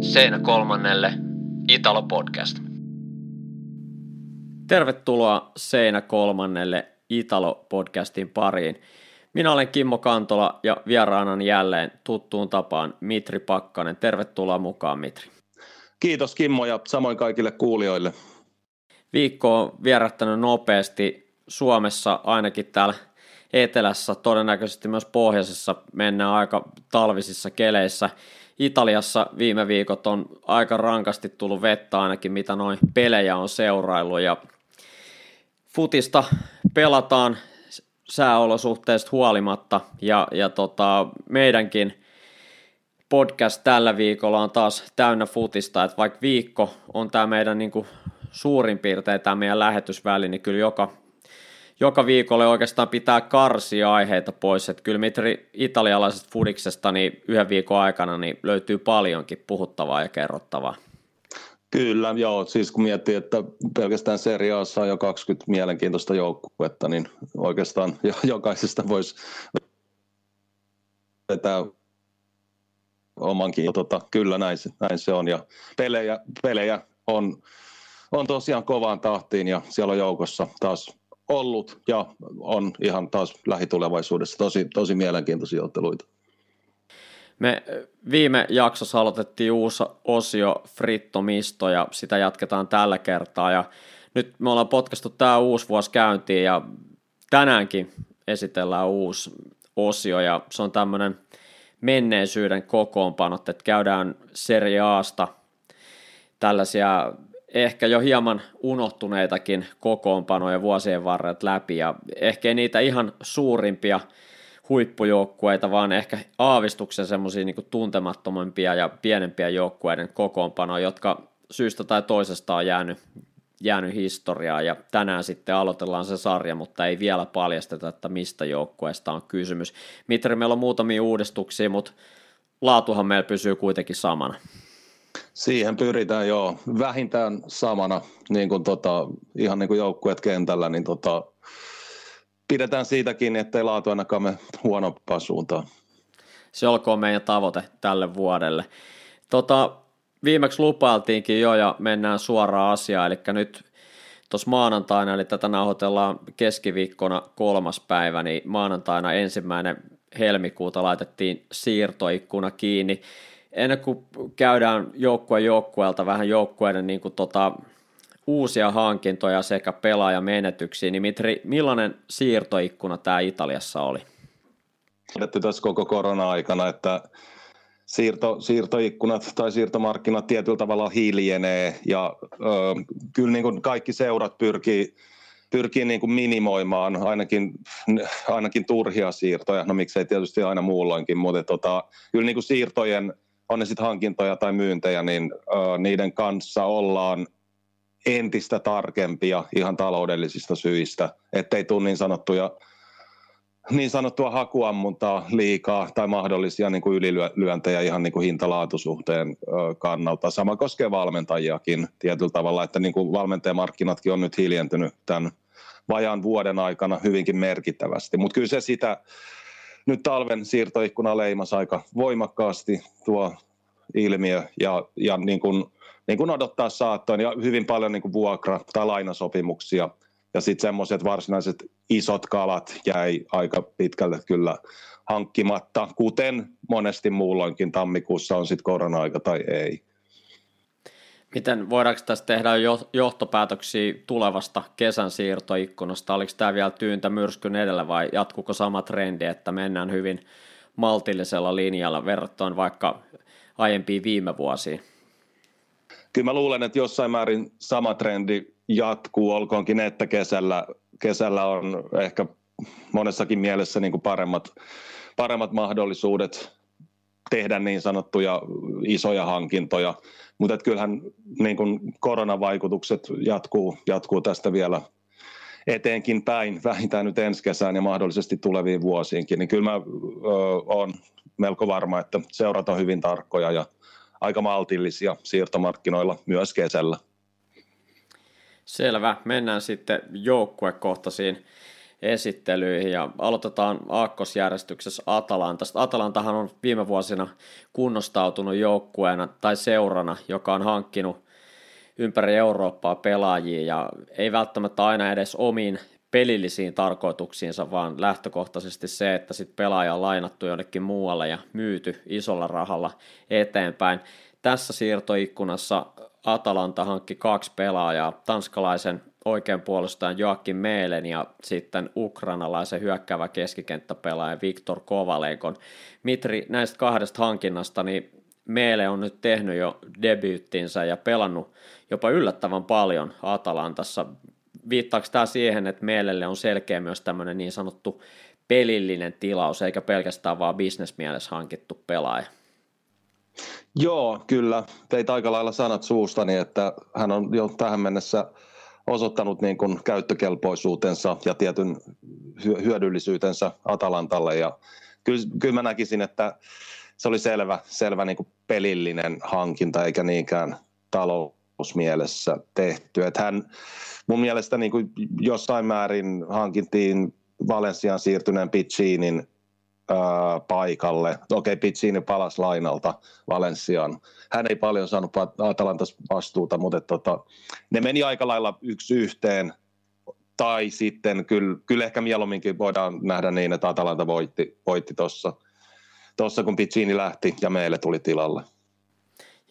Seinä kolmannelle Italo Podcast. Tervetuloa Seinä kolmannelle Italo Podcastin pariin. Minä olen Kimmo Kantola ja vieraana jälleen tuttuun tapaan Mitri Pakkanen. Tervetuloa mukaan Mitri. Kiitos Kimmo ja samoin kaikille kuulijoille. Viikko on vierähtänyt nopeasti Suomessa, ainakin täällä etelässä, todennäköisesti myös pohjoisessa mennään aika talvisissa keleissä. Italiassa viime viikot on aika rankasti tullut vettä ainakin, mitä noin pelejä on seuraillut. Ja futista pelataan sääolosuhteista huolimatta. Ja, ja tota, meidänkin podcast tällä viikolla on taas täynnä futista, että vaikka viikko on tämä meidän niin kuin suurin piirtein tämä meidän lähetysväli, niin kyllä joka, joka viikolle oikeastaan pitää karsia aiheita pois, että kyllä mitri italialaisesta fudiksesta niin yhden viikon aikana niin löytyy paljonkin puhuttavaa ja kerrottavaa. Kyllä, joo. Siis kun miettii, että pelkästään Serie Aassa on jo 20 mielenkiintoista joukkuetta, niin oikeastaan jokaisesta voisi vetää omankin. Tota, kyllä näin, näin se on. Ja pelejä, pelejä on, on tosiaan kovaan tahtiin ja siellä on joukossa taas ollut ja on ihan taas lähitulevaisuudessa tosi, tosi mielenkiintoisia otteluita. Me viime jaksossa aloitettiin uusi osio Frittomisto ja sitä jatketaan tällä kertaa ja nyt me ollaan potkastu tämä uusi vuosi käyntiin ja tänäänkin esitellään uusi osio ja se on tämmöinen menneisyyden kokoonpanot, että käydään Serie Asta tällaisia ehkä jo hieman unohtuneitakin kokoonpanoja vuosien varrella läpi ja ehkä niitä ihan suurimpia huippujoukkueita, vaan ehkä aavistuksen semmoisia niin tuntemattomampia ja pienempiä joukkueiden kokoonpanoja, jotka syystä tai toisesta on jäänyt, jäänyt historiaa ja tänään sitten aloitellaan se sarja, mutta ei vielä paljasteta, että mistä joukkueesta on kysymys. Mitri, meillä on muutamia uudistuksia, mutta laatuhan meillä pysyy kuitenkin samana. Siihen pyritään joo, vähintään samana, niin kuin tota, ihan niin kuin joukkueet kentällä, niin tota, pidetään siitäkin, ettei laatu ainakaan me huonompaan suuntaan. Se olkoon meidän tavoite tälle vuodelle. Tota, viimeksi lupailtiinkin jo ja mennään suoraan asiaan, eli nyt tuossa maanantaina, eli tätä nauhoitellaan keskiviikkona kolmas päivä, niin maanantaina ensimmäinen helmikuuta laitettiin siirtoikkuna kiinni. Ennen kuin käydään joukkue joukkueelta vähän joukkueiden niin kuin tota, uusia hankintoja sekä pelaajamenetyksiä, niin Mitri, millainen siirtoikkuna tämä Italiassa oli? Tiedätte tässä koko korona-aikana, että siirto, siirtoikkunat tai siirtomarkkinat tietyllä tavalla hiljenee ja ö, kyllä niin kuin kaikki seurat pyrkii, pyrkii niin kuin minimoimaan ainakin, ainakin turhia siirtoja, no miksei tietysti aina muulloinkin, mutta tota, kyllä niin kuin siirtojen, on ne sitten hankintoja tai myyntejä, niin ö, niiden kanssa ollaan entistä tarkempia ihan taloudellisista syistä, ettei tule niin sanottuja niin sanottua hakuammuntaa liikaa tai mahdollisia niin kuin ylilyöntejä ihan niin kuin hintalaatusuhteen kannalta. Sama koskee valmentajiakin tietyllä tavalla, että niin kuin valmentajamarkkinatkin on nyt hiljentynyt tämän vajaan vuoden aikana hyvinkin merkittävästi. Mutta kyllä se sitä nyt talven siirtoikkuna leimas aika voimakkaasti tuo ilmiö ja, ja niin kuin niin kuin odottaa saattoon ja hyvin paljon niin kuin vuokra- tai lainasopimuksia. Ja sitten semmoiset varsinaiset isot kalat jäi aika pitkälle kyllä hankkimatta, kuten monesti muulloinkin tammikuussa on sitten korona-aika tai ei. Miten voidaanko tässä tehdä johtopäätöksiä tulevasta kesän siirtoikkunasta? Oliko tämä vielä tyyntä myrskyn edellä vai jatkuko sama trendi, että mennään hyvin maltillisella linjalla verrattuna vaikka aiempiin viime vuosiin? kyllä mä luulen, että jossain määrin sama trendi jatkuu, olkoonkin, että kesällä, kesällä on ehkä monessakin mielessä niin kuin paremmat, paremmat mahdollisuudet tehdä niin sanottuja isoja hankintoja, mutta kyllähän niin kuin koronavaikutukset jatkuu, jatkuu tästä vielä eteenkin päin, vähintään nyt ensi kesään ja mahdollisesti tuleviin vuosiinkin, niin kyllä mä oon melko varma, että seurat on hyvin tarkkoja ja aika maltillisia siirtomarkkinoilla myös kesällä. Selvä. Mennään sitten joukkuekohtaisiin esittelyihin ja aloitetaan aakkosjärjestyksessä Atalantasta. Atalantahan on viime vuosina kunnostautunut joukkueena tai seurana, joka on hankkinut ympäri Eurooppaa pelaajia ja ei välttämättä aina edes omiin pelillisiin tarkoituksiinsa, vaan lähtökohtaisesti se, että sit pelaaja on lainattu jonnekin muualle ja myyty isolla rahalla eteenpäin. Tässä siirtoikkunassa Atalanta hankki kaksi pelaajaa, tanskalaisen oikean puolustajan Joakim Meelen ja sitten ukrainalaisen hyökkäävä keskikenttäpelaaja Viktor Kovalenkon. Mitri, näistä kahdesta hankinnasta, niin Meele on nyt tehnyt jo debyyttinsä ja pelannut jopa yllättävän paljon Atalantassa. Viittaako tämä siihen, että Meelelle on selkeä myös tämmöinen niin sanottu pelillinen tilaus, eikä pelkästään vaan bisnesmielessä hankittu pelaaja? Joo, kyllä. Teit aika lailla sanat suustani, että hän on jo tähän mennessä osoittanut niin kuin käyttökelpoisuutensa ja tietyn hyödyllisyytensä Atalantalle. Ja kyllä, kyllä mä näkisin, että se oli selvä, selvä niin kuin pelillinen hankinta eikä niinkään talousmielessä tehty. Että hän mun mielestä niin kuin jossain määrin hankintiin Valensiaan siirtyneen Piccinin paikalle. Okei, okay, Piccini palasi lainalta Valensiaan. Hän ei paljon saanut Atalantas vastuuta, mutta tota, ne meni aika lailla yksi yhteen. Tai sitten kyllä, kyllä ehkä mieluumminkin voidaan nähdä niin, että Atalanta voitti, voitti tuossa, tossa, kun Piccini lähti ja meille tuli tilalle.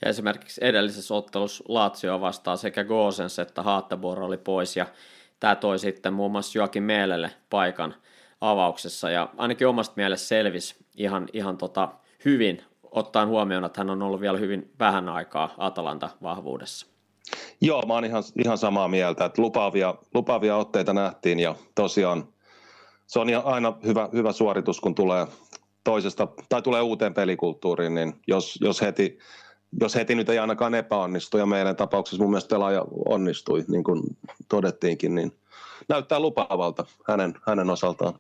Ja esimerkiksi edellisessä ottelussa Lazio vastaan sekä Gosens että Haattabor oli pois ja tämä toi sitten muun muassa Joakin Meelelle paikan avauksessa ja ainakin omasta mielestä selvisi ihan, ihan tota hyvin ottaen huomioon, että hän on ollut vielä hyvin vähän aikaa Atalanta-vahvuudessa. Joo, mä oon ihan, ihan samaa mieltä, että lupaavia, lupaavia otteita nähtiin ja tosiaan se on aina hyvä, hyvä suoritus, kun tulee toisesta, tai tulee uuteen pelikulttuuriin, niin jos, jos heti jos heti nyt ei ainakaan epäonnistu, ja meidän tapauksessa mun mielestä pelaaja onnistui, niin kuin todettiinkin, niin näyttää lupaavalta hänen, hänen osaltaan.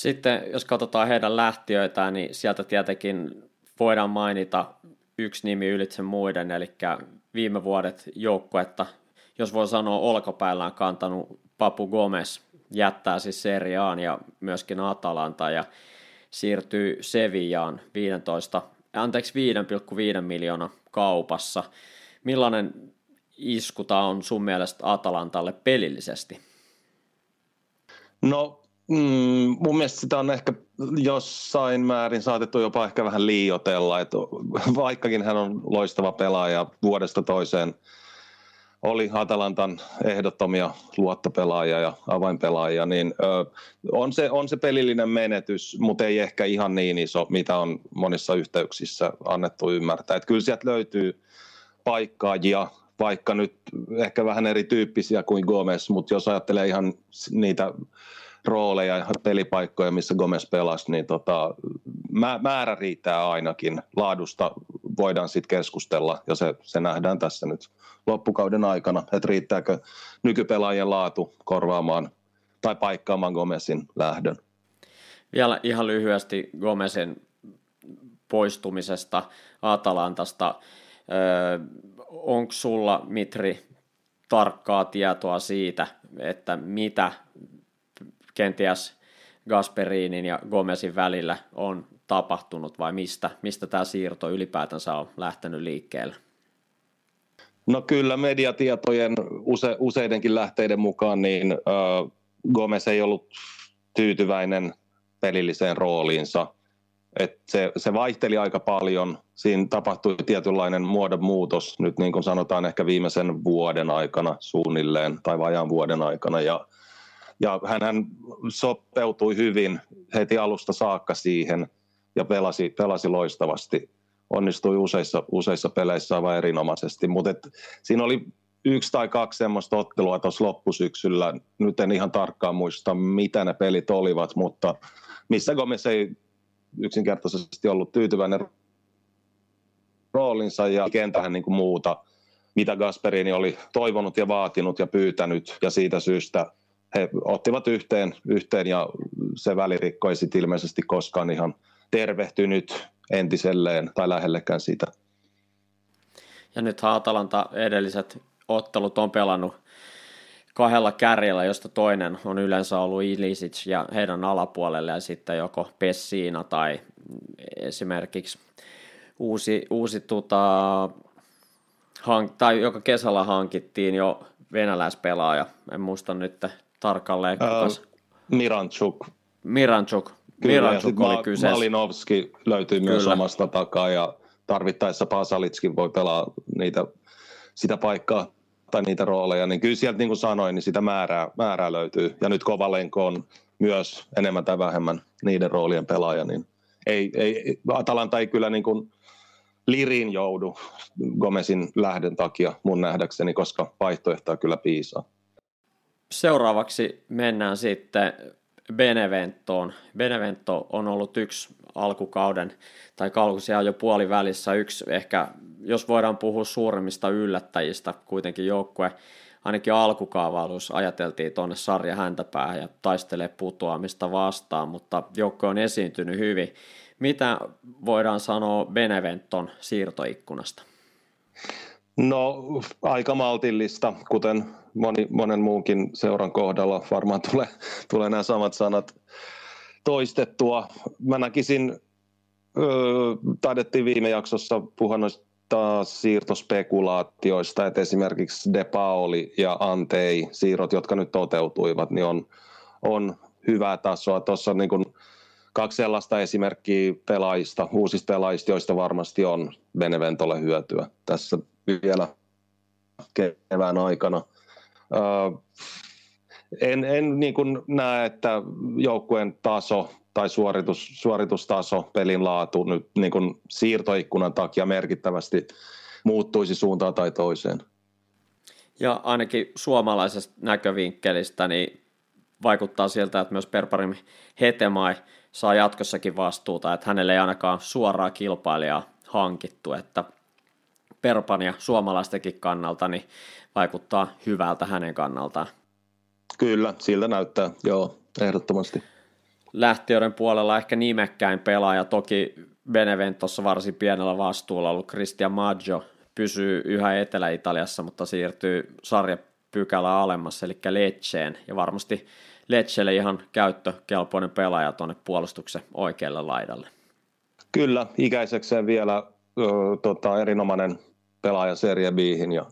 Sitten jos katsotaan heidän lähtiöitään, niin sieltä tietenkin voidaan mainita yksi nimi ylitse muiden, eli viime vuodet joukkuetta, jos voi sanoa olkapäällään kantanut Papu Gomez, jättää siis Seriaan ja myöskin Atalanta ja siirtyy Sevillaan 15, anteeksi 5,5 miljoonaa kaupassa. Millainen isku tämä on sun mielestä Atalantalle pelillisesti? No Mm, mun mielestä sitä on ehkä jossain määrin saatettu jopa ehkä vähän liiotella, että vaikkakin hän on loistava pelaaja vuodesta toiseen, oli Atalantan ehdottomia luottopelaajia ja avainpelaajia, niin ö, on, se, on se pelillinen menetys, mutta ei ehkä ihan niin iso, mitä on monissa yhteyksissä annettu ymmärtää. Et kyllä sieltä löytyy paikkaajia, vaikka nyt ehkä vähän erityyppisiä kuin Gomez, mutta jos ajattelee ihan niitä rooleja ja pelipaikkoja, missä Gomez pelasi, niin tota, määrä riittää ainakin. Laadusta voidaan sitten keskustella ja se, se nähdään tässä nyt loppukauden aikana, että riittääkö nykypelaajien laatu korvaamaan tai paikkaamaan Gomezin lähdön. Vielä ihan lyhyesti Gomezin poistumisesta Atalantasta. Öö, Onko sulla, Mitri, tarkkaa tietoa siitä, että mitä kenties Gasperinin ja Gomezin välillä on tapahtunut vai mistä, mistä tämä siirto ylipäätänsä on lähtenyt liikkeelle? No kyllä mediatietojen use, useidenkin lähteiden mukaan niin äh, Gomez ei ollut tyytyväinen pelilliseen rooliinsa. Et se, se vaihteli aika paljon. Siinä tapahtui tietynlainen muodon muutos nyt niin kuin sanotaan ehkä viimeisen vuoden aikana suunnilleen tai vajaan vuoden aikana. Ja ja hän sopeutui hyvin heti alusta saakka siihen ja pelasi, pelasi loistavasti. Onnistui useissa, useissa peleissä aivan erinomaisesti, mutta siinä oli yksi tai kaksi semmoista ottelua tuossa loppusyksyllä. Nyt en ihan tarkkaan muista, mitä ne pelit olivat, mutta missä Gomez ei yksinkertaisesti ollut tyytyväinen roolinsa ja kentähän niin kuin muuta, mitä Gasperini oli toivonut ja vaatinut ja pyytänyt ja siitä syystä he ottivat yhteen, yhteen ja se välirikko ei sitten ilmeisesti koskaan ihan tervehtynyt entiselleen tai lähellekään sitä. Ja nyt Atalanta edelliset ottelut on pelannut kahdella kärjellä, josta toinen on yleensä ollut Ilisic ja heidän alapuolelle ja sitten joko Pessiina tai esimerkiksi uusi, uusi tota, hank, tai joka kesällä hankittiin jo venäläispelaaja, en muista nyt tarkalleen. Uh, Miranchuk. Miranchuk. Miranchuk ja oli kyseessä. Malinovski löytyy Kyllä. myös omasta takaa ja tarvittaessa Pasalitskin voi pelaa niitä, sitä paikkaa tai niitä rooleja, niin kyllä sieltä niin kuin sanoin, niin sitä määrää, määrää löytyy. Ja nyt Kovalenko on myös enemmän tai vähemmän niiden roolien pelaaja, niin ei, ei, Atalanta ei kyllä niin kuin lirin joudu Gomezin lähden takia mun nähdäkseni, koska vaihtoehtoja kyllä piisaa. Seuraavaksi mennään sitten Beneventoon. Benevento on ollut yksi alkukauden, tai kausia jo puolivälissä yksi ehkä, jos voidaan puhua suurimmista yllättäjistä, kuitenkin joukkue ainakin alkukaavailuus ajateltiin tuonne sarja häntäpäähän ja taistelee putoamista vastaan, mutta joukkue on esiintynyt hyvin. Mitä voidaan sanoa Beneventon siirtoikkunasta? No aika maltillista, kuten moni, monen muunkin seuran kohdalla varmaan tulee, tulee nämä samat sanat toistettua. Mä näkisin, öö, taidettiin viime jaksossa puhua noista siirtospekulaatioista, että esimerkiksi De Paoli ja Antei siirrot, jotka nyt toteutuivat, niin on, on hyvää tasoa. Tuossa on niin kuin kaksi sellaista esimerkkiä pelaajista, uusista pelaajista, joista varmasti on Beneventolle hyötyä tässä vielä kevään aikana. En en niin kuin näe, että joukkueen taso tai suoritus, suoritustaso, pelin laatu nyt niin kuin siirtoikkunan takia merkittävästi muuttuisi suuntaan tai toiseen. Ja ainakin suomalaisesta näkövinkkelistä niin vaikuttaa siltä, että myös Perparim Hetemai saa jatkossakin vastuuta, että hänelle ei ainakaan suoraa kilpailijaa hankittu, että Perpan ja suomalaistenkin kannalta niin vaikuttaa hyvältä hänen kannaltaan. Kyllä, siltä näyttää, joo, ehdottomasti. Lähtiöiden puolella ehkä nimekkäin pelaaja, toki Beneventossa varsin pienellä vastuulla ollut Christian Maggio pysyy yhä Etelä-Italiassa, mutta siirtyy sarjapykälä alemmas, eli Leceen, ja varmasti Lecelle ihan käyttökelpoinen pelaaja tuonne puolustuksen oikealle laidalle. Kyllä, ikäisekseen vielä ö, tota, erinomainen pelaaja Serie Bihin ja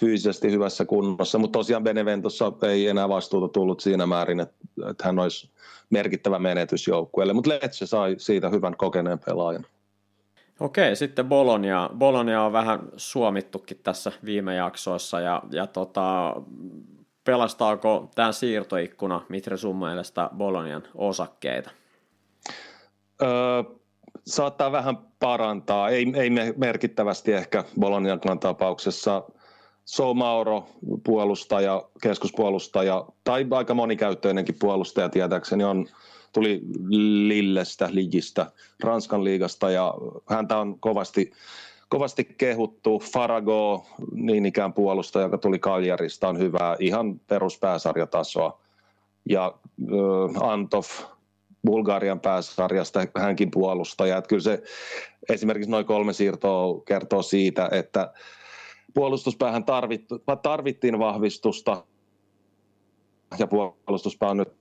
fyysisesti hyvässä kunnossa, mutta tosiaan Beneventossa ei enää vastuuta tullut siinä määrin, että, että hän olisi merkittävä menetys joukkueelle, mutta Lecce sai siitä hyvän kokeneen pelaajan. Okei, sitten Bologna. Bologna on vähän suomittukin tässä viime jaksoissa ja, ja tota, pelastaako tämä siirtoikkuna Mitri sun mielestä Bolonian osakkeita? Öö, saattaa vähän parantaa, ei, ei merkittävästi ehkä Bolonian tapauksessa. So Mauro, puolustaja, keskuspuolustaja tai aika monikäyttöinenkin puolustaja tietääkseni on, tuli Lillestä, Ligistä, Ranskan liigasta ja häntä on kovasti kovasti kehuttu. Farago, niin ikään puolustaja, joka tuli Kaljarista, on hyvää, ihan peruspääsarjatasoa. Ja äh, Antov Bulgarian pääsarjasta, hänkin puolustaja. Että kyllä se esimerkiksi noin kolme siirtoa kertoo siitä, että puolustuspäähän tarvittu, tarvittiin vahvistusta ja puolustuspää on nyt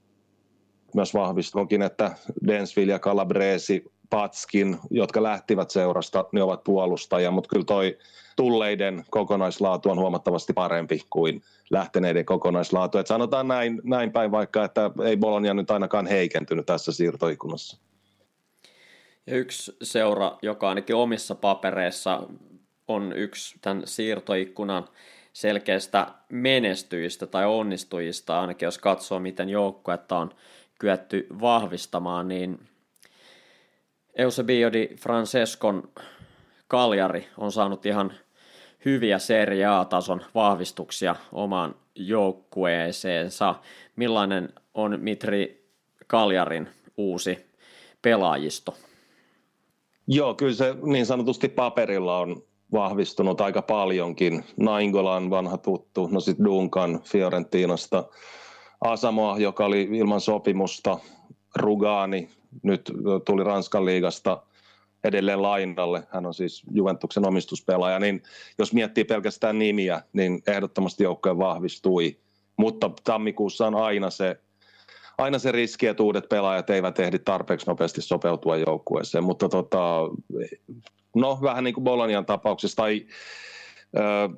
myös vahvistunutkin, että Densville ja Calabresi Patskin, jotka lähtivät seurasta, ne ovat puolustajia, mutta kyllä toi tulleiden kokonaislaatu on huomattavasti parempi kuin lähteneiden kokonaislaatu. Et sanotaan näin, näin päin vaikka, että ei Bologna nyt ainakaan heikentynyt tässä siirtoikunassa. Ja yksi seura, joka ainakin omissa papereissa on yksi tämän siirtoikkunan selkeästä menestyjistä tai onnistujista, ainakin jos katsoo, miten joukkuetta on kyetty vahvistamaan, niin Eusebio di Francescon Kaljari on saanut ihan hyviä Serie A-tason vahvistuksia omaan joukkueeseensa. Millainen on Mitri Kaljarin uusi pelaajisto? Joo, kyllä se niin sanotusti paperilla on vahvistunut aika paljonkin. Naingolan vanha tuttu, no sitten Duncan Fiorentinasta, Asamoa, joka oli ilman sopimusta, Rugani, nyt tuli Ranskan liigasta edelleen lainalle, hän on siis Juventuksen omistuspelaaja, niin jos miettii pelkästään nimiä, niin ehdottomasti joukkojen vahvistui. mutta tammikuussa on aina se, aina se riski, että uudet pelaajat eivät ehdi tarpeeksi nopeasti sopeutua joukkueeseen, mutta tota, no vähän niin kuin Bolonian tapauksessa, tai ö,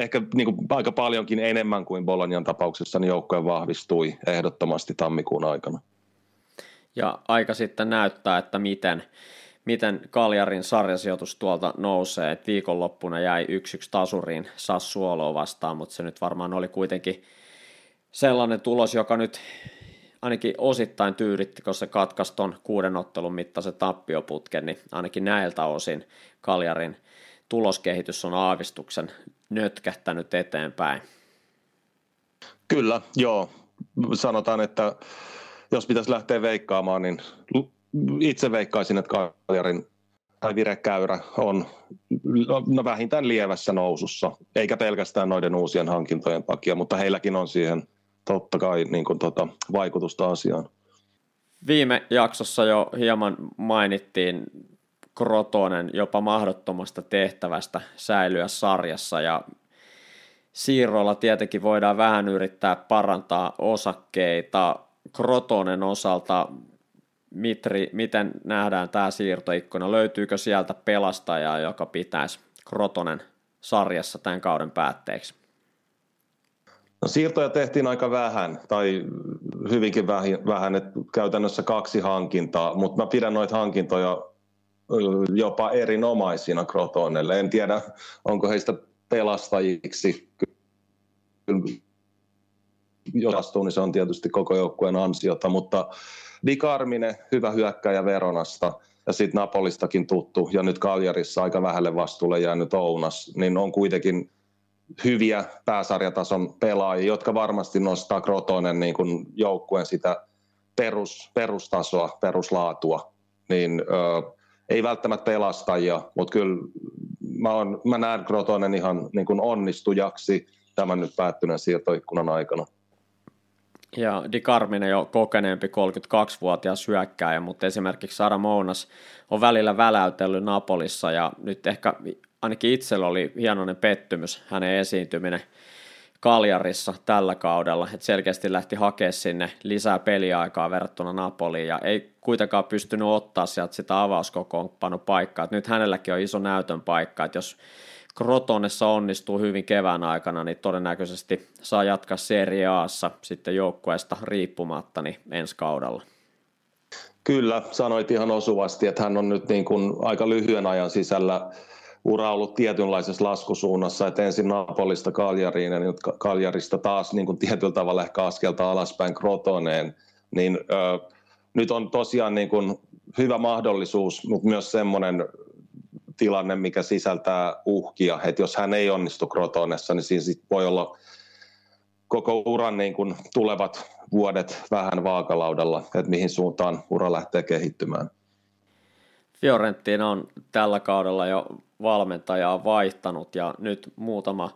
ehkä niin kuin aika paljonkin enemmän kuin Bolonian tapauksessa, niin joukkue vahvistui ehdottomasti tammikuun aikana. Ja aika sitten näyttää, että miten, miten Kaljarin sarjasijoitus tuolta nousee. Et viikonloppuna jäi 1-1 tasuriin Sassuoloa vastaan, mutta se nyt varmaan oli kuitenkin sellainen tulos, joka nyt ainakin osittain tyydytti, kun se katkaisi tuon kuuden ottelun mittaisen tappioputken, niin ainakin näiltä osin Kaljarin tuloskehitys on aavistuksen nötkähtänyt eteenpäin. Kyllä, joo. Sanotaan, että jos pitäisi lähteä veikkaamaan, niin itse veikkaisin, että Kaljarin tai virekäyrä on no, vähintään lievässä nousussa, eikä pelkästään noiden uusien hankintojen takia, mutta heilläkin on siihen totta kai niin kuin, tota, vaikutusta asiaan. Viime jaksossa jo hieman mainittiin Krotonen jopa mahdottomasta tehtävästä säilyä sarjassa ja siirroilla tietenkin voidaan vähän yrittää parantaa osakkeita. Krotonen osalta, Mitri, miten nähdään tämä siirtoikkuna? Löytyykö sieltä pelastajaa, joka pitäisi Krotonen sarjassa tämän kauden päätteeksi? No, siirtoja tehtiin aika vähän, tai hyvinkin vähän, että käytännössä kaksi hankintaa, mutta mä pidän noita hankintoja jopa erinomaisina Crotonelle. En tiedä, onko heistä pelastajiksi. Astuu, niin se on tietysti koko joukkueen ansiota, mutta Di Carmine, hyvä hyökkäjä Veronasta, ja sitten Napolistakin tuttu, ja nyt Kaljarissa aika vähälle vastuulle jäänyt Ounas, niin on kuitenkin hyviä pääsarjatason pelaajia, jotka varmasti nostaa Crotonen niin kuin joukkueen sitä perus, perustasoa, peruslaatua. Niin ö, ei välttämättä pelastajia, mutta kyllä mä, on, mä näen Crotonen ihan niin kuin onnistujaksi tämän nyt päättyneen siirtoikkunan aikana. Ja Di Carmine jo kokeneempi 32-vuotias hyökkääjä, mutta esimerkiksi Sara Mounas on välillä väläytellyt Napolissa ja nyt ehkä ainakin itsellä oli hienoinen pettymys hänen esiintyminen Kaljarissa tällä kaudella, että selkeästi lähti hakemaan sinne lisää peliaikaa verrattuna Napoliin ja ei kuitenkaan pystynyt ottaa sieltä sitä avauskokoonpanopaikkaa. Että nyt hänelläkin on iso näytön paikka, että jos Krotonessa onnistuu hyvin kevään aikana, niin todennäköisesti saa jatkaa Serie Aassa sitten joukkueesta riippumatta niin ensi kaudella. Kyllä, sanoit ihan osuvasti, että hän on nyt niin kuin aika lyhyen ajan sisällä ura ollut tietynlaisessa laskusuunnassa, että ensin Napolista Kaljariin ja nyt Kaljarista taas niin kuin tietyllä tavalla ehkä askelta alaspäin Krotoneen, niin ö, nyt on tosiaan niin kuin hyvä mahdollisuus, mutta myös semmoinen tilanne, mikä sisältää uhkia, että jos hän ei onnistu Krotonessa, niin siinä voi olla koko uran niin kuin tulevat vuodet vähän vaakalaudalla, että mihin suuntaan ura lähtee kehittymään. Fiorentina on tällä kaudella jo valmentajaa vaihtanut ja nyt muutama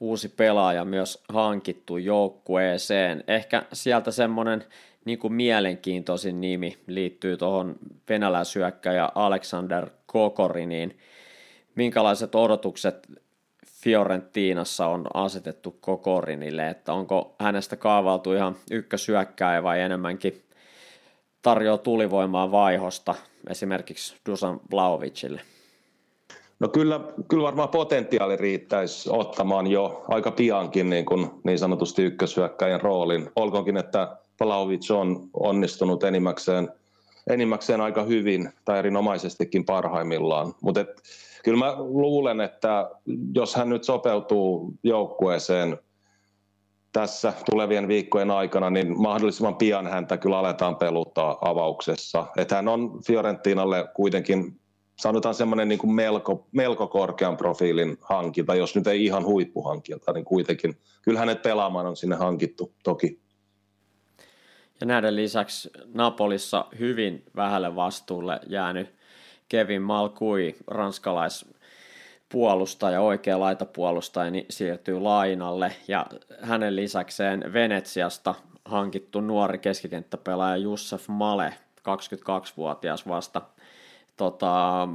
uusi pelaaja myös hankittu joukkueeseen. Ehkä sieltä semmoinen niin kuin mielenkiintoisin nimi liittyy tuohon venäläisyökkäjä Alexander Kokoriniin. Minkälaiset odotukset Fiorentinassa on asetettu Kokorinille, että onko hänestä kaavailtu ihan ykkösyökkäjä vai enemmänkin tarjoaa tulivoimaa vaihosta esimerkiksi Dusan Vlaovicille? No kyllä, kyllä varmaan potentiaali riittäisi ottamaan jo aika piankin niin, kuin niin sanotusti ykkösyökkäjän roolin. Olkoonkin, että Vlaovic on onnistunut enimmäkseen, enimmäkseen aika hyvin tai erinomaisestikin parhaimmillaan. Mutta kyllä mä luulen, että jos hän nyt sopeutuu joukkueeseen tässä tulevien viikkojen aikana, niin mahdollisimman pian häntä kyllä aletaan peluttaa avauksessa. Että hän on Fiorentinalle kuitenkin sanotaan semmoinen niin kuin melko, melko korkean profiilin hankinta, jos nyt ei ihan huippuhankinta, niin kuitenkin. Kyllä hänet pelaamaan on sinne hankittu toki. Ja näiden lisäksi Napolissa hyvin vähälle vastuulle jäänyt Kevin Malkui, ranskalais puolustaja, oikea laitapuolustaja, niin siirtyy lainalle. Ja hänen lisäkseen Venetsiasta hankittu nuori keskikenttäpelaaja Jussef Male, 22-vuotias vasta. Tota,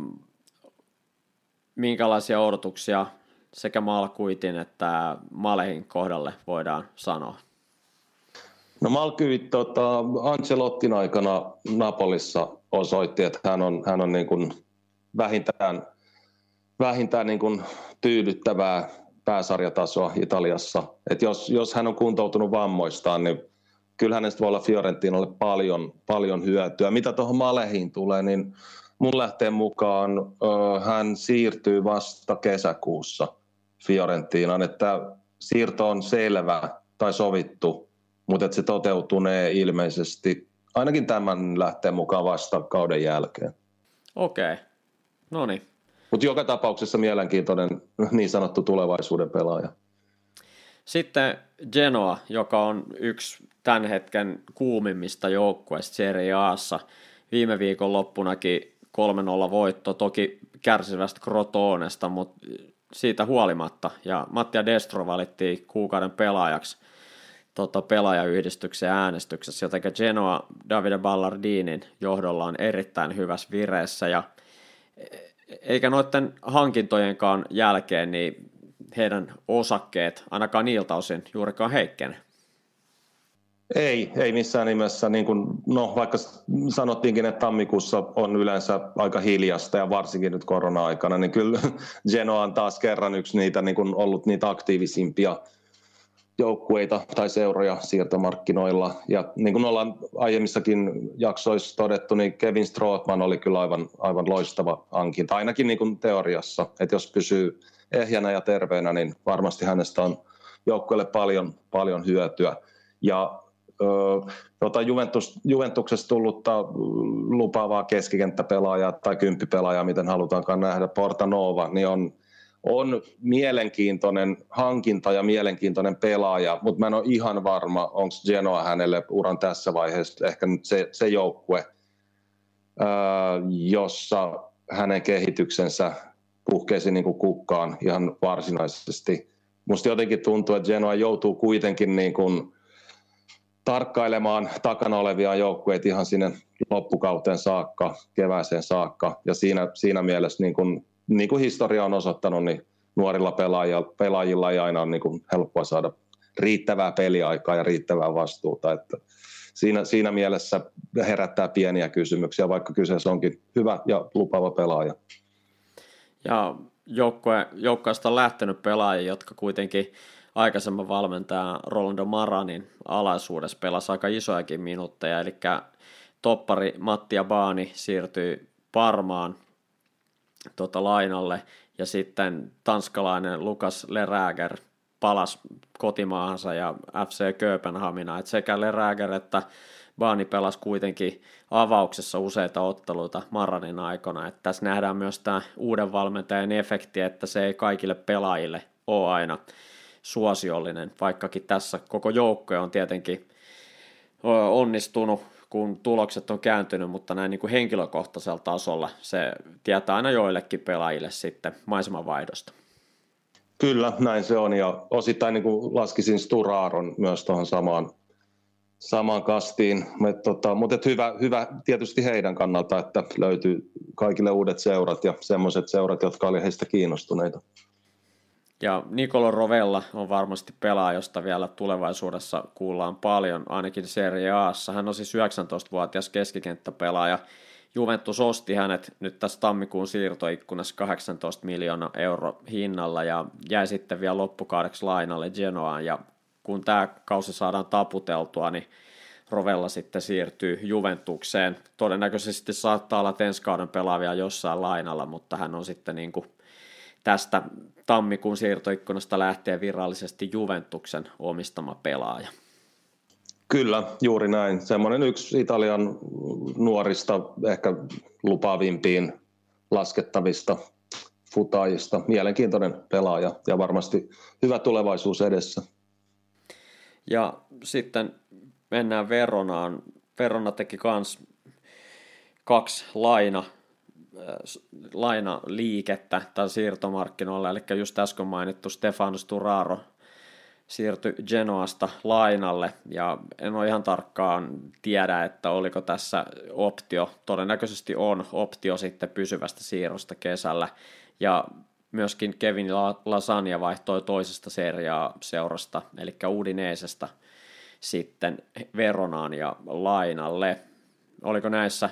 minkälaisia odotuksia sekä Malkuitin että Malehin kohdalle voidaan sanoa? No Malkyvit tota, Ancelottin aikana Napolissa osoitti, että hän on, hän on niin kuin vähintään, vähintään niin kuin tyydyttävää pääsarjatasoa Italiassa. Et jos, jos hän on kuntoutunut vammoistaan, niin kyllä hänestä voi olla Fiorentinalle paljon, paljon hyötyä. Mitä tuohon Malehiin tulee, niin mun lähteen mukaan ö, hän siirtyy vasta kesäkuussa Fiorentinaan, että siirto on selvä tai sovittu, mutta se toteutunee ilmeisesti ainakin tämän lähteen mukaan vasta kauden jälkeen. Okei, okay. no niin. Mutta joka tapauksessa mielenkiintoinen niin sanottu tulevaisuuden pelaaja. Sitten Genoa, joka on yksi tämän hetken kuumimmista joukkueista Serie Aassa. Viime viikon loppunakin 3-0 voitto, toki kärsivästä Crotonesta, mutta siitä huolimatta. Ja Mattia Destro valittiin kuukauden pelaajaksi tota, pelaajayhdistyksen äänestyksessä, joten Genoa Davide Ballardinin johdolla on erittäin hyvässä vireessä ja eikä noiden hankintojenkaan jälkeen niin heidän osakkeet ainakaan niiltä osin juurikaan heikkene. Ei, ei missään nimessä. Niin kuin, no, vaikka sanottiinkin, että tammikuussa on yleensä aika hiljasta ja varsinkin nyt korona-aikana, niin kyllä Genoa on taas kerran yksi niitä niin kuin ollut niitä aktiivisimpia joukkueita tai seuroja siirtomarkkinoilla. Ja niin kuin ollaan aiemmissakin jaksoissa todettu, niin Kevin Strootman oli kyllä aivan, aivan loistava hankinta, ainakin niin kuin teoriassa. Että jos pysyy ehjänä ja terveenä, niin varmasti hänestä on joukkueelle paljon, paljon hyötyä. Ja tota Juventus, Juventuksessa tullutta lupaavaa keskikenttäpelaajaa tai kymppipelaajaa, miten halutaankaan nähdä, Porta Nova, niin on, on mielenkiintoinen hankinta ja mielenkiintoinen pelaaja, mutta mä en ole ihan varma, onko Genoa hänelle uran tässä vaiheessa ehkä nyt se, se joukkue, jossa hänen kehityksensä puhkeisi niin kuin kukkaan ihan varsinaisesti. Musta jotenkin tuntuu, että Genoa joutuu kuitenkin niin kuin tarkkailemaan takana olevia joukkueita ihan sinne loppukauteen saakka, kevääseen saakka. Ja siinä, siinä mielessä, niin kuin, niin kuin historia on osoittanut, niin nuorilla pelaajilla, pelaajilla ei aina ole niin kuin helppoa saada riittävää peliaikaa ja riittävää vastuuta. Että siinä, siinä mielessä herättää pieniä kysymyksiä, vaikka kyseessä onkin hyvä ja lupaava pelaaja. Ja joukkue, joukkueesta on lähtenyt pelaajia, jotka kuitenkin aikaisemman valmentaja Rolando Maranin alaisuudessa pelasi aika isojakin minuutteja, eli toppari Matti Baani siirtyi Parmaan tota, lainalle, ja sitten tanskalainen Lukas Leräger palasi kotimaahansa ja FC Kööpenhamina, että sekä Leräger että Baani pelasi kuitenkin avauksessa useita otteluita Maranin aikana, että tässä nähdään myös tämä uuden valmentajan efekti, että se ei kaikille pelaajille ole aina suosiollinen, vaikkakin tässä koko joukko on tietenkin onnistunut, kun tulokset on kääntynyt, mutta näin niin kuin henkilökohtaisella tasolla se tietää aina joillekin pelaajille sitten maisemanvaihdosta. Kyllä, näin se on, ja osittain niin kuin laskisin Sturaaron myös tuohon samaan, samaan kastiin, mutta, tota, mutta hyvä, hyvä tietysti heidän kannalta, että löytyy kaikille uudet seurat ja semmoiset seurat, jotka oli heistä kiinnostuneita. Ja Nicolo Rovella on varmasti pelaaja, josta vielä tulevaisuudessa kuullaan paljon, ainakin Serie Aassa. Hän on siis 19-vuotias keskikenttäpelaaja. Juventus osti hänet nyt tässä tammikuun siirtoikkunassa 18 miljoonaa euro hinnalla ja jäi sitten vielä loppukaudeksi lainalle Genoaan. Ja kun tämä kausi saadaan taputeltua, niin Rovella sitten siirtyy Juventukseen. Todennäköisesti saattaa olla ensi kauden pelaavia jossain lainalla, mutta hän on sitten niin kuin tästä tammikuun siirtoikkunasta lähtee virallisesti Juventuksen omistama pelaaja. Kyllä, juuri näin. Semmoinen yksi Italian nuorista, ehkä lupaavimpiin laskettavista futaajista. Mielenkiintoinen pelaaja ja varmasti hyvä tulevaisuus edessä. Ja sitten mennään Veronaan. Verona teki kans kaksi laina lainaliikettä tai siirtomarkkinoilla, eli just äsken mainittu Stefano Sturaro siirtyi Genoasta lainalle, ja en ole ihan tarkkaan tiedä, että oliko tässä optio, todennäköisesti on optio sitten pysyvästä siirrosta kesällä, ja myöskin Kevin Lasagna vaihtoi toisesta seriaa seurasta, eli Udineesesta sitten Veronaan ja Lainalle. Oliko näissä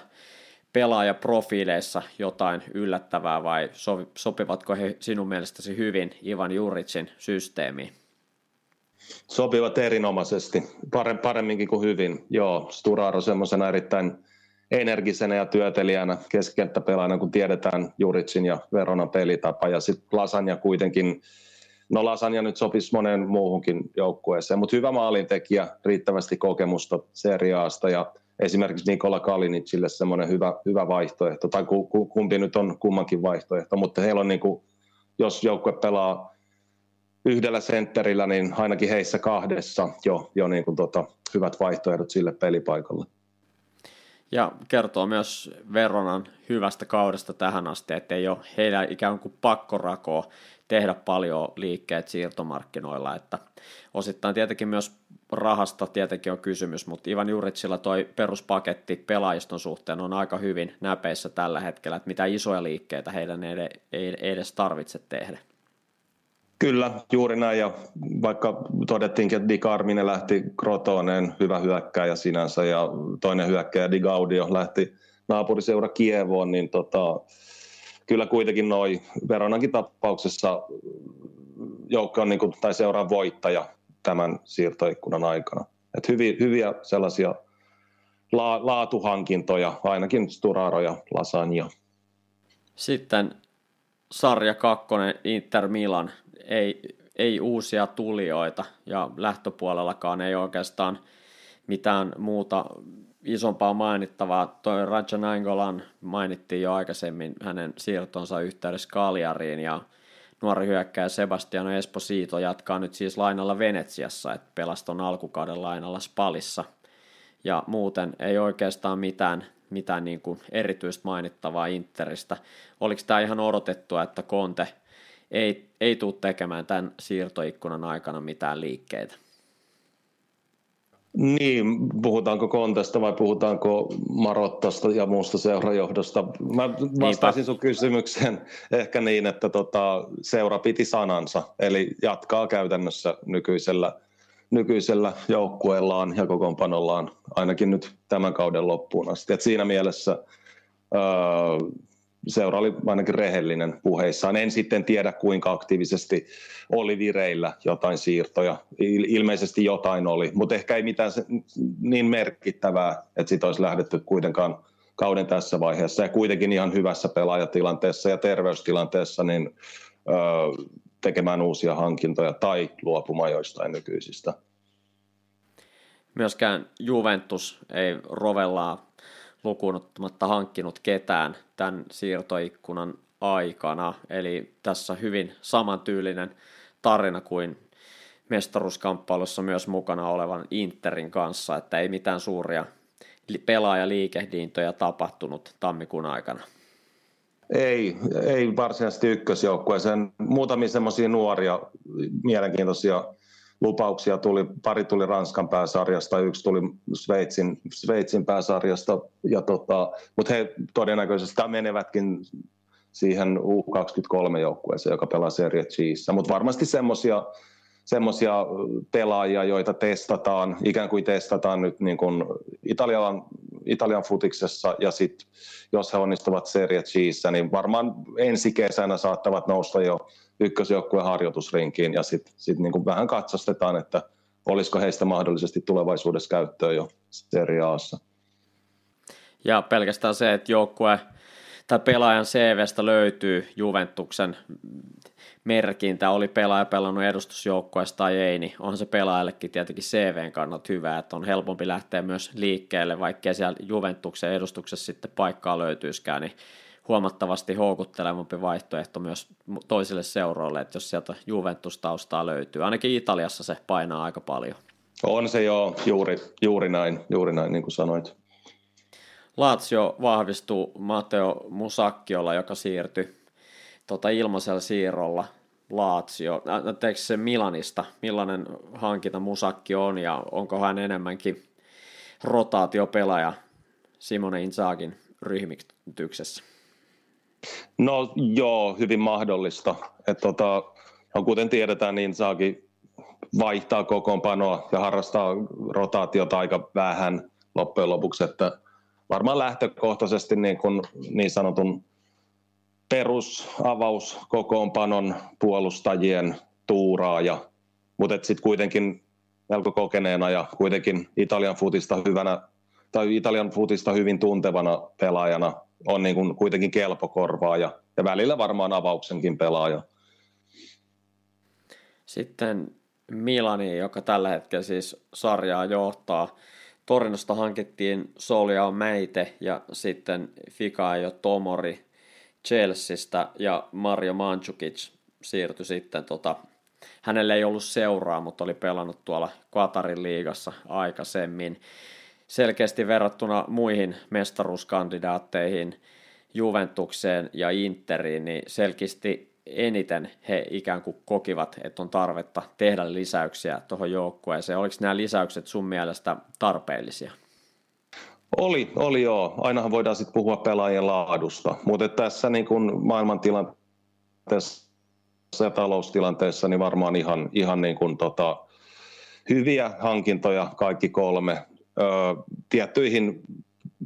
pelaajaprofiileissa jotain yllättävää vai sopivatko he sinun mielestäsi hyvin Ivan Juritsin systeemiin? Sopivat erinomaisesti, paremminkin kuin hyvin. Joo, Sturaro semmoisena erittäin energisenä ja työtelijänä keskikenttäpelaajana, kun tiedetään Juritsin ja Veronan pelitapa. Ja sitten Lasanja kuitenkin, no Lasanja nyt sopisi moneen muuhunkin joukkueeseen, mutta hyvä maalintekijä, riittävästi kokemusta seriaasta ja esimerkiksi Nikola Kalinicille semmoinen hyvä, hyvä vaihtoehto, tai kumpi nyt on kummankin vaihtoehto, mutta heillä on niin kuin, jos joukkue pelaa yhdellä sentterillä, niin ainakin heissä kahdessa jo, jo niin kuin tota, hyvät vaihtoehdot sille pelipaikalle. Ja kertoo myös Veronan hyvästä kaudesta tähän asti, että ei ole heidän ikään kuin pakkorakoa tehdä paljon liikkeet siirtomarkkinoilla, että osittain tietenkin myös rahasta tietenkin on kysymys, mutta Ivan Juritsilla toi peruspaketti pelaajiston suhteen on aika hyvin näpeissä tällä hetkellä, että mitä isoja liikkeitä heidän ei edes tarvitse tehdä. Kyllä, juuri näin. Ja vaikka todettiinkin, että Di Carmine lähti Crotoneen, hyvä hyökkääjä sinänsä, ja toinen hyökkääjä Di Gaudio lähti naapuriseura Kievoon, niin tota, kyllä kuitenkin noin Veronankin tapauksessa joukko on niin kuin, tai seuraa voittaja tämän siirtoikkunan aikana. Et hyviä, hyviä sellaisia la, laatuhankintoja, ainakin Sturaro ja Lasagna. Sitten sarja kakkonen Inter Milan ei, ei uusia tulijoita ja lähtöpuolellakaan ei oikeastaan mitään muuta isompaa mainittavaa. Toi Raja Nainggolan mainittiin jo aikaisemmin hänen siirtonsa yhteydessä Kaljariin ja nuori hyökkäjä Sebastiano Esposito jatkaa nyt siis lainalla Venetsiassa, että pelaston alkukauden lainalla Spalissa. Ja muuten ei oikeastaan mitään, mitään niin kuin erityistä mainittavaa Interistä. Oliko tämä ihan odotettua, että Conte – ei, ei tule tekemään tämän siirtoikkunan aikana mitään liikkeitä. Niin, puhutaanko Kontesta vai puhutaanko Marottasta ja muusta seurajohdosta? Mä vastaisin sun kysymykseen ehkä niin, että tota, seura piti sanansa, eli jatkaa käytännössä nykyisellä, nykyisellä joukkueellaan ja kokoonpanollaan ainakin nyt tämän kauden loppuun asti. Et siinä mielessä öö, seura oli ainakin rehellinen puheissaan. En sitten tiedä, kuinka aktiivisesti oli vireillä jotain siirtoja. Ilmeisesti jotain oli, mutta ehkä ei mitään niin merkittävää, että siitä olisi lähdetty kuitenkaan kauden tässä vaiheessa. Ja kuitenkin ihan hyvässä pelaajatilanteessa ja terveystilanteessa niin, öö, tekemään uusia hankintoja tai luopumaan joistain nykyisistä. Myöskään Juventus ei rovellaa lukuun ottamatta hankkinut ketään tämän siirtoikkunan aikana. Eli tässä hyvin samantyylinen tarina kuin mestaruuskamppailussa myös mukana olevan Interin kanssa, että ei mitään suuria pelaajaliikehdintoja tapahtunut tammikuun aikana. Ei, ei varsinaisesti ykkösjoukkueeseen. Muutamia semmoisia nuoria, mielenkiintoisia lupauksia tuli, pari tuli Ranskan pääsarjasta, yksi tuli Sveitsin, Sveitsin pääsarjasta, ja tota, mutta he todennäköisesti menevätkin siihen U23-joukkueeseen, joka pelaa Serie Gssä, mutta varmasti semmoisia semmoisia pelaajia, joita testataan, ikään kuin testataan nyt niin kuin Italian, Italian futiksessa ja sitten jos he onnistuvat Serie Gssä, niin varmaan ensi kesänä saattavat nousta jo ykkösjoukkueen harjoitusrinkiin ja sitten sit niin vähän katsastetaan, että olisiko heistä mahdollisesti tulevaisuudessa käyttöön jo Serie Aassa. Ja pelkästään se, että joukkue tai pelaajan CVstä löytyy Juventuksen merkintä, oli pelaaja pelannut edustusjoukkueessa tai ei, niin on se pelaajallekin tietenkin CVn kannalta hyvä, että on helpompi lähteä myös liikkeelle, vaikkei siellä Juventuksen edustuksessa sitten paikkaa löytyiskään, niin huomattavasti houkuttelevampi vaihtoehto myös toisille seuroille, että jos sieltä Juventus-taustaa löytyy. Ainakin Italiassa se painaa aika paljon. On se joo, juuri, juuri näin, juuri näin niin kuin sanoit. Lazio vahvistuu Matteo Musakkiolla, joka siirtyi tota ilmaisella siirrolla Lazio. Näyttääkö se Milanista, millainen hankinta Musakki on ja onko hän enemmänkin rotaatiopelaaja Simone Inzagin ryhmityksessä? No joo, hyvin mahdollista. Et tota, no, kuten tiedetään, niin saakin vaihtaa kokoonpanoa ja harrastaa rotaatiota aika vähän loppujen lopuksi, että varmaan lähtökohtaisesti niin, kuin niin sanotun perusavauskokoonpanon puolustajien tuuraaja, mutta sitten kuitenkin melko kokeneena ja kuitenkin Italian futista hyvänä tai Italian futista hyvin tuntevana pelaajana on niin kuin kuitenkin kelpo korvaaja ja välillä varmaan avauksenkin pelaaja. Sitten Milani, joka tällä hetkellä siis sarjaa johtaa. Torinosta hankittiin Solia Meite ja sitten Fikaio Tomori Chelseastä ja Mario Mandzukic siirtyi sitten tota, hänelle ei ollut seuraa, mutta oli pelannut tuolla Qatarin liigassa aikaisemmin. Selkeästi verrattuna muihin mestaruuskandidaatteihin, Juventukseen ja Interiin, niin selkeästi eniten he ikään kuin kokivat, että on tarvetta tehdä lisäyksiä tuohon joukkueeseen. Oliko nämä lisäykset sun mielestä tarpeellisia? Oli, oli joo. Ainahan voidaan sitten puhua pelaajien laadusta, mutta tässä niin kun maailmantilanteessa ja taloustilanteessa niin varmaan ihan, ihan niin kuin tota, hyviä hankintoja kaikki kolme tiettyihin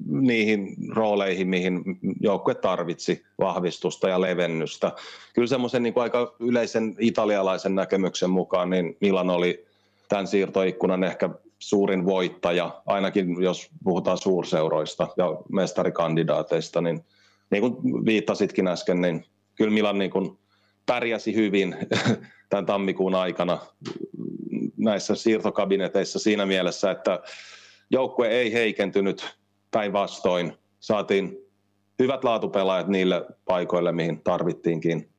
niihin rooleihin, mihin joukkue tarvitsi vahvistusta ja levennystä. Kyllä semmoisen niin aika yleisen italialaisen näkemyksen mukaan niin Milan oli tämän siirtoikkunan ehkä suurin voittaja, ainakin jos puhutaan suurseuroista ja mestarikandidaateista, niin niin kuin viittasitkin äsken, niin kyllä Milan niin kuin pärjäsi hyvin tämän tammikuun aikana näissä siirtokabineteissa siinä mielessä, että joukkue ei heikentynyt päinvastoin. Saatiin hyvät laatupelaajat niille paikoille, mihin tarvittiinkin.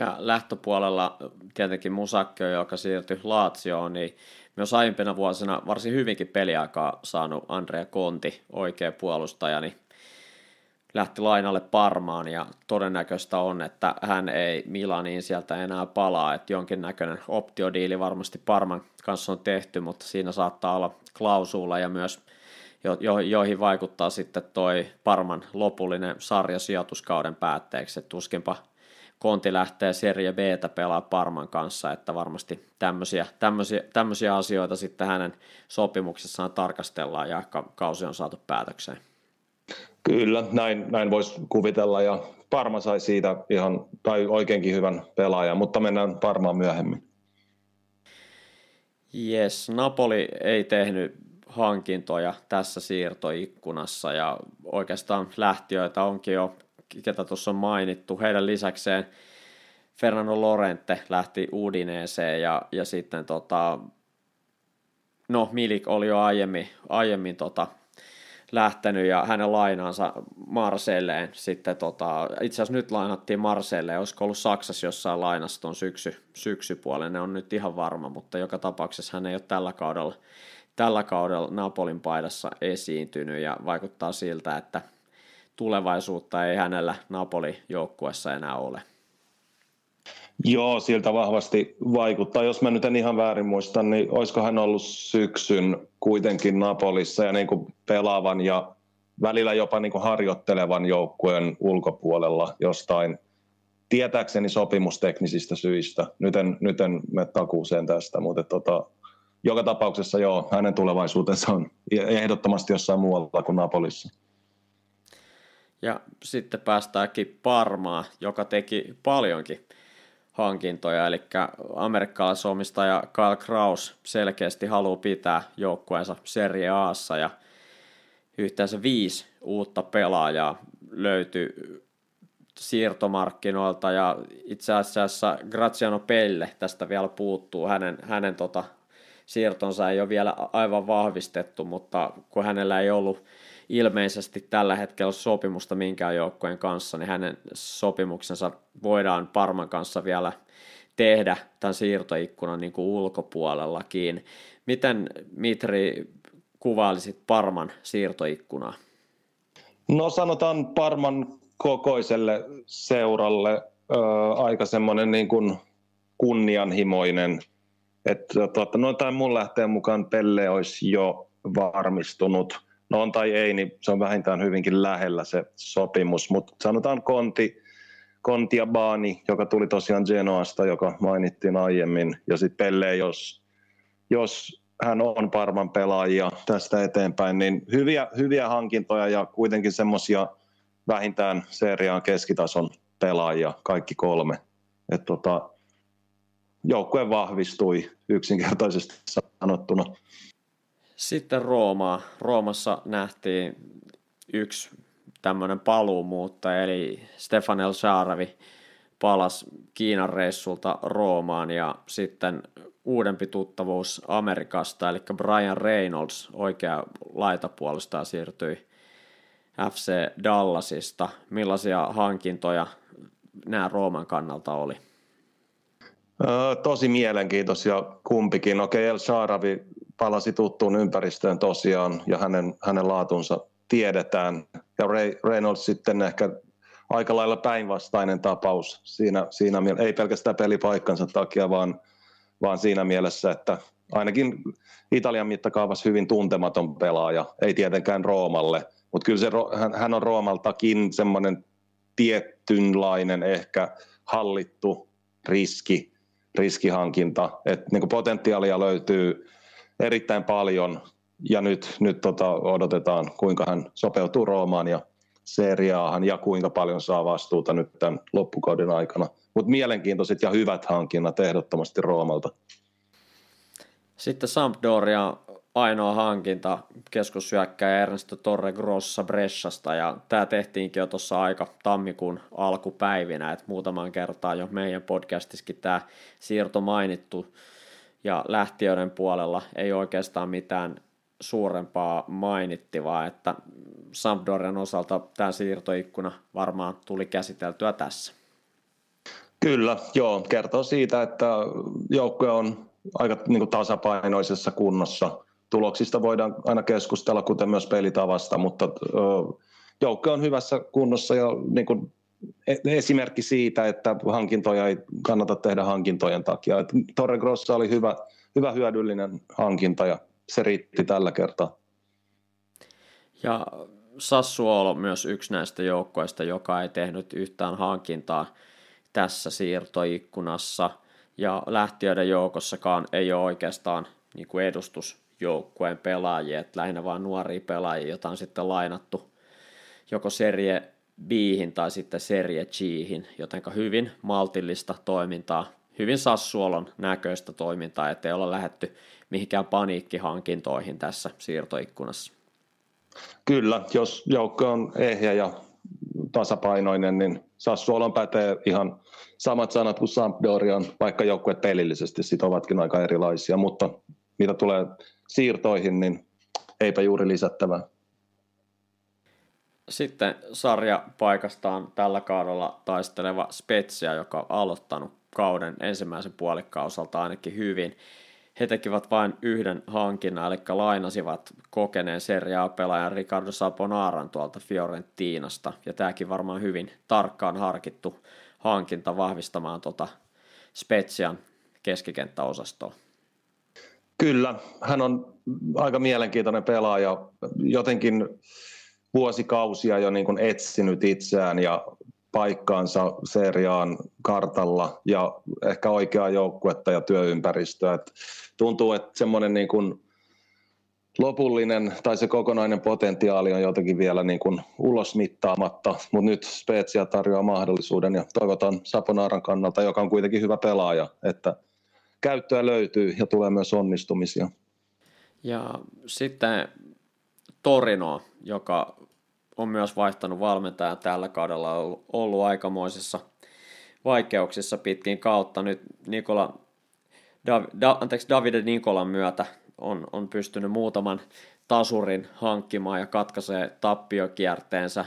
Ja lähtöpuolella tietenkin Musakko, joka siirtyi Laatsioon, niin myös aiempina vuosina varsin hyvinkin peliaikaa saanut Andrea Konti, oikea puolustaja, niin lähti lainalle Parmaan ja todennäköistä on, että hän ei Milaniin sieltä enää palaa, että jonkinnäköinen optiodiili varmasti Parman kanssa on tehty, mutta siinä saattaa olla klausula ja myös jo, jo, joihin vaikuttaa sitten toi Parman lopullinen sarjasijoituskauden päätteeksi, että tuskinpa Konti lähtee Serie b pelaa Parman kanssa, että varmasti tämmöisiä, tämmöisiä, tämmöisiä asioita sitten hänen sopimuksessaan tarkastellaan ja kausi on saatu päätökseen. Kyllä, näin, näin voisi kuvitella ja Parma sai siitä ihan, tai oikeinkin hyvän pelaajan, mutta mennään Parmaan myöhemmin. Yes, Napoli ei tehnyt hankintoja tässä siirtoikkunassa ja oikeastaan lähtiöitä onkin jo, ketä tuossa on mainittu. Heidän lisäkseen Fernando Lorente lähti Udineeseen ja, ja sitten tota, no Milik oli jo aiemmin, aiemmin tota, lähtenyt ja hänen lainaansa Marselleen sitten tota, itse asiassa nyt lainattiin Marselleen, olisiko ollut Saksassa jossain lainassa tuon syksy, syksypuolen, ne on nyt ihan varma, mutta joka tapauksessa hän ei ole tällä kaudella, tällä kaudella Napolin paidassa esiintynyt ja vaikuttaa siltä, että tulevaisuutta ei hänellä Napoli joukkuessa enää ole. Joo, siltä vahvasti vaikuttaa. Jos mä nyt en ihan väärin muista, niin olisiko hän ollut syksyn kuitenkin Napolissa ja niin kuin pelaavan ja välillä jopa niin kuin harjoittelevan joukkueen ulkopuolella jostain tietääkseni sopimusteknisistä syistä. Nyt en, nyt en mene takuuseen tästä, mutta tota, joka tapauksessa joo, hänen tulevaisuutensa on ehdottomasti jossain muualla kuin Napolissa. Ja sitten päästäänkin Parmaa, joka teki paljonkin hankintoja, eli amerikkalaisomistaja Kyle Kraus selkeästi haluaa pitää joukkueensa Serie Aassa ja yhteensä viisi uutta pelaajaa löytyy siirtomarkkinoilta ja itse asiassa Graziano Pelle tästä vielä puuttuu, hänen, hänen tota, siirtonsa ei ole vielä aivan vahvistettu, mutta kun hänellä ei ollut ilmeisesti tällä hetkellä sopimusta minkään joukkojen kanssa, niin hänen sopimuksensa voidaan Parman kanssa vielä tehdä tämän siirtoikkunan niin kuin ulkopuolellakin. Miten Mitri kuvailisit Parman siirtoikkunaa? No sanotaan Parman kokoiselle seuralle ö, aika semmoinen niin kuin kunnianhimoinen, että tuota, no, tai mun lähteen mukaan Pelle olisi jo varmistunut – no on tai ei, niin se on vähintään hyvinkin lähellä se sopimus, mutta sanotaan Konti, Konti ja Baani, joka tuli tosiaan Genoasta, joka mainittiin aiemmin, ja sitten Pelle, jos, jos hän on Parman pelaajia tästä eteenpäin, niin hyviä, hyviä hankintoja ja kuitenkin semmoisia vähintään seriaan keskitason pelaajia, kaikki kolme. Et tota, joukkue vahvistui yksinkertaisesti sanottuna. Sitten Roomaa. Roomassa nähtiin yksi tämmöinen paluumuuttaja, eli Stefan El Shaaravi palasi Kiinan reissulta Roomaan ja sitten uudempi tuttavuus Amerikasta, eli Brian Reynolds, oikea laitapuolesta siirtyi FC Dallasista. Millaisia hankintoja nämä Rooman kannalta oli? tosi mielenkiintoisia kumpikin. Okei, El Sharavi palasi tuttuun ympäristöön tosiaan ja hänen, hänen laatunsa tiedetään. Ja Ray, Reynolds sitten ehkä aika lailla päinvastainen tapaus siinä, siinä ei pelkästään pelipaikkansa takia, vaan, vaan siinä mielessä, että ainakin Italian mittakaavassa hyvin tuntematon pelaaja, ei tietenkään Roomalle, mutta kyllä se, hän, hän on Roomaltakin semmoinen tietynlainen ehkä hallittu riski, riskihankinta, että niin potentiaalia löytyy erittäin paljon ja nyt, nyt tota odotetaan, kuinka hän sopeutuu Roomaan ja seriaahan ja kuinka paljon saa vastuuta nyt tämän loppukauden aikana. Mutta mielenkiintoiset ja hyvät hankinnat ehdottomasti Roomalta. Sitten Sampdoria ainoa hankinta keskussyökkäjä Ernesto Torre Grossa Bressasta ja tämä tehtiinkin jo tuossa aika tammikuun alkupäivinä, että muutaman kertaa jo meidän podcastissakin tämä siirto mainittu ja lähtiöiden puolella ei oikeastaan mitään suurempaa mainittivaa, että Sampdorian osalta tämä siirtoikkuna varmaan tuli käsiteltyä tässä. Kyllä, joo, kertoo siitä, että joukkue on aika niin kuin tasapainoisessa kunnossa. Tuloksista voidaan aina keskustella, kuten myös pelitavasta, mutta joukkue on hyvässä kunnossa ja niin kuin esimerkki siitä, että hankintoja ei kannata tehdä hankintojen takia. Torre Grossa oli hyvä, hyvä hyödyllinen hankinta ja se riitti tällä kertaa. Ja Sassuolo on myös yksi näistä joukkoista, joka ei tehnyt yhtään hankintaa tässä siirtoikkunassa. Ja lähtiöiden joukossakaan ei ole oikeastaan niin kuin edustusjoukkueen pelaajia, että lähinnä vain nuoria pelaajia, joita on sitten lainattu joko serie b tai sitten serie g jotenka hyvin maltillista toimintaa, hyvin Sassuolon näköistä toimintaa, ettei olla lähetty mihinkään paniikkihankintoihin tässä siirtoikkunassa. Kyllä, jos joukko on ehjä ja tasapainoinen, niin Sassuolon pätee ihan samat sanat kuin Sampdorian, vaikka joukkueet pelillisesti sit ovatkin aika erilaisia, mutta mitä tulee siirtoihin, niin eipä juuri lisättävää. Sitten sarja paikastaan tällä kaudella taisteleva Spetsia, joka on aloittanut kauden ensimmäisen puolikkaan osalta ainakin hyvin. He tekivät vain yhden hankinnan, eli lainasivat kokeneen seriaa pelaajan Ricardo Saponaran tuolta Fiorentinasta, ja tämäkin varmaan hyvin tarkkaan harkittu hankinta vahvistamaan tuota Spetsian keskikenttäosastoa. Kyllä, hän on aika mielenkiintoinen pelaaja, jotenkin vuosikausia jo niin kuin etsinyt itseään ja paikkaansa seriaan kartalla ja ehkä oikeaa joukkuetta ja työympäristöä. Et tuntuu, että semmoinen niin kuin lopullinen tai se kokonainen potentiaali on jotenkin vielä niin kuin ulosmittaamatta, mutta nyt Spezia tarjoaa mahdollisuuden ja toivotan Saponaaran kannalta, joka on kuitenkin hyvä pelaaja, että käyttöä löytyy ja tulee myös onnistumisia. Ja sitten Torino, joka on myös vaihtanut valmentajan tällä kaudella, ollut, ollut aikamoisissa vaikeuksissa pitkin kautta. Nyt Nikola, Dav, da, anteeksi, Davide Nikolan myötä on, on pystynyt muutaman tasurin hankkimaan ja katkaisee tappiokierteensä.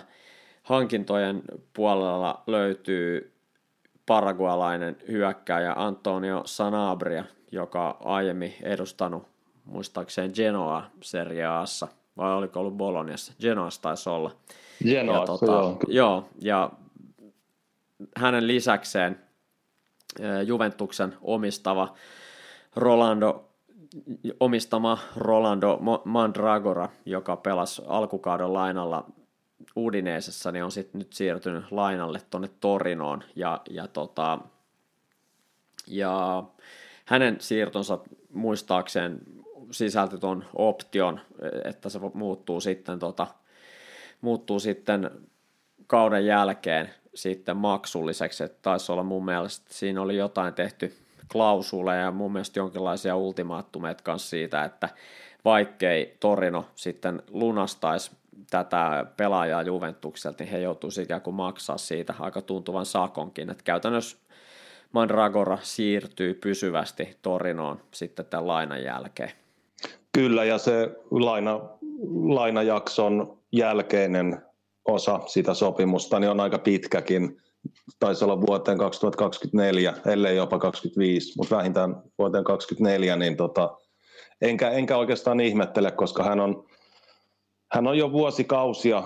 Hankintojen puolella löytyy paragualainen hyökkääjä Antonio Sanabria, joka aiemmin edustanut muistaakseen Genoa seriaassa – vai oliko ollut Boloniassa? Genoassa taisi olla. Genoassa, ja, tota, joo. joo. ja hänen lisäkseen Juventuksen omistava Rolando omistama Rolando Mandragora, joka pelasi alkukauden lainalla Udineesessa, niin on sitten nyt siirtynyt lainalle tuonne Torinoon ja, ja, tota, ja hänen siirtonsa muistaakseen sisältö tuon option, että se muuttuu sitten, tota, muuttuu sitten kauden jälkeen sitten maksulliseksi, että taisi olla mun mielestä, siinä oli jotain tehty klausuleja ja mun mielestä jonkinlaisia ultimaattumeita kanssa siitä, että vaikkei Torino sitten lunastaisi tätä pelaajaa Juventukselta, niin he joutuisi ikään kuin maksaa siitä aika tuntuvan sakonkin, että käytännössä Mandragora siirtyy pysyvästi Torinoon sitten tämän lainan jälkeen. Kyllä, ja se laina, lainajakson jälkeinen osa sitä sopimusta niin on aika pitkäkin. Taisi olla vuoteen 2024, ellei jopa 2025, mutta vähintään vuoteen 2024, niin tota, enkä, enkä oikeastaan ihmettele, koska hän on, hän on jo vuosikausia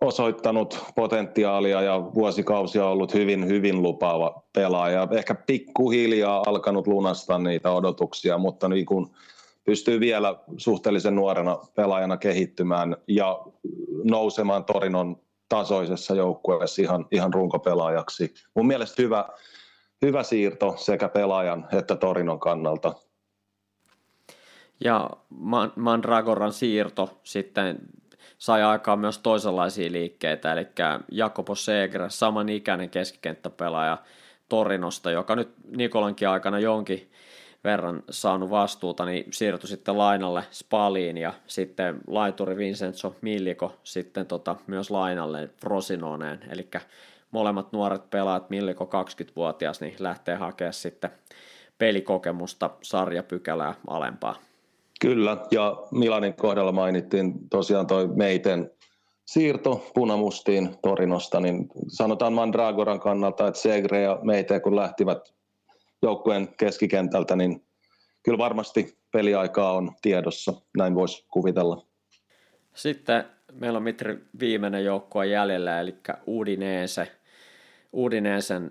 osoittanut potentiaalia ja vuosikausia ollut hyvin, hyvin lupaava pelaaja. Ehkä pikkuhiljaa alkanut lunastaa niitä odotuksia, mutta niin kuin pystyy vielä suhteellisen nuorena pelaajana kehittymään ja nousemaan Torinon tasoisessa joukkueessa ihan, ihan runkopelaajaksi. Mun mielestä hyvä, hyvä siirto sekä pelaajan että Torinon kannalta. Ja Mandragoran siirto sitten sai aikaan myös toisenlaisia liikkeitä, eli Jakobo Segre, samanikäinen keskikenttäpelaaja Torinosta, joka nyt Nikolankin aikana jonkin verran saanut vastuuta, niin siirtyi sitten lainalle Spaliin ja sitten laituri Vincenzo Milliko sitten tota, myös lainalle Frosinoneen, eli molemmat nuoret pelaajat, Milliko 20-vuotias, niin lähtee hakemaan sitten pelikokemusta sarjapykälää alempaa. Kyllä, ja Milanin kohdalla mainittiin tosiaan toi Meiten siirto punamustiin Torinosta, niin sanotaan Mandragoran kannalta, että Segre ja Meite kun lähtivät joukkueen keskikentältä, niin kyllä varmasti peliaikaa on tiedossa, näin voisi kuvitella. Sitten meillä on Mitri viimeinen joukkue jäljellä, eli Udinese. Udineesen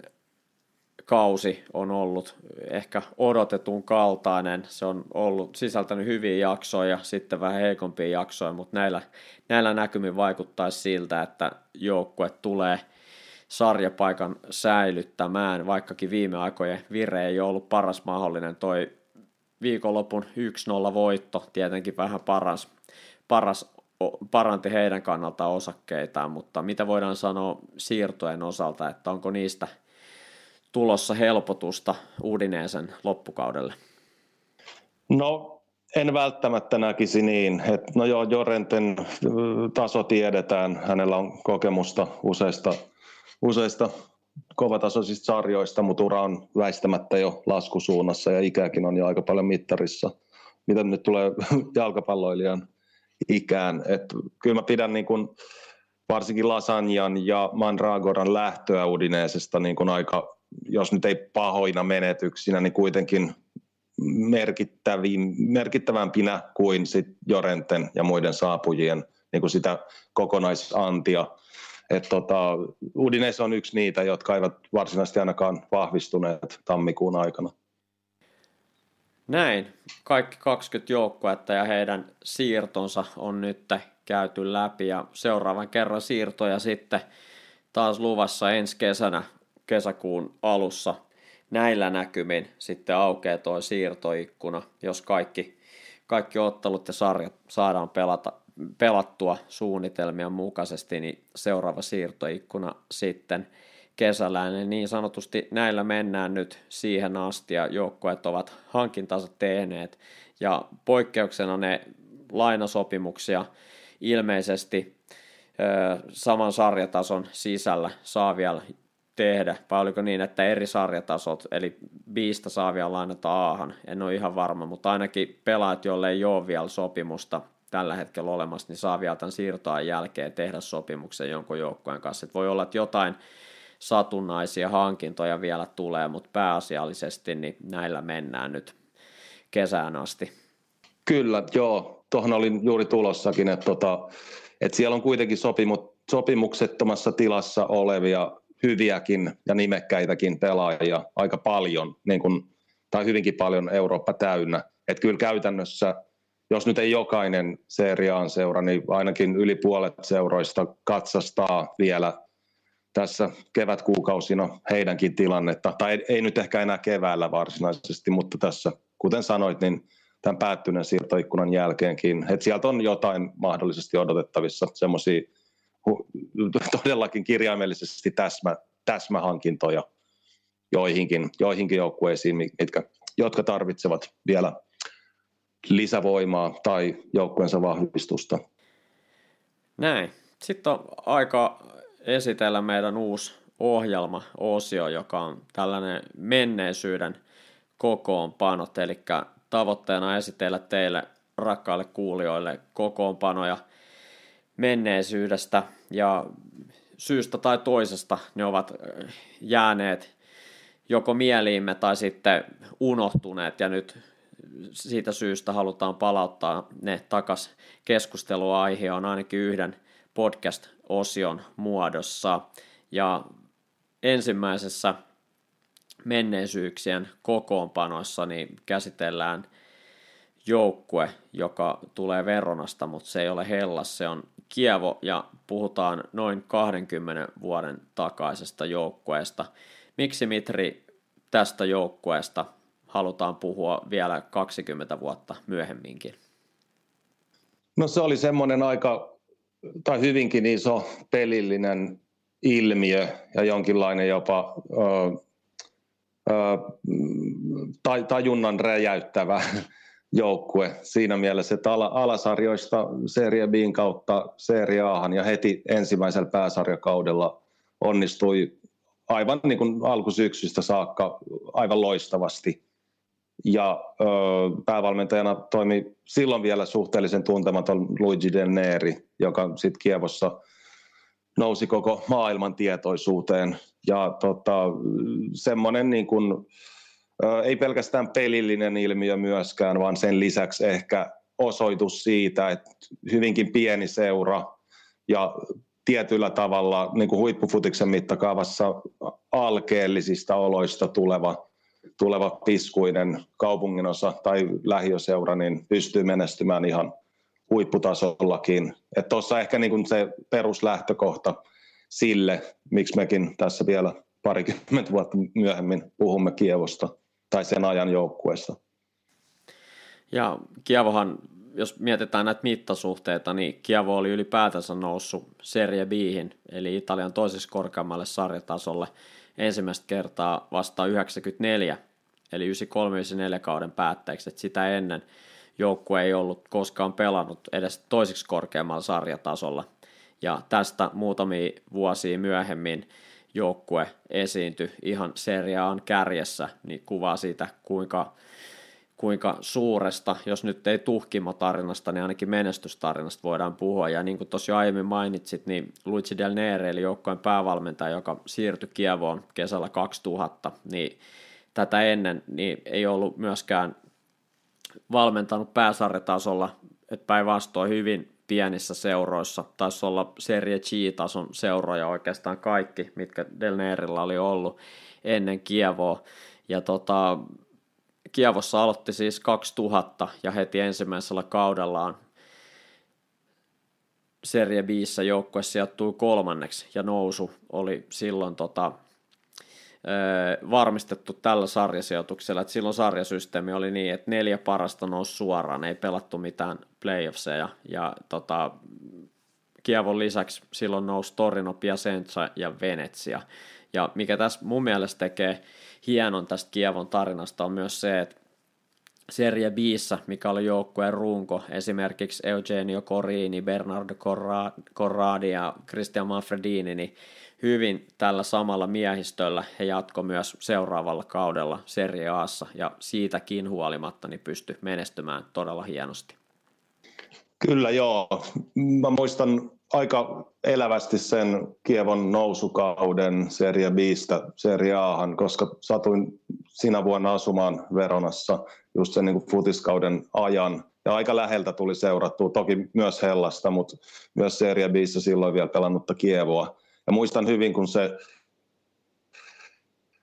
kausi on ollut ehkä odotetun kaltainen. Se on ollut sisältänyt hyviä jaksoja ja sitten vähän heikompia jaksoja, mutta näillä, näillä näkymin vaikuttaisi siltä, että joukkue tulee sarjapaikan säilyttämään, vaikkakin viime aikojen vire ei ollut paras mahdollinen. Toi viikonlopun 1-0 voitto tietenkin vähän paras, paras paranti heidän kannalta osakkeitaan, mutta mitä voidaan sanoa siirtojen osalta, että onko niistä – tulossa helpotusta Uudineesen loppukaudelle? No en välttämättä näkisi niin. että no joo, Jorenten taso tiedetään. Hänellä on kokemusta useista, useista kovatasoisista sarjoista, mutta ura on väistämättä jo laskusuunnassa ja ikäkin on jo aika paljon mittarissa. Mitä nyt tulee jalkapalloilijan ikään. Et kyllä mä pidän niin kun, varsinkin Lasanjan ja Mandragoran lähtöä Udineesesta niin kun aika jos nyt ei pahoina menetyksinä, niin kuitenkin merkittävämpinä kuin sit Jorenten ja muiden saapujien niin kuin sitä kokonaisantia. Et tota, Udines on yksi niitä, jotka eivät varsinaisesti ainakaan vahvistuneet tammikuun aikana. Näin. Kaikki 20 joukkuetta ja heidän siirtonsa on nyt käyty läpi ja seuraavan kerran siirtoja sitten taas luvassa ensi kesänä kesäkuun alussa näillä näkymin sitten aukeaa tuo siirtoikkuna, jos kaikki, kaikki ottelut ja sarjat saadaan pelata, pelattua suunnitelmien mukaisesti, niin seuraava siirtoikkuna sitten kesällä, niin, niin sanotusti näillä mennään nyt siihen asti ja joukkueet ovat hankintansa tehneet. Ja poikkeuksena ne lainasopimuksia ilmeisesti saman sarjatason sisällä saa vielä tehdä, vai oliko niin, että eri sarjatasot, eli biistä saa vielä lainata aahan, en ole ihan varma, mutta ainakin pelaajat, joille ei ole vielä sopimusta tällä hetkellä olemassa, niin saa vielä tämän siirtoa jälkeen tehdä sopimuksen jonkun joukkueen kanssa. Et voi olla, että jotain satunnaisia hankintoja vielä tulee, mutta pääasiallisesti niin näillä mennään nyt kesään asti. Kyllä, joo. Tuohon olin juuri tulossakin, että, tota, että siellä on kuitenkin sopimu, sopimuksettomassa tilassa olevia hyviäkin ja nimekkäitäkin pelaajia aika paljon, niin kuin, tai hyvinkin paljon Eurooppa täynnä. että kyllä käytännössä, jos nyt ei jokainen seriaan seura, niin ainakin yli puolet seuroista katsastaa vielä tässä kevätkuukausina heidänkin tilannetta, tai ei, ei nyt ehkä enää keväällä varsinaisesti, mutta tässä, kuten sanoit, niin tämän päättyneen siirtoikkunan jälkeenkin, että sieltä on jotain mahdollisesti odotettavissa, semmoisia todellakin kirjaimellisesti täsmä, täsmähankintoja joihinkin, joihinkin joukkueisiin, mitkä, jotka tarvitsevat vielä lisävoimaa tai joukkueensa vahvistusta. Näin. Sitten on aika esitellä meidän uusi ohjelma-osio, joka on tällainen menneisyyden kokoonpanot, eli tavoitteena esitellä teille rakkaille kuulijoille kokoonpanoja menneisyydestä ja syystä tai toisesta ne ovat jääneet joko mieliimme tai sitten unohtuneet ja nyt siitä syystä halutaan palauttaa ne takas keskusteluaihe on ainakin yhden podcast-osion muodossa. Ja ensimmäisessä menneisyyksien kokoonpanoissa niin käsitellään joukkue, joka tulee Veronasta, mutta se ei ole Hellas, se on Kievo ja puhutaan noin 20 vuoden takaisesta joukkueesta. Miksi Mitri tästä joukkueesta halutaan puhua vielä 20 vuotta myöhemminkin? No se oli semmoinen aika, tai hyvinkin iso pelillinen ilmiö ja jonkinlainen jopa ö, ö, tajunnan räjäyttävä joukkue siinä mielessä, että alasarjoista Serie Bin kautta Serie Ahan ja heti ensimmäisellä pääsarjakaudella onnistui aivan niin kuin alkusyksystä saakka aivan loistavasti. Ja ö, päävalmentajana toimi silloin vielä suhteellisen tuntematon Luigi Del Neri, joka sitten Kievossa nousi koko maailman tietoisuuteen. Ja tota, semmoinen niin kuin, ö, ei pelkästään pelillinen ilmiö myöskään, vaan sen lisäksi ehkä osoitus siitä, että hyvinkin pieni seura ja tietyllä tavalla niin kuin huippufutiksen mittakaavassa alkeellisista oloista tuleva, tuleva piskuinen kaupunginosa tai lähiöseura niin pystyy menestymään ihan huipputasollakin. Tuossa ehkä niin se peruslähtökohta sille, miksi mekin tässä vielä parikymmentä vuotta myöhemmin puhumme Kievosta tai sen ajan joukkueesta. Ja Kievohan jos mietitään näitä mittasuhteita, niin Kievo oli ylipäätänsä noussut Serie b eli Italian toisessa korkeammalle sarjatasolle ensimmäistä kertaa vasta 94, eli 93-94 kauden päätteeksi, että sitä ennen joukkue ei ollut koskaan pelannut edes toiseksi korkeammalla sarjatasolla. Ja tästä muutamia vuosia myöhemmin joukkue esiintyi ihan seriaan kärjessä, niin kuvaa siitä, kuinka kuinka suuresta, jos nyt ei tuhkimotarinasta, niin ainakin menestystarinasta voidaan puhua. Ja niin kuin jo aiemmin mainitsit, niin Luigi Del Nere, eli joukkojen päävalmentaja, joka siirtyi Kievoon kesällä 2000, niin tätä ennen niin ei ollut myöskään valmentanut pääsarjatasolla, että päinvastoin hyvin pienissä seuroissa, taisi olla Serie G-tason seuroja oikeastaan kaikki, mitkä Del Nerilla oli ollut ennen Kievoa. Ja tota, Kievossa aloitti siis 2000 ja heti ensimmäisellä kaudellaan Serie B joukkue sijoittui kolmanneksi ja nousu oli silloin tota, varmistettu tällä sarjasijoituksella, että silloin sarjasysteemi oli niin, että neljä parasta nousi suoraan, ei pelattu mitään playoffseja ja tota, Kievon lisäksi silloin nousi Torino, Piacenza ja Venetsia. Ja mikä tässä mun mielestä tekee hienon tästä Kievon tarinasta on myös se, että Serie b mikä oli joukkueen runko, esimerkiksi Eugenio Corini, Bernardo Corradi ja Christian Manfredini, niin hyvin tällä samalla miehistöllä he jatko myös seuraavalla kaudella Serie Aassa ja siitäkin huolimatta niin pysty menestymään todella hienosti. Kyllä joo. Mä muistan aika elävästi sen Kievon nousukauden Serie Bistä Serie Ahan, koska satuin sinä vuonna asumaan Veronassa just sen niin kuin futiskauden ajan. Ja aika läheltä tuli seurattua, toki myös Hellasta, mutta myös Serie Bissä silloin vielä pelannutta Kievoa. Ja muistan hyvin, kun se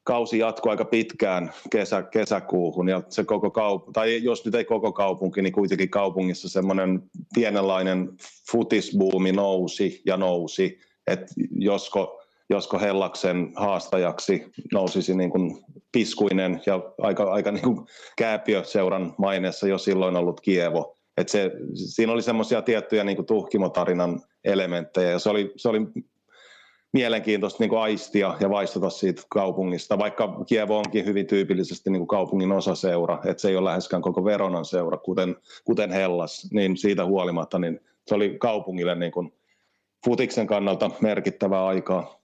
kausi jatkui aika pitkään kesä, kesäkuuhun ja se koko kaup- tai jos nyt ei koko kaupunki, niin kuitenkin kaupungissa semmoinen pienenlainen futisbuumi nousi ja nousi, että josko, josko Hellaksen haastajaksi nousisi niin kuin piskuinen ja aika, aika niin kuin kääpiö-seuran maineessa jo silloin ollut Kievo. Et se, siinä oli semmoisia tiettyjä niin kuin tuhkimotarinan elementtejä ja se oli, se oli mielenkiintoista niin kuin aistia ja vaistata siitä kaupungista, vaikka Kievo onkin hyvin tyypillisesti niin kuin kaupungin osaseura, että se ei ole läheskään koko Veronan seura, kuten, kuten Hellas, niin siitä huolimatta niin se oli kaupungille niin kuin futiksen kannalta merkittävää aikaa.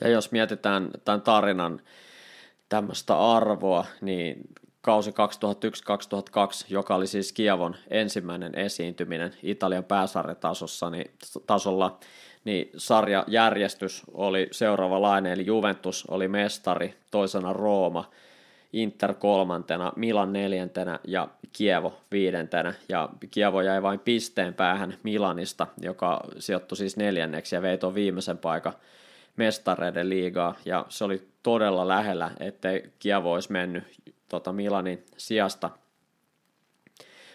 Ja jos mietitään tämän tarinan tämmöistä arvoa, niin kausi 2001-2002, joka oli siis Kievon ensimmäinen esiintyminen Italian pääsarjatasossa, niin tasolla, niin sarjajärjestys oli seuraava eli Juventus oli mestari, toisena Rooma, Inter kolmantena, Milan neljäntenä ja Kievo viidentenä. Ja Kievo jäi vain pisteen päähän Milanista, joka sijoittui siis neljänneksi ja vei tuon viimeisen paikan mestareiden liigaa. Ja se oli todella lähellä, ettei Kievo olisi mennyt tota Milanin sijasta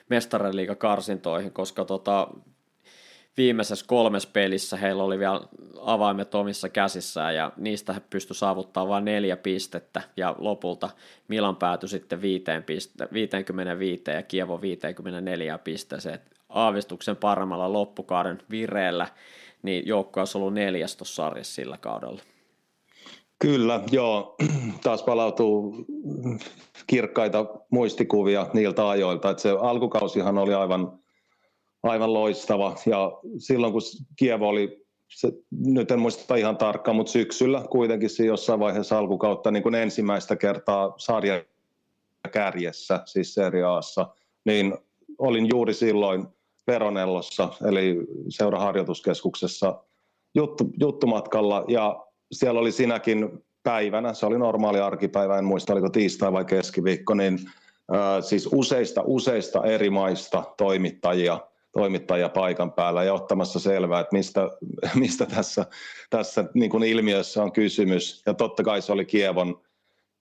mestareiden liiga karsintoihin, koska tota, viimeisessä kolmessa pelissä heillä oli vielä avaimet omissa käsissään ja niistä he pystyi saavuttamaan vain neljä pistettä ja lopulta Milan päätyi sitten 55 ja Kievo 54 pisteeseen. Aavistuksen paremmalla loppukauden vireellä, niin joukko olisi ollut neljäs sarjassa sillä kaudella. Kyllä, joo. Taas palautuu kirkkaita muistikuvia niiltä ajoilta. Että se alkukausihan oli aivan aivan loistava. Ja silloin kun Kievo oli, se, nyt en muista ihan tarkkaan, mutta syksyllä kuitenkin siinä jossain vaiheessa alkukautta niin kuin ensimmäistä kertaa sarja kärjessä, siis Serie Aassa, niin olin juuri silloin Veronellossa, eli seuraharjoituskeskuksessa juttu, juttumatkalla, ja siellä oli sinäkin päivänä, se oli normaali arkipäivä, en muista oliko tiistai vai keskiviikko, niin äh, siis useista, useista eri maista toimittajia toimittajia paikan päällä ja ottamassa selvää, että mistä, mistä tässä, tässä niin kuin ilmiössä on kysymys. Ja totta kai se oli Kievon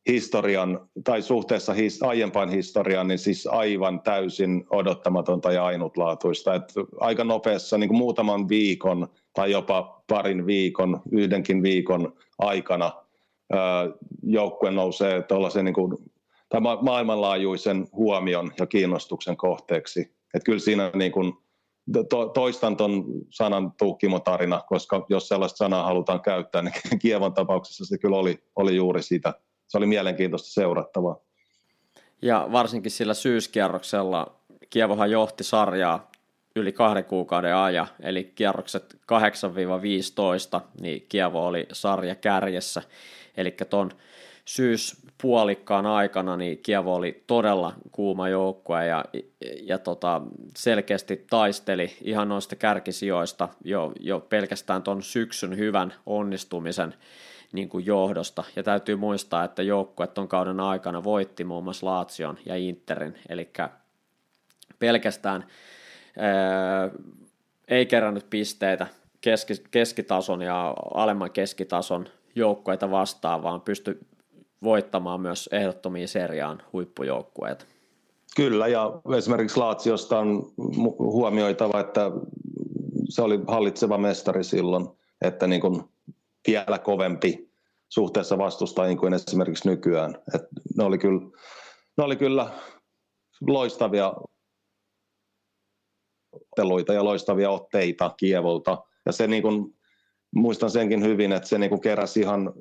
historian, tai suhteessa his, aiempaan historiaan, niin siis aivan täysin odottamatonta ja ainutlaatuista. Et aika nopeassa, niin kuin muutaman viikon tai jopa parin viikon, yhdenkin viikon aikana joukkue nousee tuollaisen niin kuin, maailmanlaajuisen huomion ja kiinnostuksen kohteeksi. Että kyllä siinä niin kuin, to, toistan tuon sanan tuhkimotarina, koska jos sellaista sanaa halutaan käyttää, niin Kievan tapauksessa se kyllä oli, oli juuri sitä. Se oli mielenkiintoista seurattavaa. Ja varsinkin sillä syyskierroksella Kievohan johti sarjaa yli kahden kuukauden ajan, eli kierrokset 8-15, niin Kievo oli sarja kärjessä, eli tuon syyspuolikkaan aikana niin Kievo oli todella kuuma joukkue ja, ja tota, selkeästi taisteli ihan noista kärkisijoista jo, jo pelkästään tuon syksyn hyvän onnistumisen niin kuin johdosta. Ja täytyy muistaa, että joukkue tuon kauden aikana voitti muun muassa Laatsion ja Interin, eli pelkästään ää, ei kerännyt pisteitä keski, keskitason ja alemman keskitason joukkueita vastaan, vaan pystyi voittamaan myös ehdottomia seriaan huippujoukkueita. Kyllä, ja esimerkiksi Laatsiosta on huomioitava, että se oli hallitseva mestari silloin, että niin kuin vielä kovempi suhteessa vastustajiin kuin esimerkiksi nykyään. Et ne, oli kyllä, ne oli kyllä loistavia otteluita ja loistavia otteita Kievolta. Ja se niin kuin, muistan senkin hyvin, että se niin kuin keräsi ihan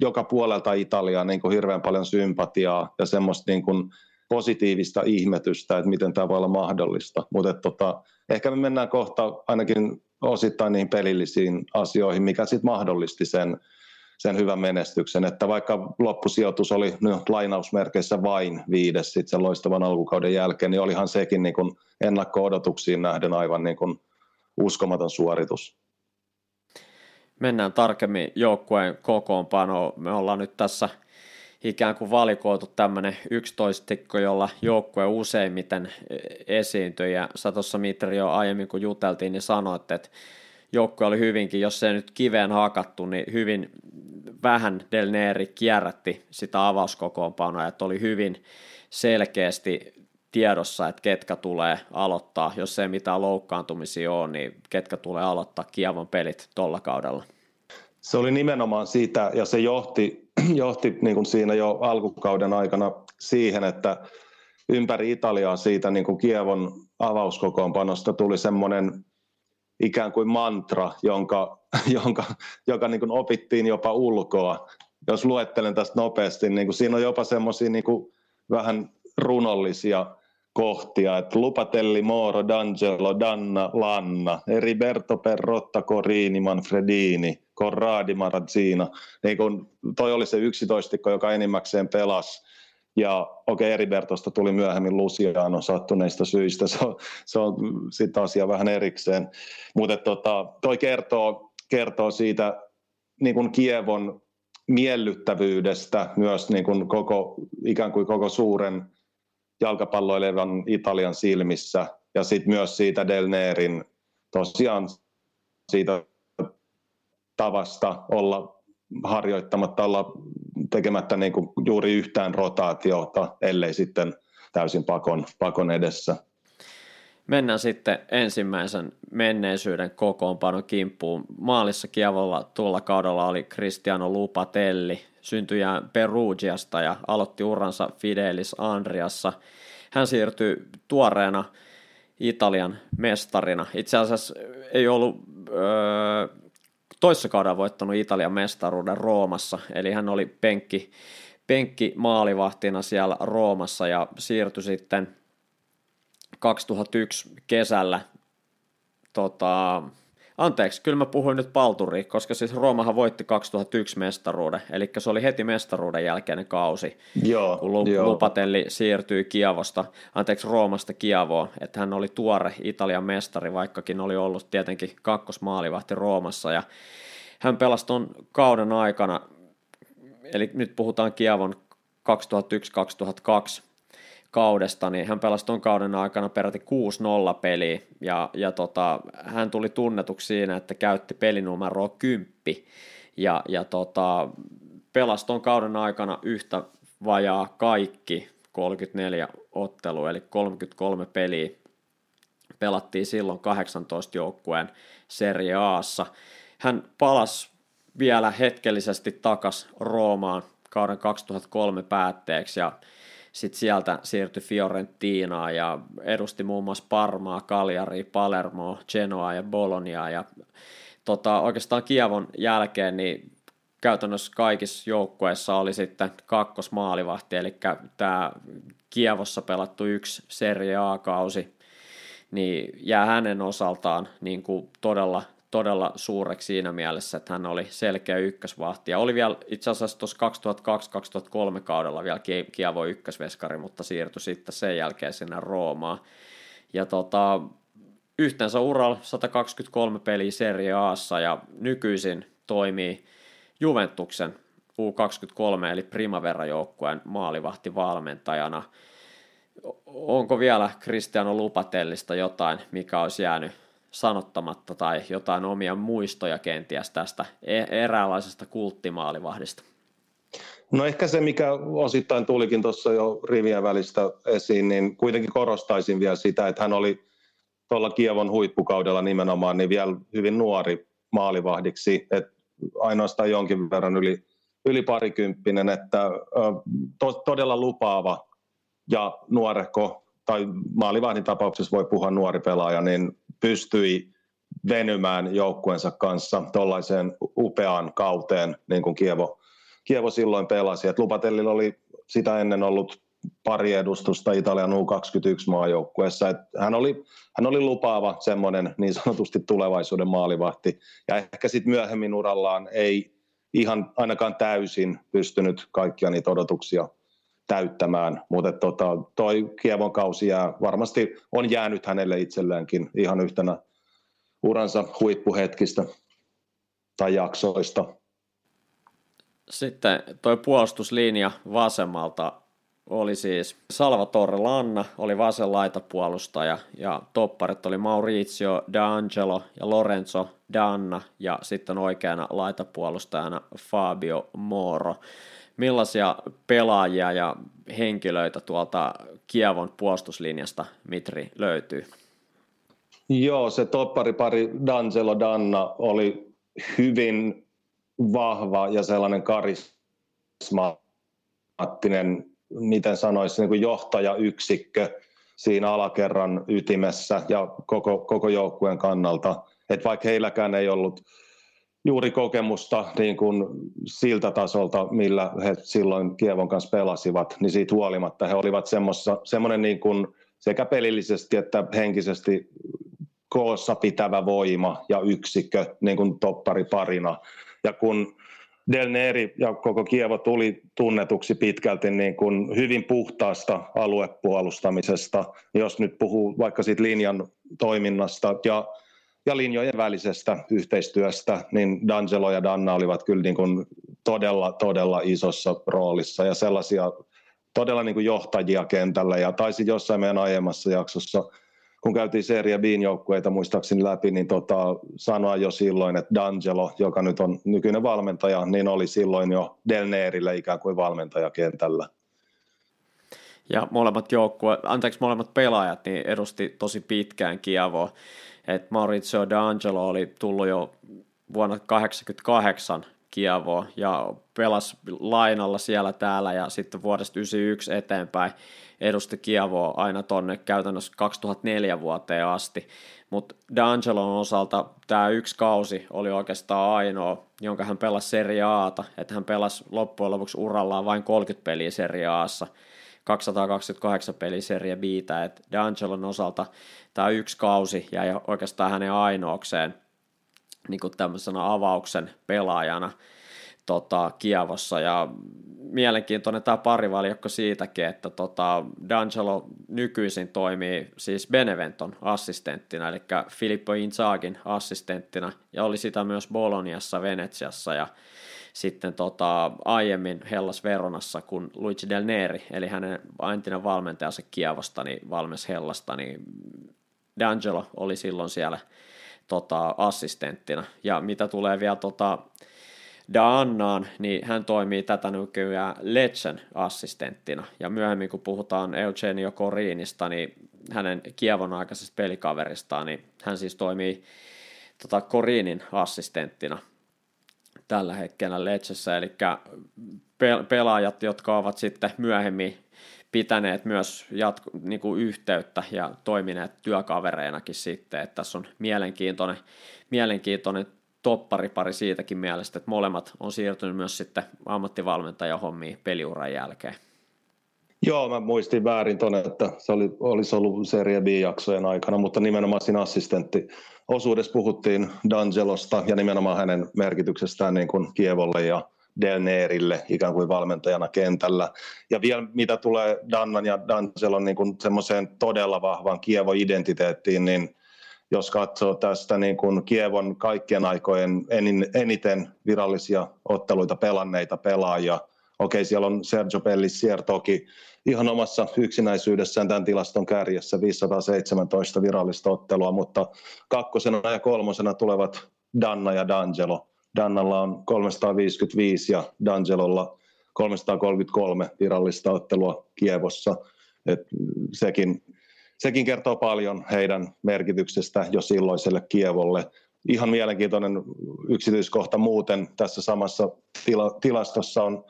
joka puolelta Italiaa niin kuin hirveän paljon sympatiaa ja semmoista niin kuin positiivista ihmetystä, että miten tämä voi olla mahdollista. Mutta tota, ehkä me mennään kohta ainakin osittain niihin pelillisiin asioihin, mikä sitten mahdollisti sen, sen hyvän menestyksen. Että vaikka loppusijoitus oli no, lainausmerkeissä vain viides sit sen loistavan alkukauden jälkeen, niin olihan sekin niin kuin ennakko-odotuksiin nähden aivan niin kuin uskomaton suoritus mennään tarkemmin joukkueen kokoonpanoon. Me ollaan nyt tässä ikään kuin valikoitu tämmöinen yksitoistikko, jolla joukkue useimmiten esiintyy. Ja sä tuossa Mitri jo aiemmin kun juteltiin, niin sanoit, että joukkue oli hyvinkin, jos se nyt kiveen hakattu, niin hyvin vähän Del Neri kierrätti sitä avauskokoonpanoa, että oli hyvin selkeästi tiedossa, että ketkä tulee aloittaa, jos ei mitään loukkaantumisia ole, niin ketkä tulee aloittaa Kievon pelit tuolla kaudella. Se oli nimenomaan siitä, ja se johti, johti niin kuin siinä jo alkukauden aikana siihen, että ympäri Italiaa siitä niin kuin Kievon avauskokoonpanosta tuli semmoinen ikään kuin mantra, jonka, jonka, joka niin kuin opittiin jopa ulkoa. Jos luettelen tästä nopeasti, niin kuin siinä on jopa semmoisia niin vähän runollisia kohtia, että Lupatelli, Moro, D'Angelo, Danna, Lanna, Eriberto, Perrotta, Corini, Manfredini, Corradi, Marazzina. Niin kun toi oli se yksitoistikko, joka enimmäkseen pelasi. Ja okei, okay, Eribertosta tuli myöhemmin Luciano sattuneista syistä, se on, se on sitten asia vähän erikseen. Mutta tota, toi kertoo, kertoo siitä niin kuin Kievon miellyttävyydestä myös niin kuin koko, ikään kuin koko suuren jalkapalloilevan Italian silmissä ja sitten myös siitä Del Nerin tosiaan siitä tavasta olla harjoittamatta, olla tekemättä niin kuin juuri yhtään rotaatiota, ellei sitten täysin pakon, pakon edessä. Mennään sitten ensimmäisen menneisyyden kokoonpanon kimppuun. Maalissa Kievolla tuolla kaudella oli Cristiano Lupatelli, syntyjään Perugiasta ja aloitti uransa Fidelis Andriassa. Hän siirtyi tuoreena Italian mestarina. Itse asiassa ei ollut öö, toissa kaudella voittanut Italian mestaruuden Roomassa, eli hän oli penkki, penkki maalivahtina siellä Roomassa ja siirtyi sitten 2001 kesällä tota, Anteeksi, kyllä mä puhuin nyt palturi, koska siis Roomahan voitti 2001 mestaruuden, eli se oli heti mestaruuden jälkeinen kausi, joo, kun Lu- joo. Lupatelli siirtyi Kiavosta, anteeksi Roomasta Kiavoon, että hän oli tuore Italian mestari, vaikkakin oli ollut tietenkin kakkosmaalivahti Roomassa, ja hän pelasi ton kauden aikana, eli nyt puhutaan Kiavon 2001-2002 kaudesta, niin hän pelasi tuon kauden aikana peräti 6-0 peliä, ja, ja tota, hän tuli tunnetuksi siinä, että käytti pelinumeroa 10, ja, ja tota, pelasi tuon kauden aikana yhtä vajaa kaikki 34 ottelua, eli 33 peliä. Pelattiin silloin 18 joukkueen Serie Aassa. Hän palasi vielä hetkellisesti takas Roomaan kauden 2003 päätteeksi, ja sitten sieltä siirtyi Fiorentinaan ja edusti muun muassa Parmaa, Cagliari, Palermo, Genoa ja Bologna. Ja tota, oikeastaan Kievon jälkeen niin käytännössä kaikissa joukkueissa oli sitten kakkosmaalivahti, eli tämä Kievossa pelattu yksi Serie A-kausi, niin jää hänen osaltaan niin kuin todella todella suureksi siinä mielessä, että hän oli selkeä ykkösvahti. Ja oli vielä itse asiassa tuossa 2002-2003 kaudella vielä Kievo ykkösveskari, mutta siirtyi sitten sen jälkeen sinne Roomaan. Ja tota, yhteensä uralla 123 peliä Serie Aassa ja nykyisin toimii Juventuksen U23 eli Primavera-joukkueen maalivahtivalmentajana. Onko vielä Cristiano Lupatellista jotain, mikä olisi jäänyt sanottamatta tai jotain omia muistoja kenties tästä e- eräänlaisesta kulttimaalivahdista? No ehkä se, mikä osittain tulikin tuossa jo rivien välistä esiin, niin kuitenkin korostaisin vielä sitä, että hän oli tuolla Kievon huippukaudella nimenomaan niin vielä hyvin nuori maalivahdiksi, että ainoastaan jonkin verran yli, yli parikymppinen, että to, todella lupaava ja nuorehko, tai maalivahdin tapauksessa voi puhua nuori pelaaja, niin pystyi venymään joukkueensa kanssa tuollaiseen upeaan kauteen, niin kuin Kievo, Kievo silloin pelasi. Et Lupatellilla oli sitä ennen ollut pari edustusta Italian U21-maajoukkueessa. Et hän, oli, hän oli lupaava semmoinen niin sanotusti tulevaisuuden maalivahti. Ja ehkä sitten myöhemmin urallaan ei ihan ainakaan täysin pystynyt kaikkia niitä odotuksia täyttämään, mutta tota, toi Kievon kausi jää, varmasti on jäänyt hänelle itselleenkin ihan yhtenä uransa huippuhetkistä tai jaksoista. Sitten toi puolustuslinja vasemmalta oli siis Salvatore Lanna, oli vasen laitapuolustaja ja topparit oli Maurizio D'Angelo ja Lorenzo Danna ja sitten oikeana laitapuolustajana Fabio Moro. Millaisia pelaajia ja henkilöitä tuolta Kievon puolustuslinjasta Mitri löytyy? Joo, se topparipari D'Angelo Danna oli hyvin vahva ja sellainen karismaattinen, miten sanoisin, niin kuin johtajayksikkö siinä alakerran ytimessä ja koko, koko joukkueen kannalta. Et vaikka heilläkään ei ollut juuri kokemusta niin kuin siltä tasolta, millä he silloin Kievon kanssa pelasivat, niin siitä huolimatta he olivat semmoinen niin kuin sekä pelillisesti että henkisesti koossa pitävä voima ja yksikkö niin kuin toppari parina. Ja kun Del Neri ja koko Kievo tuli tunnetuksi pitkälti niin kuin hyvin puhtaasta aluepuolustamisesta, jos nyt puhuu vaikka siitä linjan toiminnasta ja, ja linjojen välisestä yhteistyöstä, niin D'Angelo ja Danna olivat kyllä niin kuin todella, todella isossa roolissa ja sellaisia todella niin kuin johtajia kentällä ja taisi jossain meidän aiemmassa jaksossa – kun käytiin Serie Bin joukkueita muistaakseni läpi, niin tota, sanoa jo silloin, että D'Angelo, joka nyt on nykyinen valmentaja, niin oli silloin jo Del Neerille ikään kuin valmentaja kentällä. Ja molemmat joukkue, anteeksi molemmat pelaajat, niin edusti tosi pitkään Kievoa. Et Maurizio D'Angelo oli tullut jo vuonna 1988 Kievoa ja pelasi lainalla siellä täällä ja sitten vuodesta 1991 eteenpäin edusti Kievoa aina tonne käytännössä 2004 vuoteen asti, mutta D'Angelon osalta tämä yksi kausi oli oikeastaan ainoa, jonka hän pelasi Serie Aata, että hän pelasi loppujen lopuksi urallaan vain 30 peliä Serie Aassa, 228 peliä Serie Bitä, että D'Angelon osalta tämä yksi kausi jäi oikeastaan hänen ainoakseen niin kuin tämmöisenä avauksen pelaajana tota, Kievossa. Ja mielenkiintoinen tämä parivaljakko siitäkin, että tota, D'Angelo nykyisin toimii siis Beneventon assistenttina, eli Filippo Inzagin assistenttina, ja oli sitä myös Boloniassa, Venetsiassa, ja sitten tota, aiemmin Hellas Veronassa, kun Luigi Del Neri, eli hänen entinen valmentajansa Kievosta, niin valmes Hellasta, niin D'Angelo oli silloin siellä tota, assistenttina. Ja mitä tulee vielä tota, Daannaan, niin hän toimii tätä nykyään Lecen assistenttina. Ja myöhemmin, kun puhutaan Eugenio Corinista, niin hänen Kievon aikaisesta pelikaveristaan, niin hän siis toimii tota, Corinin assistenttina tällä hetkellä Lecessä, eli pelaajat, jotka ovat sitten myöhemmin pitäneet myös jatko, niin kuin yhteyttä ja toimineet työkavereinakin sitten, että tässä on mielenkiintoinen, mielenkiintoinen topparipari siitäkin mielestä, että molemmat on siirtynyt myös sitten ammattivalmentajahommiin peliuran jälkeen. Joo, mä muistin väärin tuonne, että se oli, olisi ollut Serie B-jaksojen aikana, mutta nimenomaan siinä assistentti osuudessa puhuttiin D'Angelosta ja nimenomaan hänen merkityksestään niin kuin Kievolle ja Del Neerille ikään kuin valmentajana kentällä. Ja vielä mitä tulee Dannan ja D'Angelon niin semmoiseen todella vahvaan Kievo-identiteettiin, niin jos katsoo tästä niin kuin Kievon kaikkien aikojen eniten virallisia otteluita pelanneita pelaajia, okei siellä on Sergio Pellissier toki ihan omassa yksinäisyydessään tämän tilaston kärjessä 517 virallista ottelua, mutta kakkosena ja kolmosena tulevat Danna ja D'Angelo. Dannalla on 355 ja D'Angelolla 333 virallista ottelua Kievossa. Et sekin sekin kertoo paljon heidän merkityksestä jo silloiselle Kievolle. Ihan mielenkiintoinen yksityiskohta muuten tässä samassa tila, tilastossa on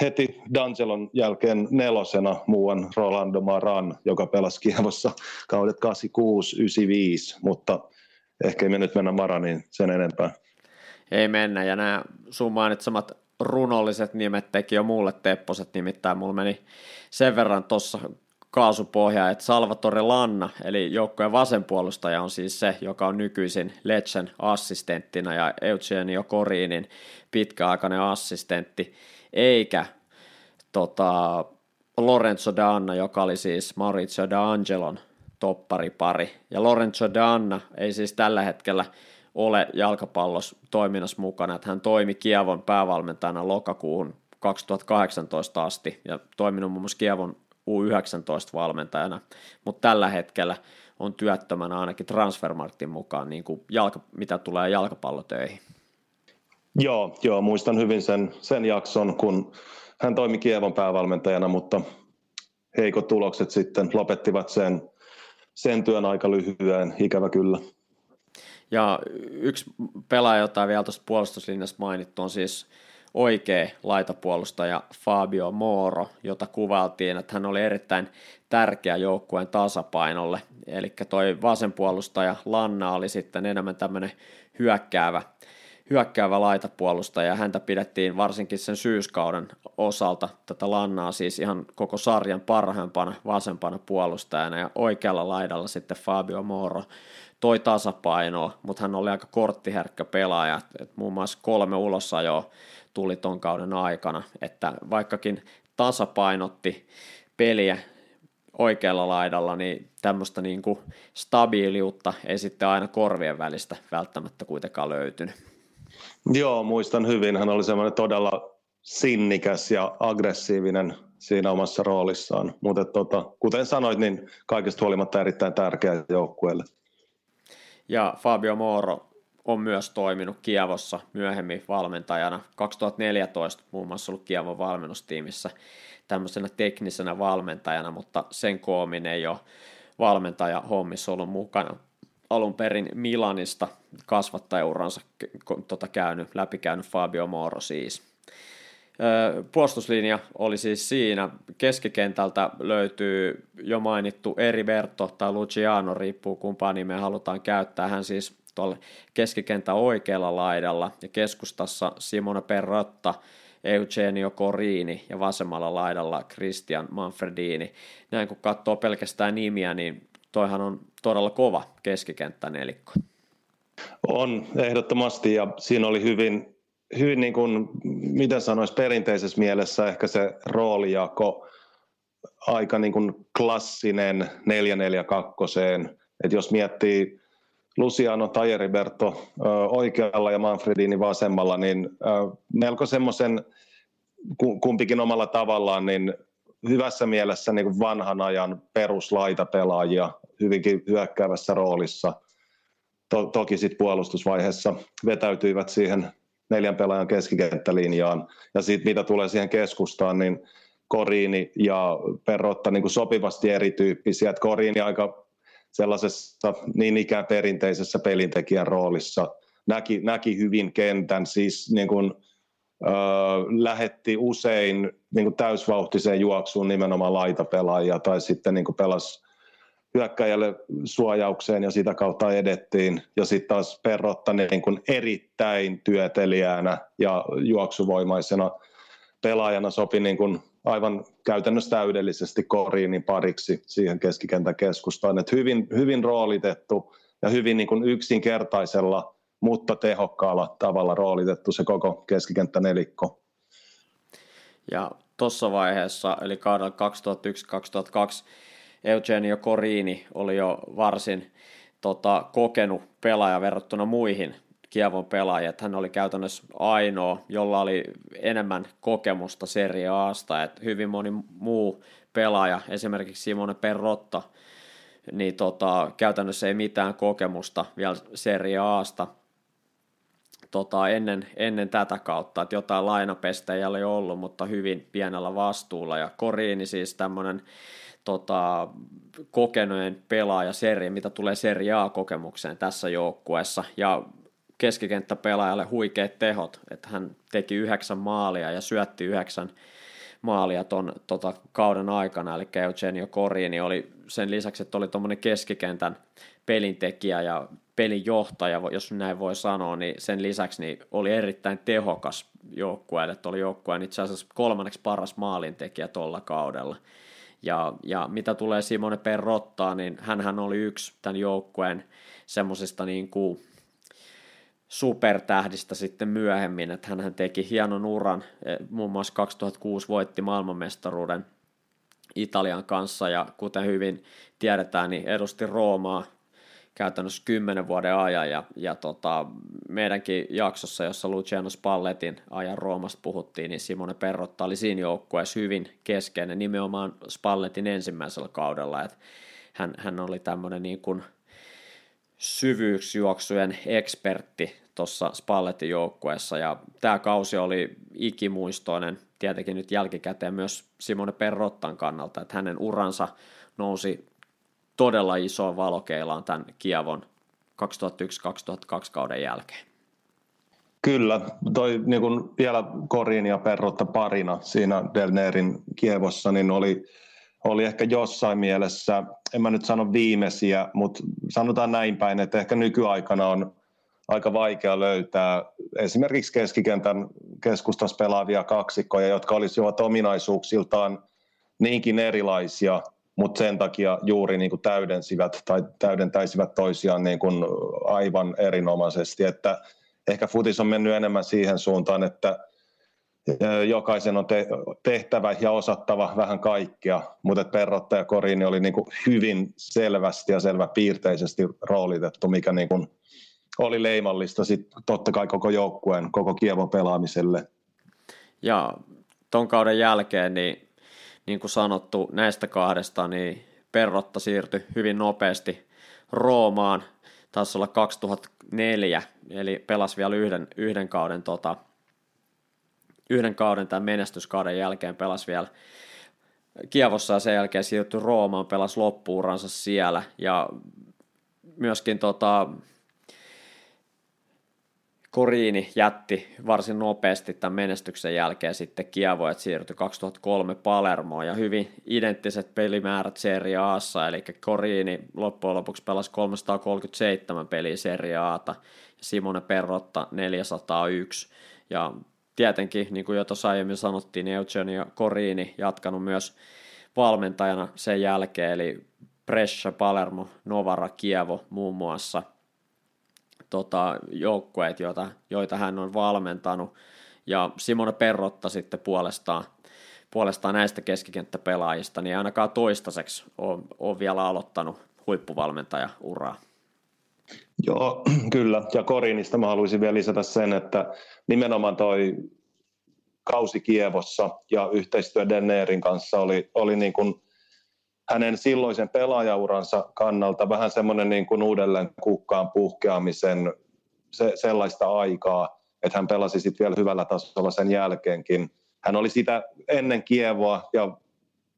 heti D'Angelon jälkeen nelosena muuan Rolando Maran, joka pelasi Kievossa kaudet 86-95, mutta ehkä me nyt mennä Maraniin sen enempää. Ei mennä, ja nämä sun mainitsemat runolliset nimet teki jo mulle tepposet, nimittäin mulla meni sen verran tuossa kaasupohja, että Salvatore Lanna, eli joukkojen vasenpuolustaja on siis se, joka on nykyisin Lecen assistenttina ja Eugenio Corinin pitkäaikainen assistentti, eikä tota, Lorenzo Danna, joka oli siis Maurizio D'Angelon topparipari. Ja Lorenzo Danna ei siis tällä hetkellä ole jalkapallossa toiminnassa mukana, että hän toimi Kievon päävalmentajana lokakuuhun 2018 asti ja toiminut muun muassa Kievon U19-valmentajana, mutta tällä hetkellä on työttömänä ainakin Transfermarktin mukaan, niin kuin jalka, mitä tulee jalkapallotöihin. Joo, joo, muistan hyvin sen, sen jakson, kun hän toimi Kievon päävalmentajana, mutta heikot tulokset sitten lopettivat sen, sen työn aika lyhyen, ikävä kyllä. Ja yksi pelaaja, jota vielä tuosta puolustuslinjasta mainittu, on siis oikea laitapuolustaja Fabio Moro, jota kuvailtiin, että hän oli erittäin tärkeä joukkueen tasapainolle. Eli toi vasenpuolustaja Lanna oli sitten enemmän tämmöinen hyökkäävä, hyökkäävä laitapuolustaja. Häntä pidettiin varsinkin sen syyskauden osalta tätä Lannaa siis ihan koko sarjan parhaimpana vasempana puolustajana ja oikealla laidalla sitten Fabio Moro toi tasapainoa, mutta hän oli aika korttiherkkä pelaaja, että muun muassa kolme ulosajoa tuli ton kauden aikana, että vaikkakin tasapainotti peliä oikealla laidalla, niin tämmöistä niin kuin stabiiliutta ei sitten aina korvien välistä välttämättä kuitenkaan löytynyt. Joo, muistan hyvin. Hän oli semmoinen todella sinnikäs ja aggressiivinen siinä omassa roolissaan. Mutta tota, kuten sanoit, niin kaikesta huolimatta erittäin tärkeä joukkueelle. Ja Fabio Moro on myös toiminut Kievossa myöhemmin valmentajana. 2014 muun muassa ollut Kievon valmennustiimissä tämmöisenä teknisenä valmentajana, mutta sen koomin ei ole valmentaja hommissa ollut mukana. Alun perin Milanista kasvattajauransa tota käynyt, läpikäynyt Fabio Moro siis. Puolustuslinja oli siis siinä. Keskikentältä löytyy jo mainittu Eriberto tai Luciano, riippuu kumpaa nimeä halutaan käyttää. Hän siis tuolla keskikentän oikealla laidalla ja keskustassa Simone Perrotta, Eugenio Corini ja vasemmalla laidalla Christian Manfredini. Näin kun katsoo pelkästään nimiä, niin toihan on todella kova keskikenttänelikko. On, ehdottomasti, ja siinä oli hyvin, hyvin niin kuin, miten sanoisi, perinteisessä mielessä ehkä se roolijako aika niin kuin klassinen 442. että jos miettii Luciano tai Heriberto oikealla ja Manfredini vasemmalla, niin melko semmoisen kumpikin omalla tavallaan niin hyvässä mielessä niin kuin vanhan ajan peruslaitapelaajia hyvinkin hyökkäävässä roolissa. To- toki sitten puolustusvaiheessa vetäytyivät siihen neljän pelaajan keskikenttälinjaan. Ja sitten mitä tulee siihen keskustaan, niin Koriini ja Perrotta niin kuin sopivasti erityyppisiä. Et Koriini aika sellaisessa niin ikään perinteisessä pelintekijän roolissa. Näki, näki hyvin kentän, siis niin kuin, lähetti usein niin kuin täysvauhtiseen juoksuun nimenomaan laitapelaajia tai sitten niin kuin pelasi hyökkäjälle suojaukseen ja sitä kautta edettiin. Ja sitten taas Perrotta niin kuin erittäin työtelijänä ja juoksuvoimaisena pelaajana sopi niin kuin aivan käytännössä täydellisesti Koriinin pariksi siihen keskikentän keskustaan. Et hyvin, hyvin roolitettu ja hyvin niin kuin yksinkertaisella, mutta tehokkaalla tavalla roolitettu se koko keskikenttänelikko. Ja tuossa vaiheessa, eli kaudella 2001-2002, Eugenio Corini oli jo varsin tota, kokenut pelaaja verrattuna muihin Kievon pelaaja, että hän oli käytännössä ainoa, jolla oli enemmän kokemusta Serie Asta, että hyvin moni muu pelaaja, esimerkiksi Simone Perrotta, niin tota, käytännössä ei mitään kokemusta vielä Serie Asta tota, ennen, ennen tätä kautta, että jotain lainapestejä oli ollut, mutta hyvin pienellä vastuulla, ja Koriini siis tämmöinen tota, kokeneen pelaaja serie, mitä tulee Serie A-kokemukseen tässä joukkueessa, ja keskikenttäpelaajalle huikeat tehot, että hän teki yhdeksän maalia ja syötti yhdeksän maalia ton tota, kauden aikana, eli Eugenio Corini oli sen lisäksi, että oli tuommoinen keskikentän pelintekijä ja pelinjohtaja, jos näin voi sanoa, niin sen lisäksi niin oli erittäin tehokas joukkueelle, että oli joukkueen itse asiassa kolmanneksi paras maalintekijä tuolla kaudella. Ja, ja mitä tulee Simone Perrottaan, niin hän oli yksi tämän joukkueen semmoisista niin kuin supertähdistä sitten myöhemmin, että hän teki hienon uran, e, muun muassa 2006 voitti maailmanmestaruuden Italian kanssa ja kuten hyvin tiedetään, niin edusti Roomaa käytännössä kymmenen vuoden ajan ja, ja tota, meidänkin jaksossa, jossa Luciano Spalletin ajan Roomasta puhuttiin, niin Simone Perrotta oli siinä joukkueessa hyvin keskeinen nimenomaan Spalletin ensimmäisellä kaudella, että hän, hän oli tämmöinen niin kuin syvyysjuoksujen ekspertti tuossa Spalletin joukkueessa. Ja tämä kausi oli ikimuistoinen tietenkin nyt jälkikäteen myös Simone Perrottan kannalta, että hänen uransa nousi todella isoon valokeilaan tämän Kiavon 2001-2002 kauden jälkeen. Kyllä, toi niin kun vielä Korin ja Perrotta parina siinä Delnerin Kievossa, niin oli, oli ehkä jossain mielessä, en mä nyt sano viimeisiä, mutta sanotaan näin päin, että ehkä nykyaikana on aika vaikea löytää esimerkiksi keskikentän keskustassa pelaavia kaksikkoja, jotka olisivat ominaisuuksiltaan niinkin erilaisia, mutta sen takia juuri niin kuin täydensivät tai täydentäisivät toisiaan niin kuin aivan erinomaisesti. Että ehkä futis on mennyt enemmän siihen suuntaan, että jokaisen on tehtävä ja osattava vähän kaikkea, mutta Perrotta ja Korini oli niin kuin hyvin selvästi ja selvä piirteisesti roolitettu, mikä niin kuin oli leimallista sit totta kai koko joukkueen, koko Kievon pelaamiselle. Ja ton kauden jälkeen, niin, niin kuin sanottu, näistä kahdesta, niin Perrotta siirtyi hyvin nopeasti Roomaan, taisi olla 2004, eli pelasi vielä yhden, yhden kauden tota, yhden kauden tämän menestyskauden jälkeen pelasi vielä Kievossa ja sen jälkeen siirtyi Roomaan, pelasi loppuuransa siellä. Ja myöskin tota, Koriini jätti varsin nopeasti tämän menestyksen jälkeen sitten Kievo, että siirtyi 2003 Palermoon. Ja hyvin identtiset pelimäärät Serie Aassa, eli Koriini loppujen lopuksi pelasi 337 peliä Serie Aata ja Simone Perrotta 401 ja tietenkin, niin kuin jo tuossa aiemmin sanottiin, niin Eugenio Koriini jatkanut myös valmentajana sen jälkeen, eli Brescia, Palermo, Novara, Kievo muun muassa – tota, joukkueet, joita, joita hän on valmentanut. Ja Simone Perrotta sitten puolestaan, puolestaan näistä keskikenttäpelaajista, niin ainakaan toistaiseksi on, on vielä aloittanut huippuvalmentaja-uraa. Joo, kyllä. Ja Korinista mä haluaisin vielä lisätä sen, että nimenomaan toi kausi Kievossa ja yhteistyö Dennerin kanssa oli, oli niin kuin hänen silloisen pelaajauransa kannalta vähän semmoinen niin kuin uudelleen kukkaan puhkeamisen se, sellaista aikaa, että hän pelasi sitten vielä hyvällä tasolla sen jälkeenkin. Hän oli sitä ennen Kievoa ja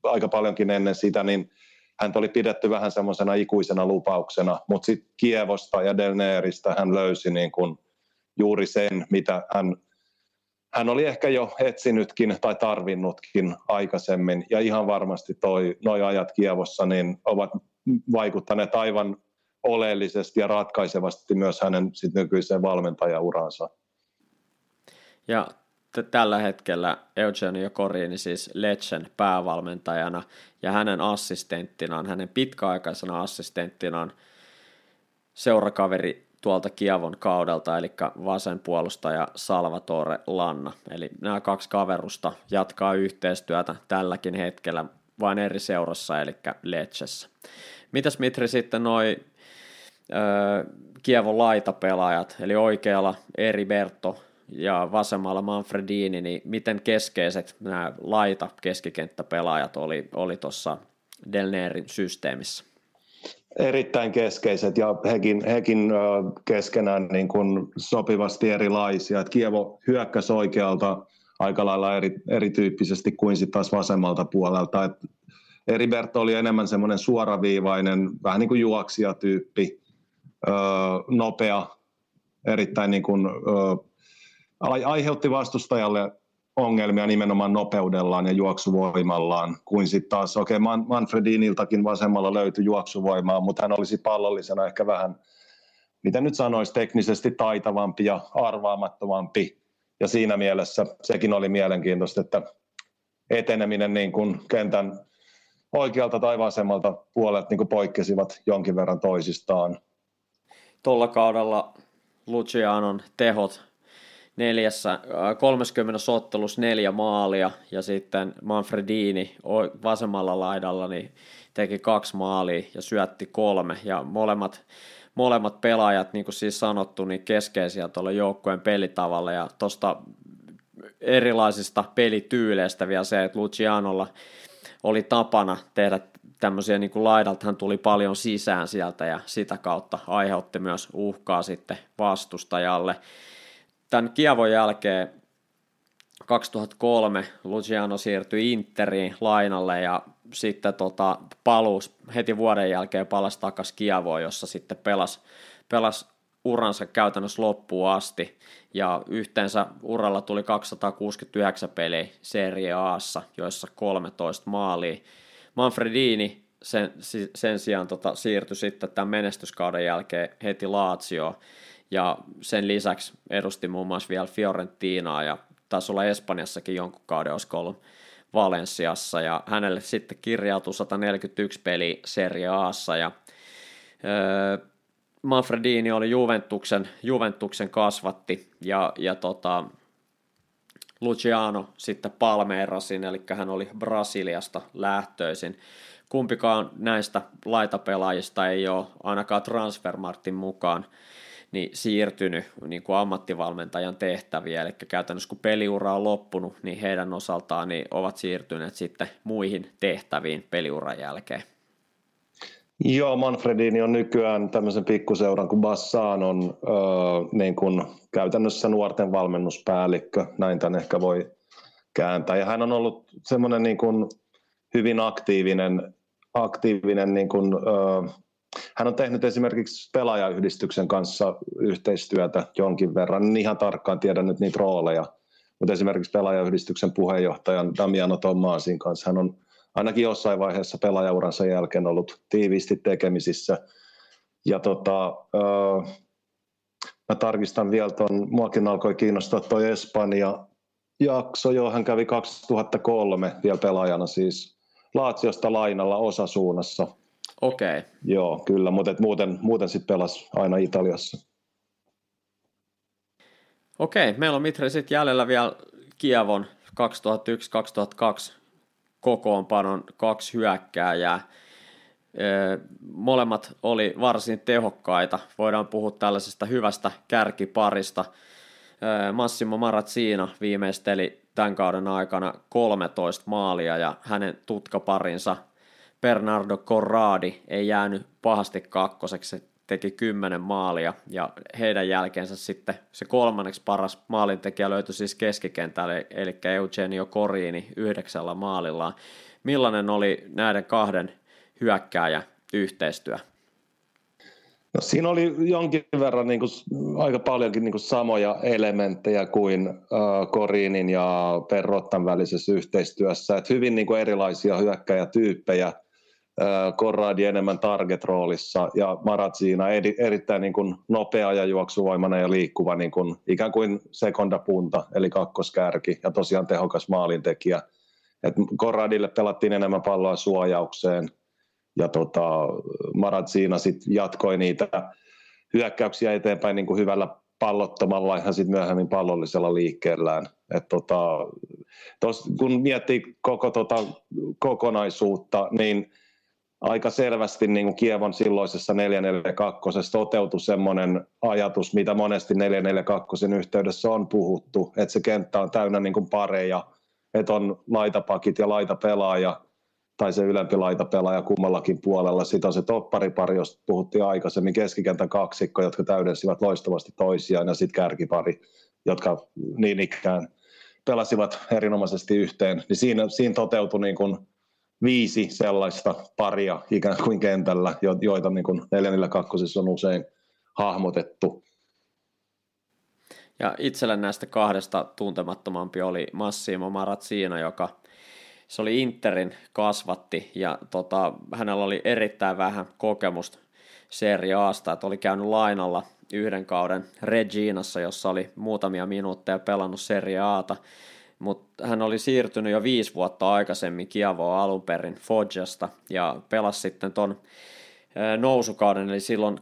aika paljonkin ennen sitä, niin hän oli pidetty vähän semmoisena ikuisena lupauksena, mutta sitten Kievosta ja Delneeristä hän löysi niin kuin juuri sen, mitä hän hän oli ehkä jo etsinytkin tai tarvinnutkin aikaisemmin, ja ihan varmasti toi, ajat Kievossa niin ovat vaikuttaneet aivan oleellisesti ja ratkaisevasti myös hänen sit nykyiseen valmentajauransa. Ja t- tällä hetkellä Eugenio Corini siis Lechen päävalmentajana ja hänen assistenttinaan, hänen pitkäaikaisena assistenttinaan seurakaveri tuolta Kiavon kaudelta, eli vasen puolustaja Salvatore Lanna. Eli nämä kaksi kaverusta jatkaa yhteistyötä tälläkin hetkellä vain eri seurassa, eli Lechessä. Mitäs Mitri sitten noi ö, Kievon laitapelaajat, eli oikealla Eriberto ja vasemmalla Manfredini, niin miten keskeiset nämä laita keskikenttäpelaajat oli, oli tuossa Delnerin systeemissä? Erittäin keskeiset ja hekin, hekin keskenään niin kuin sopivasti erilaisia. Et Kievo hyökkäsi oikealta aika lailla eri, erityyppisesti kuin sitten taas vasemmalta puolelta. Et Eriberto oli enemmän semmoinen suoraviivainen, vähän niin kuin juoksijatyyppi, nopea, erittäin niin kuin, aiheutti vastustajalle ongelmia nimenomaan nopeudellaan ja juoksuvoimallaan, kuin sitten taas, okei, okay, Manfrediniltakin vasemmalla löytyi juoksuvoimaa, mutta hän olisi pallollisena ehkä vähän, mitä nyt sanoisi, teknisesti taitavampi ja arvaamattomampi, ja siinä mielessä sekin oli mielenkiintoista, että eteneminen niin kuin kentän oikealta tai vasemmalta puolet niin kuin poikkesivat jonkin verran toisistaan. Tuolla kaudella Lucianon tehot neljässä, 30 äh, ottelussa neljä maalia ja sitten Manfredini vasemmalla laidalla niin teki kaksi maalia ja syötti kolme ja molemmat, molemmat pelaajat, niin kuin siis sanottu, niin keskeisiä tuolla joukkueen pelitavalla ja tuosta erilaisista pelityyleistä vielä se, että Lucianolla oli tapana tehdä tämmöisiä niin kuin laidalta, hän tuli paljon sisään sieltä ja sitä kautta aiheutti myös uhkaa sitten vastustajalle. Tämän Kiavon jälkeen 2003 Luciano siirtyi Interiin lainalle ja sitten tota, palus heti vuoden jälkeen palasi takaisin Kiavoon, jossa sitten pelasi, pelasi uransa käytännössä loppuun asti ja yhteensä uralla tuli 269 peliä Serie Aassa, joissa 13 maalia. Manfredini sen, sen sijaan tota, siirtyi sitten tämän menestyskauden jälkeen heti Lazio ja sen lisäksi edusti muun muassa vielä Fiorentinaa ja taisi olla Espanjassakin jonkun kauden, olisiko ollut Valensiassa ja hänelle sitten kirjautui 141 peli Serie Aassa ja öö, Manfredini oli Juventuksen, Juventuksen kasvatti ja, ja tota, Luciano sitten Palmeirasin, eli hän oli Brasiliasta lähtöisin. Kumpikaan näistä laitapelaajista ei ole ainakaan Transfermartin mukaan niin siirtynyt niin kuin ammattivalmentajan tehtäviä, eli käytännössä kun peliura on loppunut, niin heidän osaltaan niin ovat siirtyneet sitten muihin tehtäviin peliuran jälkeen. Joo, Manfredini on nykyään tämmöisen pikkuseuran kuin Bassan on öö, niin kuin käytännössä nuorten valmennuspäällikkö, näin tämän ehkä voi kääntää. Ja hän on ollut semmoinen niin kuin hyvin aktiivinen, aktiivinen niin kuin, öö, hän on tehnyt esimerkiksi pelaajayhdistyksen kanssa yhteistyötä jonkin verran, en ihan tarkkaan tiedä nyt niitä rooleja, mutta esimerkiksi pelaajayhdistyksen puheenjohtajan Damiano Tomasin kanssa hän on ainakin jossain vaiheessa pelaajauransa jälkeen ollut tiiviisti tekemisissä. Ja tota, öö, mä tarkistan vielä tuon, muakin alkoi kiinnostaa tuo Espanja jakso, joo, hän kävi 2003 vielä pelaajana siis Laatsiosta lainalla osasuunnassa. Okei. Okay. Joo, kyllä, mutta et muuten, muuten sitten pelasi aina Italiassa. Okei, meillä on Mitre sitten jäljellä vielä Kievon 2001-2002 kokoonpanon kaksi hyökkääjää. Molemmat oli varsin tehokkaita. Voidaan puhua tällaisesta hyvästä kärkiparista. Massimo Marazzina viimeisteli tämän kauden aikana 13 maalia ja hänen tutkaparinsa Bernardo Corradi ei jäänyt pahasti kakkoseksi, teki kymmenen maalia ja heidän jälkeensä sitten se kolmanneksi paras maalintekijä löytyi siis keskikentälle, eli Eugenio Corini yhdeksällä maalillaan. Millainen oli näiden kahden hyökkääjä yhteistyö? No, siinä oli jonkin verran niin kuin, aika paljonkin niin kuin samoja elementtejä kuin äh, Korinin ja Perrottan välisessä yhteistyössä. Et hyvin niin kuin erilaisia hyökkäjätyyppejä – Korradi enemmän target-roolissa ja Maratsiina eri, erittäin niin kuin nopea ja juoksuvoimainen ja liikkuva niin kuin, ikään kuin sekondapunta eli kakkoskärki ja tosiaan tehokas maalintekijä. Et Korradille pelattiin enemmän palloa suojaukseen ja tota, Maratsiina sitten jatkoi niitä hyökkäyksiä eteenpäin niin kuin hyvällä pallottomalla ja sitten myöhemmin pallollisella liikkeellään. Et tota, tos, kun miettii koko tota, kokonaisuutta, niin – aika selvästi niin kuin Kievon silloisessa 442 toteutui semmoinen ajatus, mitä monesti 442 yhteydessä on puhuttu, että se kenttä on täynnä niin kuin pareja, että on laitapakit ja laitapelaaja tai se ylempi laitapelaaja kummallakin puolella. Sitten on se topparipari, josta puhuttiin aikaisemmin, keskikentän kaksikko, jotka täydensivät loistavasti toisiaan ja sitten kärkipari, jotka niin ikään pelasivat erinomaisesti yhteen. Niin siinä, siinä toteutui niin kuin viisi sellaista paria ikään kuin kentällä, joita niin kuin 442 on usein hahmotettu. Ja itsellä näistä kahdesta tuntemattomampi oli Massimo Marazzino, joka se oli Interin kasvatti ja tota, hänellä oli erittäin vähän kokemusta Serie Asta, että oli käynyt lainalla yhden kauden Reginassa, jossa oli muutamia minuutteja pelannut Serie Ata mutta hän oli siirtynyt jo viisi vuotta aikaisemmin Kiavoa alun perin Foggiasta ja pelasi sitten ton nousukauden, eli silloin 2000-2001,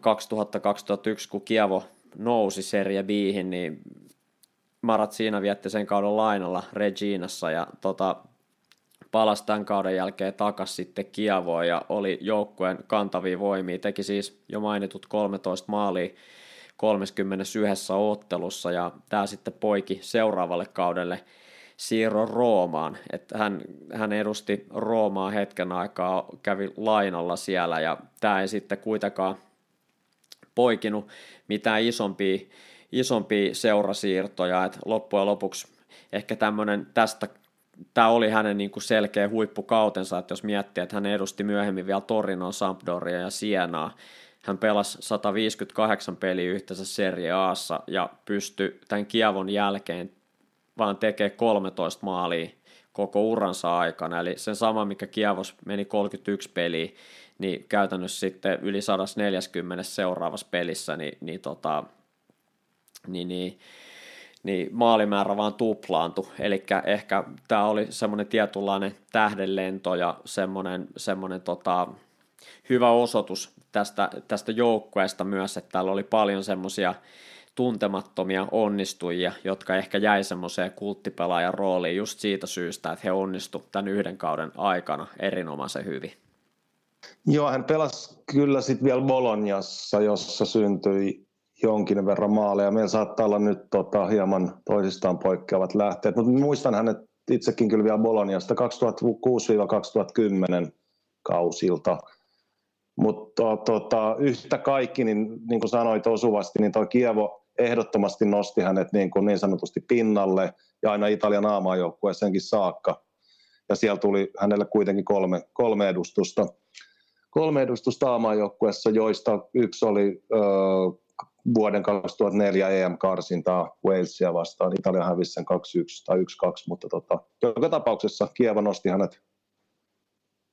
kun Kiavo nousi Serie b niin Marat siinä vietti sen kauden lainalla Reginassa ja tota, palasi tämän kauden jälkeen takaisin sitten Kiavoon ja oli joukkueen kantavia voimia, teki siis jo mainitut 13 maalia 31 ottelussa ja tämä sitten poiki seuraavalle kaudelle siirron Roomaan, että hän, hän edusti Roomaa hetken aikaa, kävi lainalla siellä ja tämä ei sitten kuitenkaan poikinut mitään isompia, isompia seurasiirtoja, että loppujen lopuksi ehkä tämmöinen tästä tämä oli hänen niin kuin selkeä huippukautensa, että jos miettii, että hän edusti myöhemmin vielä Torinoa, Sampdoria ja Sienaa, hän pelasi 158 peliä yhteensä Serie Aassa ja pystyi tämän Kiavon jälkeen vaan tekee 13 maalia koko uransa aikana, eli sen sama, mikä Kiavos meni 31 peliä, niin käytännössä sitten yli 140 seuraavassa pelissä, niin, niin, tota, niin, niin, niin maalimäärä vaan tuplaantui, eli ehkä tämä oli semmoinen tietynlainen tähdenlento ja semmoinen, semmoinen tota, hyvä osoitus tästä, tästä joukkueesta myös, että täällä oli paljon semmoisia tuntemattomia onnistujia, jotka ehkä jäi semmoiseen kulttipelaajan rooliin just siitä syystä, että he onnistu tämän yhden kauden aikana erinomaisen hyvin. Joo, hän pelasi kyllä sitten vielä Boloniassa, jossa syntyi jonkin verran maaleja. Meillä saattaa olla nyt tota, hieman toisistaan poikkeavat lähteet, mutta muistan hänet itsekin kyllä vielä Boloniasta 2006-2010 kausilta. Mutta tota, yhtä kaikki, niin, niin kuin sanoit osuvasti, niin tuo Kievo ehdottomasti nosti hänet niin, kuin niin sanotusti pinnalle ja aina Italian aamaajoukkueeseenkin saakka. Ja siellä tuli hänelle kuitenkin kolme, kolme edustusta, kolme edustusta aamaajoukkueessa, joista yksi oli ö, vuoden 2004 EM-karsintaa Walesia vastaan. Italia hävisi sen 2-1 tai 1-2, mutta tota, joka tapauksessa Kieva nosti hänet,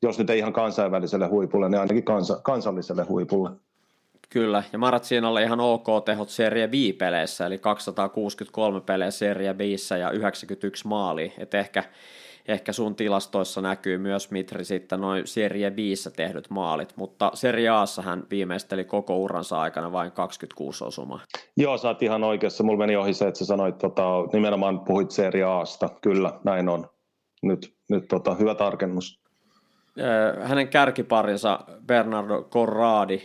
jos nyt ei ihan kansainväliselle huipulle, niin ainakin kansa, kansalliselle huipulle. Kyllä, ja Marazzinolle ihan ok tehot Serie B-peleissä, eli 263 pelejä Serie b ja 91 maali, että ehkä, ehkä sun tilastoissa näkyy myös Mitri sitten noin Serie b tehdyt maalit, mutta Serie a hän viimeisteli koko uransa aikana vain 26 osumaa. Joo, sä oot ihan oikeassa, mulla meni ohi se, että sä sanoit, tota, nimenomaan puhuit Serie Asta, kyllä, näin on. Nyt, nyt tota, hyvä tarkennus. Hänen kärkiparinsa Bernardo Corradi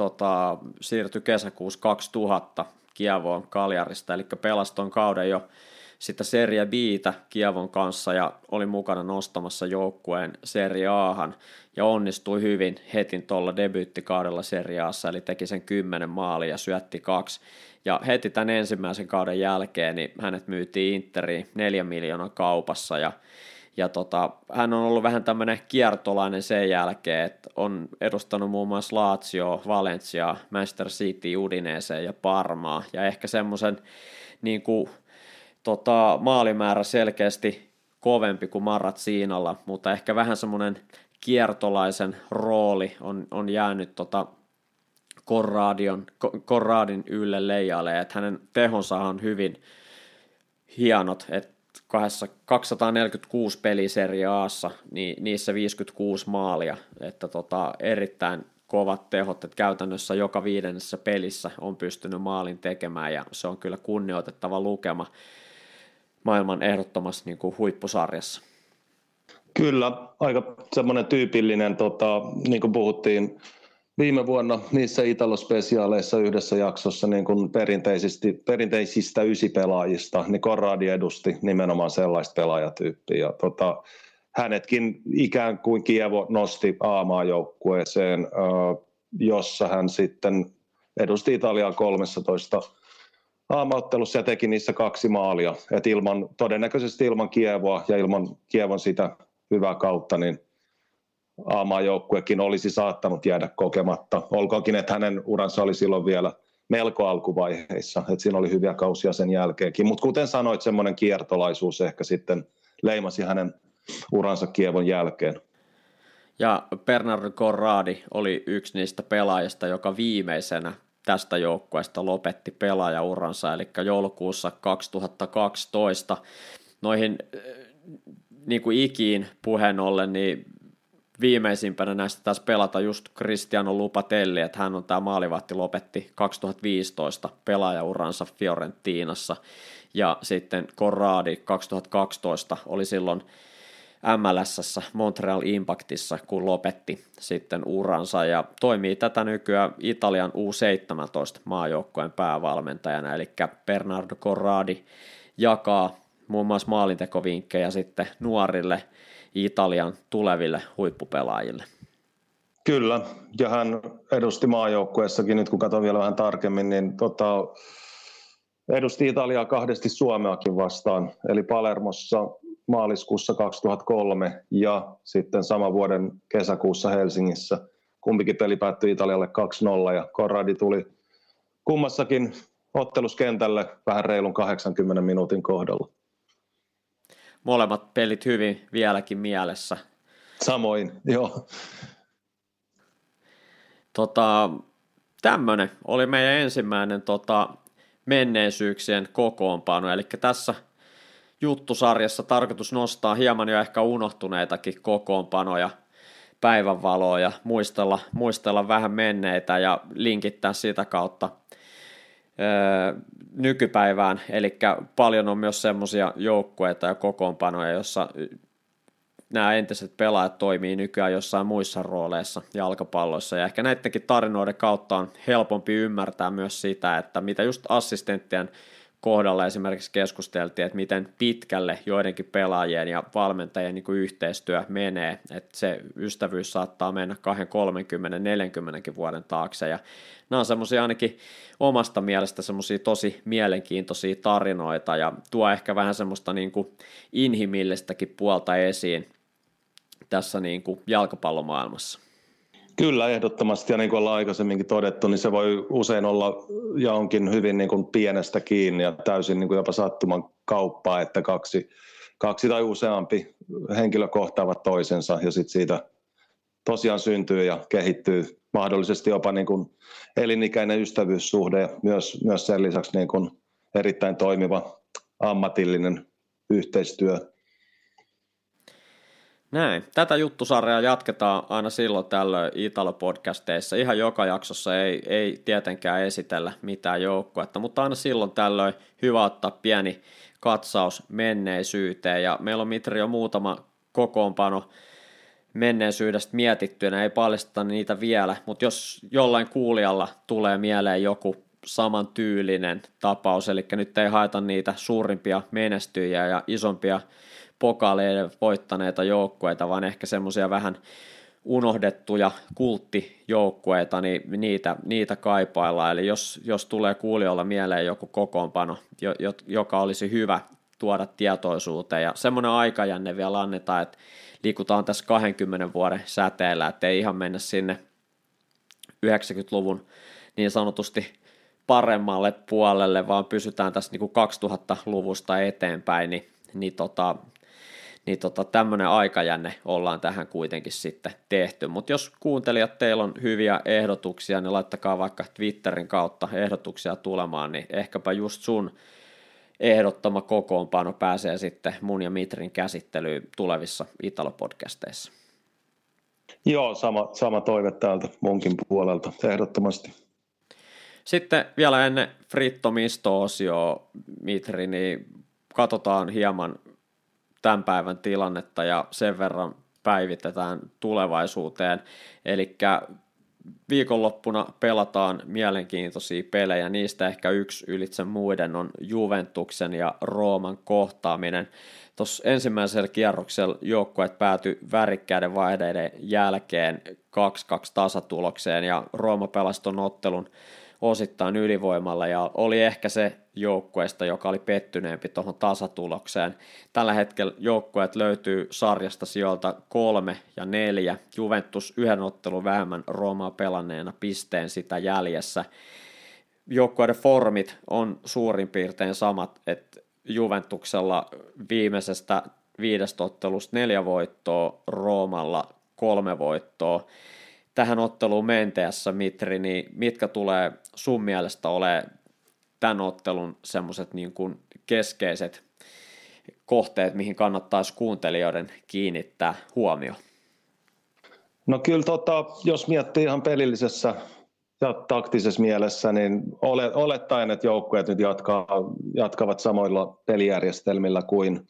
tota, siirtyi kesäkuussa 2000 Kievoon Kaljarista, eli pelaston kauden jo sitä Serie Bitä Kievon kanssa ja oli mukana nostamassa joukkueen Serie Ahan ja onnistui hyvin heti tuolla debyyttikaudella Serie Aassa, eli teki sen kymmenen maalia ja syötti kaksi. Ja heti tämän ensimmäisen kauden jälkeen niin hänet myytiin Interiin neljä miljoonaa kaupassa ja ja tota, hän on ollut vähän tämmöinen kiertolainen sen jälkeen, että on edustanut muun muassa Lazio, Valencia, Manchester City, Udinese ja Parmaa. Ja ehkä semmoisen niin tota, maalimäärä selkeästi kovempi kuin Marat Siinalla, mutta ehkä vähän semmoinen kiertolaisen rooli on, on jäänyt tota, Korradion, Korradin ylle leijalle, että hänen tehonsa on hyvin hienot, että 246 peliseriaassa, niin niissä 56 maalia, että tota, erittäin kovat tehot, että käytännössä joka viidennessä pelissä on pystynyt maalin tekemään ja se on kyllä kunnioitettava lukema maailman ehdottomassa niin kuin huippusarjassa. Kyllä, aika semmoinen tyypillinen, tota, niin kuin puhuttiin viime vuonna niissä Italo-spesiaaleissa yhdessä jaksossa niin kuin perinteisesti, perinteisistä ysipelaajista, niin Corradi edusti nimenomaan sellaista pelaajatyyppiä. Ja tota, hänetkin ikään kuin Kievo nosti A-maajoukkueeseen, jossa hän sitten edusti Italiaa 13 aamaottelussa ja teki niissä kaksi maalia. Et ilman, todennäköisesti ilman Kievoa ja ilman Kievon sitä hyvää kautta, niin A-maajoukkuekin olisi saattanut jäädä kokematta. Olkoonkin, että hänen uransa oli silloin vielä melko alkuvaiheissa, että siinä oli hyviä kausia sen jälkeenkin. Mutta kuten sanoit, semmoinen kiertolaisuus ehkä sitten leimasi hänen uransa Kievon jälkeen. Ja Bernardo Corradi oli yksi niistä pelaajista, joka viimeisenä tästä joukkueesta lopetti pelaajauransa, eli joulukuussa 2012. Noihin niin kuin ikiin puheen ollen, niin viimeisimpänä näistä tässä pelata just Cristiano Lupatelli, että hän on tämä maalivahti lopetti 2015 pelaajauransa Fiorentinassa ja sitten Corradi 2012 oli silloin MLS Montreal Impactissa, kun lopetti sitten uransa. Ja toimii tätä nykyään Italian U17 maajoukkojen päävalmentajana, eli Bernardo Corradi jakaa muun muassa maalintekovinkkejä sitten nuorille Italian tuleville huippupelaajille. Kyllä, ja hän edusti maajoukkueessakin, nyt kun katson vielä vähän tarkemmin, niin tota, edusti Italiaa kahdesti Suomeakin vastaan, eli Palermossa maaliskuussa 2003 ja sitten sama vuoden kesäkuussa Helsingissä. Kumpikin peli päättyi Italialle 2-0 ja Corradi tuli kummassakin otteluskentälle vähän reilun 80 minuutin kohdalla. Molemmat pelit hyvin vieläkin mielessä. Samoin, joo. Tota, tämmöinen oli meidän ensimmäinen tota, menneisyyksien kokoonpano, eli tässä juttusarjassa tarkoitus nostaa hieman jo ehkä unohtuneitakin kokoonpanoja päivänvaloa ja muistella, muistella vähän menneitä ja linkittää sitä kautta nykypäivään, eli paljon on myös semmoisia joukkueita ja kokoonpanoja, jossa nämä entiset pelaajat toimii nykyään jossain muissa rooleissa jalkapalloissa. Ja ehkä näidenkin tarinoiden kautta on helpompi ymmärtää myös sitä, että mitä just assistenttien kohdalla esimerkiksi keskusteltiin, että miten pitkälle joidenkin pelaajien ja valmentajien niin yhteistyö menee, että se ystävyys saattaa mennä 20, 30, 40 vuoden taakse ja nämä on semmoisia ainakin omasta mielestä semmoisia tosi mielenkiintoisia tarinoita ja tuo ehkä vähän semmoista niin kuin inhimillistäkin puolta esiin tässä niin kuin jalkapallomaailmassa. Kyllä, ehdottomasti. Ja niin kuin ollaan aikaisemminkin todettu, niin se voi usein olla ja onkin hyvin niin kuin pienestä kiinni ja täysin niin kuin jopa sattuman kauppaa, että kaksi, kaksi tai useampi henkilö kohtaavat toisensa ja sitten siitä tosiaan syntyy ja kehittyy mahdollisesti jopa niin kuin elinikäinen ystävyyssuhde ja myös, myös sen lisäksi niin kuin erittäin toimiva ammatillinen yhteistyö näin. Tätä juttusarjaa jatketaan aina silloin tällöin Italo-podcasteissa. Ihan joka jaksossa ei, ei tietenkään esitellä mitään joukkuetta, mutta aina silloin tällöin hyvä ottaa pieni katsaus menneisyyteen. Ja meillä on Mitri jo muutama kokoonpano menneisyydestä mietittynä, ei paljasteta niitä vielä, mutta jos jollain kuulijalla tulee mieleen joku saman tyylinen tapaus, eli nyt ei haeta niitä suurimpia menestyjiä ja isompia pokaaleja voittaneita joukkueita, vaan ehkä semmoisia vähän unohdettuja kulttijoukkueita, niin niitä, niitä kaipaillaan. Eli jos, jos tulee kuulijoilla mieleen joku kokoonpano, jo, joka olisi hyvä tuoda tietoisuuteen, ja semmoinen aikajänne vielä annetaan, että liikutaan tässä 20 vuoden säteellä, että ei ihan mennä sinne 90-luvun niin sanotusti paremmalle puolelle, vaan pysytään tässä niin kuin 2000-luvusta eteenpäin, niin, niin tota, niin tota, tämmöinen aikajänne ollaan tähän kuitenkin sitten tehty. Mutta jos kuuntelijat, teillä on hyviä ehdotuksia, niin laittakaa vaikka Twitterin kautta ehdotuksia tulemaan, niin ehkäpä just sun ehdottama kokoonpano pääsee sitten mun ja Mitrin käsittelyyn tulevissa Italo-podcasteissa. Joo, sama, sama toive täältä munkin puolelta, ehdottomasti. Sitten vielä ennen Fritto Misto-osioa, Mitri, niin katsotaan hieman tämän päivän tilannetta ja sen verran päivitetään tulevaisuuteen. Eli viikonloppuna pelataan mielenkiintoisia pelejä, niistä ehkä yksi ylitse muiden on Juventuksen ja Rooman kohtaaminen. Tuossa ensimmäisellä kierroksella joukkueet päätyi värikkäiden vaiheiden jälkeen 2-2 tasatulokseen ja Rooma pelasi ottelun osittain ylivoimalla ja oli ehkä se joukkueesta, joka oli pettyneempi tuohon tasatulokseen. Tällä hetkellä joukkueet löytyy sarjasta sijoilta kolme ja neljä. Juventus yhden ottelun vähemmän Roomaa pelanneena pisteen sitä jäljessä. Joukkueiden formit on suurin piirtein samat, että Juventuksella viimeisestä viidestä ottelusta neljä voittoa, Roomalla kolme voittoa tähän otteluun menteessä, Mitri, niin mitkä tulee sun mielestä ole tämän ottelun semmoiset niin kuin keskeiset kohteet, mihin kannattaisi kuuntelijoiden kiinnittää huomio? No kyllä, tota, jos miettii ihan pelillisessä ja taktisessa mielessä, niin olettaen, että joukkueet nyt jatkaa, jatkavat samoilla pelijärjestelmillä kuin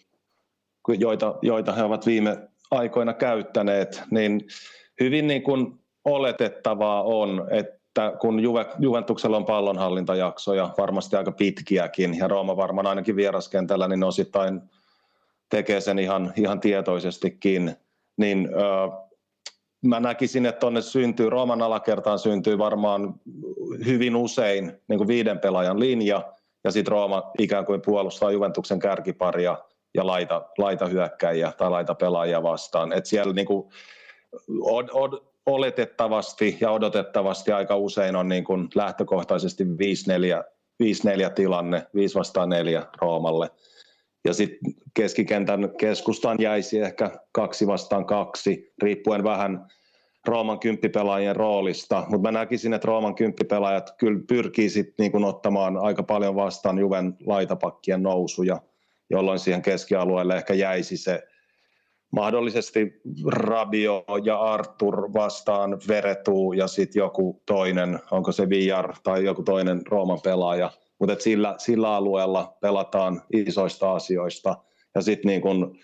joita, joita he ovat viime aikoina käyttäneet, niin hyvin niin kuin oletettavaa on, että kun Juve, Juventuksella on pallonhallintajaksoja, varmasti aika pitkiäkin, ja Rooma varmaan ainakin vieraskentällä, niin osittain tekee sen ihan, ihan tietoisestikin, niin ö, mä näkisin, että tuonne syntyy, Rooman alakertaan syntyy varmaan hyvin usein niin kuin viiden pelaajan linja, ja sitten Rooma ikään kuin puolustaa Juventuksen kärkiparia ja laita, laita hyökkäjiä tai laita pelaajia vastaan. Et siellä niin kuin oletettavasti ja odotettavasti aika usein on niin kuin lähtökohtaisesti 5-4 tilanne, 5 vastaan 4 Roomalle. Ja sitten keskikentän keskustaan jäisi ehkä kaksi vastaan kaksi, riippuen vähän Rooman kymppipelaajien roolista, mutta mä näkisin, että Rooman kymppipelaajat kyllä pyrkii sit niin ottamaan aika paljon vastaan Juven laitapakkien nousuja, jolloin siihen keskialueelle ehkä jäisi se mahdollisesti Rabio ja Artur vastaan Veretu ja sitten joku toinen, onko se VR tai joku toinen Rooman pelaaja, mutta sillä, sillä alueella pelataan isoista asioista. Ja sitten niin kun,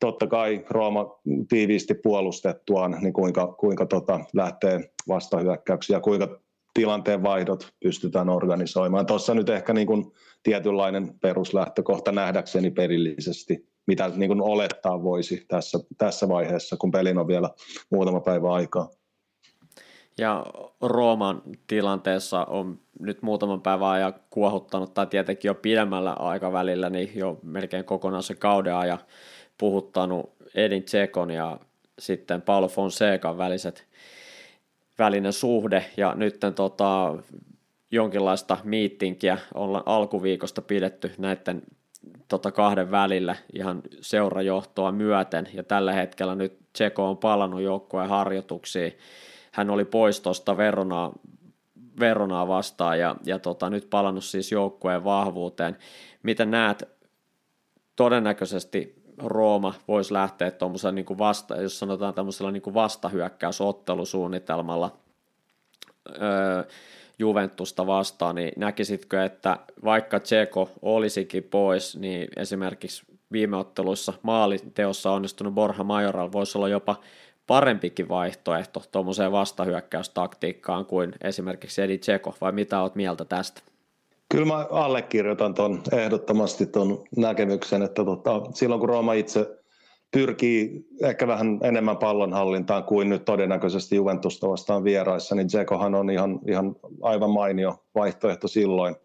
totta kai Rooma tiiviisti puolustettuaan, niin kuinka, kuinka tota, lähtee vastahyökkäyksiä kuinka tilanteen vaihdot pystytään organisoimaan. Tuossa nyt ehkä niin kun tietynlainen peruslähtökohta nähdäkseni perillisesti, mitä niin kun olettaa voisi tässä, tässä vaiheessa, kun pelin on vielä muutama päivä aikaa. Ja Rooman tilanteessa on nyt muutaman päivän ajan kuohuttanut, tai tietenkin jo pidemmällä aikavälillä, niin jo melkein kokonaan se kauden ajan puhuttanut Edin Tsekon ja sitten Paulo Fonsecan väliset, välinen suhde, ja nyt tota, jonkinlaista miittinkiä ollaan alkuviikosta pidetty näiden tota, kahden välillä ihan seurajohtoa myöten, ja tällä hetkellä nyt Tseko on palannut joukkueen harjoituksiin, hän oli pois tuosta Veronaa, Veronaa vastaan ja, ja tota, nyt palannut siis joukkueen vahvuuteen. Miten näet, todennäköisesti Rooma voisi lähteä tuommoisella niin vasta, jos sanotaan tämmöisellä niin vastahyökkäysottelusuunnitelmalla öö, Juventusta vastaan, niin näkisitkö, että vaikka Tseko olisikin pois, niin esimerkiksi viime otteluissa maaliteossa onnistunut Borja Majoral voisi olla jopa parempikin vaihtoehto tuommoiseen vastahyökkäystaktiikkaan kuin esimerkiksi Edi Tseko, vai mitä olet mieltä tästä? Kyllä mä allekirjoitan tuon ehdottomasti tuon näkemyksen, että tota, silloin kun Rooma itse pyrkii ehkä vähän enemmän pallonhallintaan kuin nyt todennäköisesti Juventusta vastaan vieraissa, niin Tsekohan on ihan, ihan aivan mainio vaihtoehto silloin.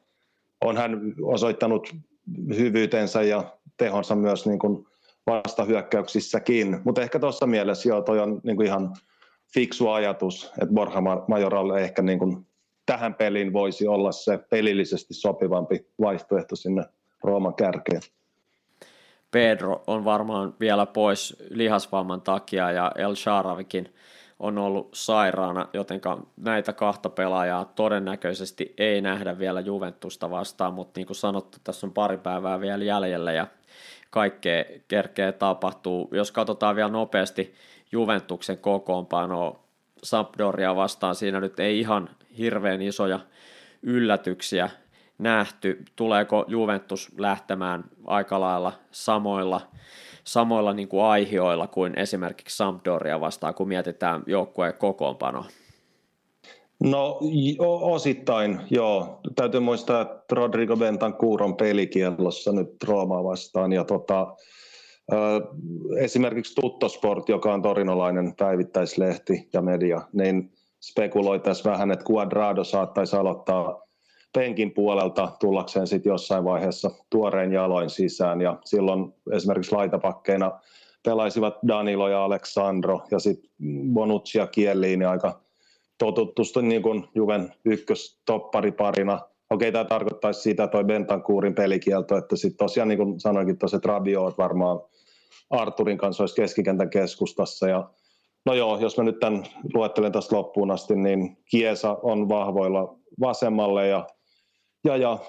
On hän osoittanut hyvyytensä ja tehonsa myös niin kuin vastahyökkäyksissäkin, mutta ehkä tuossa mielessä joo, toi on niin kuin ihan fiksu ajatus, että Borja Majoralle ehkä niin kuin tähän peliin voisi olla se pelillisesti sopivampi vaihtoehto sinne Rooman kärkeen. Pedro on varmaan vielä pois lihasvamman takia ja El Sharavikin on ollut sairaana, joten näitä kahta pelaajaa todennäköisesti ei nähdä vielä Juventusta vastaan, mutta niin kuin sanottu, tässä on pari päivää vielä jäljellä ja kaikkea kerkeä tapahtuu. Jos katsotaan vielä nopeasti Juventuksen kokoonpanoa Sampdoria vastaan, siinä nyt ei ihan hirveän isoja yllätyksiä nähty. Tuleeko Juventus lähtemään aika lailla samoilla, samoilla niin kuin aihioilla kuin esimerkiksi Sampdoria vastaan, kun mietitään joukkueen kokoonpanoa? No osittain, joo. Täytyy muistaa, että Rodrigo Bentancourt on pelikiellossa nyt Roomaa vastaan. Ja tota, esimerkiksi Tuttosport, joka on torinolainen päivittäislehti ja media, niin spekuloi tässä vähän, että Quadrado saattaisi aloittaa penkin puolelta tullakseen sitten jossain vaiheessa tuoreen jaloin sisään. Ja silloin esimerkiksi laitapakkeina pelaisivat Danilo ja Aleksandro ja sitten Bonucci ja Kielliini aika totuttusti niin kuin Juven ykköstoppariparina. Okei, tämä tarkoittaisi sitä toi Bentankuurin pelikielto, että sitten tosiaan niin kuin sanoinkin tuossa, että Rabio varmaan Arturin kanssa olisi keskikentän keskustassa ja No joo, jos mä nyt tämän luettelen tästä loppuun asti, niin Kiesa on vahvoilla vasemmalle ja, ja, ja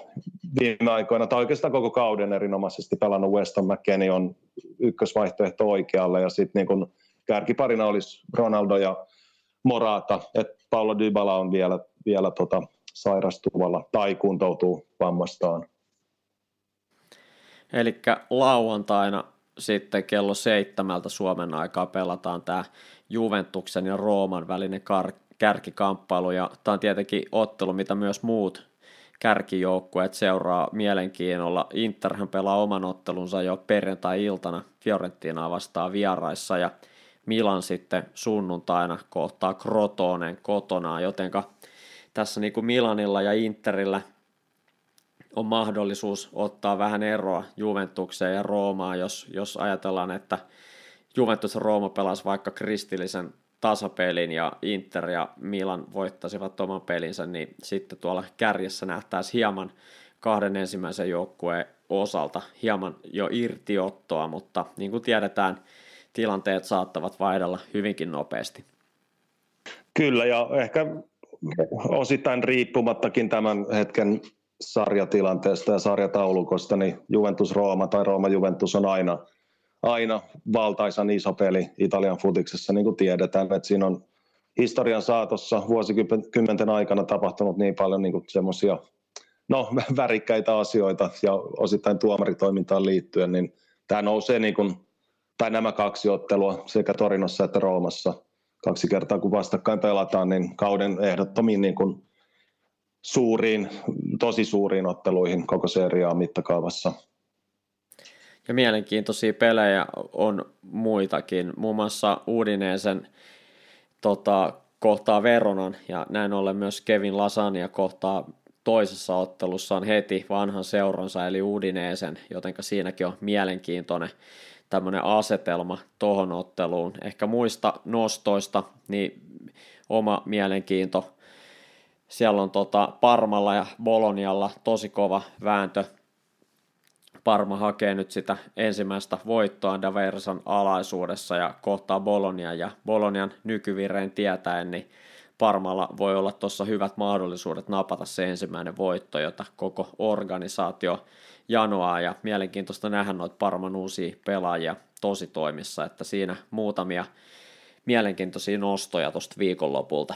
viime aikoina, tai oikeastaan koko kauden erinomaisesti pelannut Weston McKennie on ykkösvaihtoehto oikealle. Ja sitten niin kärkiparina olisi Ronaldo ja Morata, että Paulo Dybala on vielä, vielä tota sairastuvalla tai kuntoutuu vammastaan. Eli lauantaina sitten kello seitsemältä Suomen aikaa pelataan tämä Juventuksen ja Rooman välinen kar- kärkikamppailu, ja tämä on tietenkin ottelu, mitä myös muut kärkijoukkueet seuraa mielenkiinnolla. Interhän pelaa oman ottelunsa jo perjantai-iltana Fiorentinaa vastaan vieraissa, ja Milan sitten sunnuntaina kohtaa Krotonen kotonaan, jotenka tässä niin kuin Milanilla ja Interillä on mahdollisuus ottaa vähän eroa Juventukseen ja Roomaan, jos, jos ajatellaan, että Juventus ja Rooma pelasi vaikka kristillisen tasapelin ja Inter ja Milan voittaisivat oman pelinsä, niin sitten tuolla kärjessä nähtäisiin hieman kahden ensimmäisen joukkueen osalta hieman jo irtiottoa, mutta niin kuin tiedetään, tilanteet saattavat vaihdella hyvinkin nopeasti. Kyllä, ja ehkä osittain riippumattakin tämän hetken sarjatilanteesta ja sarjataulukosta, niin Juventus Rooma tai Rooma Juventus on aina, aina valtaisan iso peli Italian futiksessa, niin kuin tiedetään, että siinä on historian saatossa vuosikymmenten aikana tapahtunut niin paljon niin semmoisia no, värikkäitä asioita ja osittain tuomaritoimintaan liittyen, niin tämä nousee niin kuin, tai nämä kaksi ottelua sekä Torinossa että Roomassa kaksi kertaa kun vastakkain pelataan, niin kauden ehdottomiin niin kuin suuriin, tosi suuriin otteluihin koko seriaa mittakaavassa. Ja mielenkiintoisia pelejä on muitakin, muun muassa Uudineesen tota, kohtaa Veronan ja näin ollen myös Kevin Lasania kohtaa toisessa ottelussaan heti vanhan seuransa eli Uudineesen, jotenka siinäkin on mielenkiintoinen tämmöinen asetelma tuohon otteluun. Ehkä muista nostoista, niin oma mielenkiinto siellä on tota Parmalla ja Bolonialla tosi kova vääntö. Parma hakee nyt sitä ensimmäistä voittoa Daversan alaisuudessa ja kohtaa Bolonia ja Bolonian nykyvireen tietäen, niin Parmalla voi olla tuossa hyvät mahdollisuudet napata se ensimmäinen voitto, jota koko organisaatio janoaa ja mielenkiintoista nähdä noita Parman uusia pelaajia tosi toimissa, että siinä muutamia mielenkiintoisia nostoja tuosta viikonlopulta.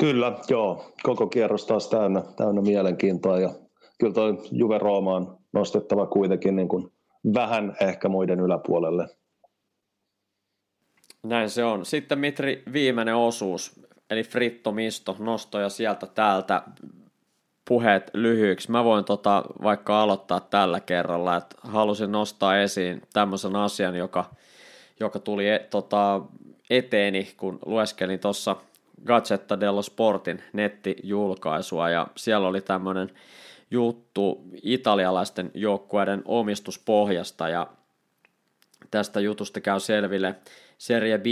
Kyllä, joo. Koko kierros taas täynnä, täynnä mielenkiintoa ja kyllä tuo Juve Rooma on nostettava kuitenkin niin kuin vähän ehkä muiden yläpuolelle. Näin se on. Sitten Mitri viimeinen osuus, eli Fritto Misto, nostoja sieltä täältä puheet lyhyiksi. Mä voin tota vaikka aloittaa tällä kerralla, että halusin nostaa esiin tämmöisen asian, joka, joka tuli e, tota, eteeni, kun lueskelin tuossa Gazzetta dello Sportin nettijulkaisua ja siellä oli tämmöinen juttu italialaisten joukkueiden omistuspohjasta ja tästä jutusta käy selville Serie B,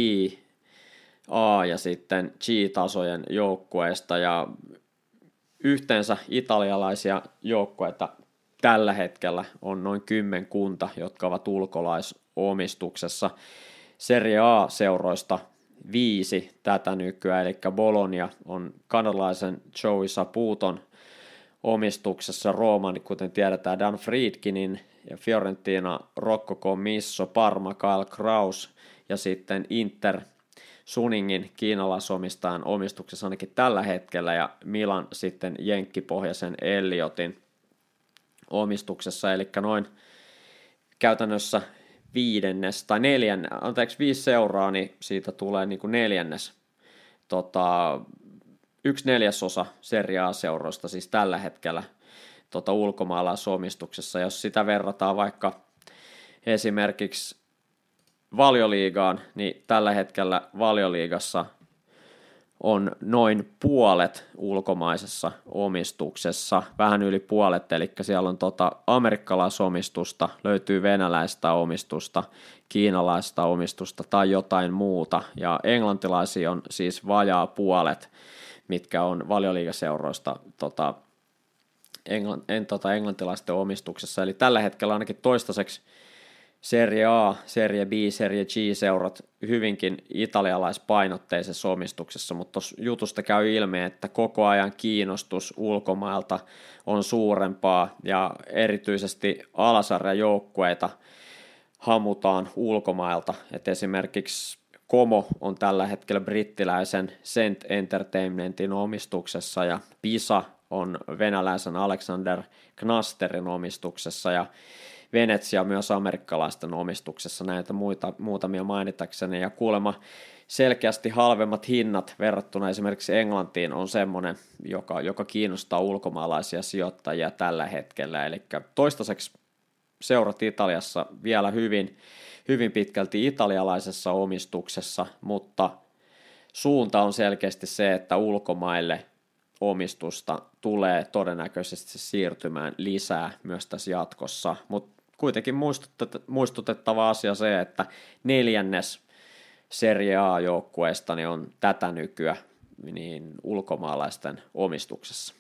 A ja sitten G-tasojen joukkueista ja yhteensä italialaisia joukkueita tällä hetkellä on noin kymmenkunta, jotka ovat ulkolaisomistuksessa. Serie A-seuroista viisi tätä nykyään, eli Bologna on kanadalaisen Joey Saputon omistuksessa Rooman, kuten tiedetään, Dan Friedkinin ja Fiorentina Rocco Commisso, Parma Kyle Kraus ja sitten Inter Suningin kiinalaisomistajan omistuksessa ainakin tällä hetkellä ja Milan sitten jenkkipohjaisen Elliotin omistuksessa, eli noin käytännössä viidennes tai neljän, anteeksi viisi seuraa, niin siitä tulee niin kuin neljännes, tota, yksi neljäsosa seriaa seuroista siis tällä hetkellä tota, ulkomaalaisomistuksessa. Jos sitä verrataan vaikka esimerkiksi valioliigaan, niin tällä hetkellä valioliigassa on noin puolet ulkomaisessa omistuksessa, vähän yli puolet, eli siellä on tota amerikkalaisomistusta, löytyy venäläistä omistusta, kiinalaista omistusta tai jotain muuta, ja englantilaisia on siis vajaa puolet, mitkä on valioliigaseuroista tota, englann, en, tota, englantilaisten omistuksessa, eli tällä hetkellä ainakin toistaiseksi Serie A, Serie B, Serie G-seurat hyvinkin italialaispainotteisessa omistuksessa, mutta jutusta käy ilmi, että koko ajan kiinnostus ulkomailta on suurempaa ja erityisesti alasarjajoukkueita hamutaan ulkomailta. Et esimerkiksi Komo on tällä hetkellä brittiläisen Cent Entertainmentin omistuksessa ja Pisa on venäläisen Alexander Knasterin omistuksessa ja Venetsia myös amerikkalaisten omistuksessa näitä muita, muutamia mainitakseni ja kuulemma selkeästi halvemmat hinnat verrattuna esimerkiksi Englantiin on semmoinen, joka, joka kiinnostaa ulkomaalaisia sijoittajia tällä hetkellä. Eli toistaiseksi seurat Italiassa vielä hyvin, hyvin pitkälti italialaisessa omistuksessa, mutta suunta on selkeästi se, että ulkomaille omistusta tulee todennäköisesti siirtymään lisää myös tässä jatkossa, mutta kuitenkin muistutettava asia se, että neljännes Serie A-joukkueesta niin on tätä nykyä niin ulkomaalaisten omistuksessa.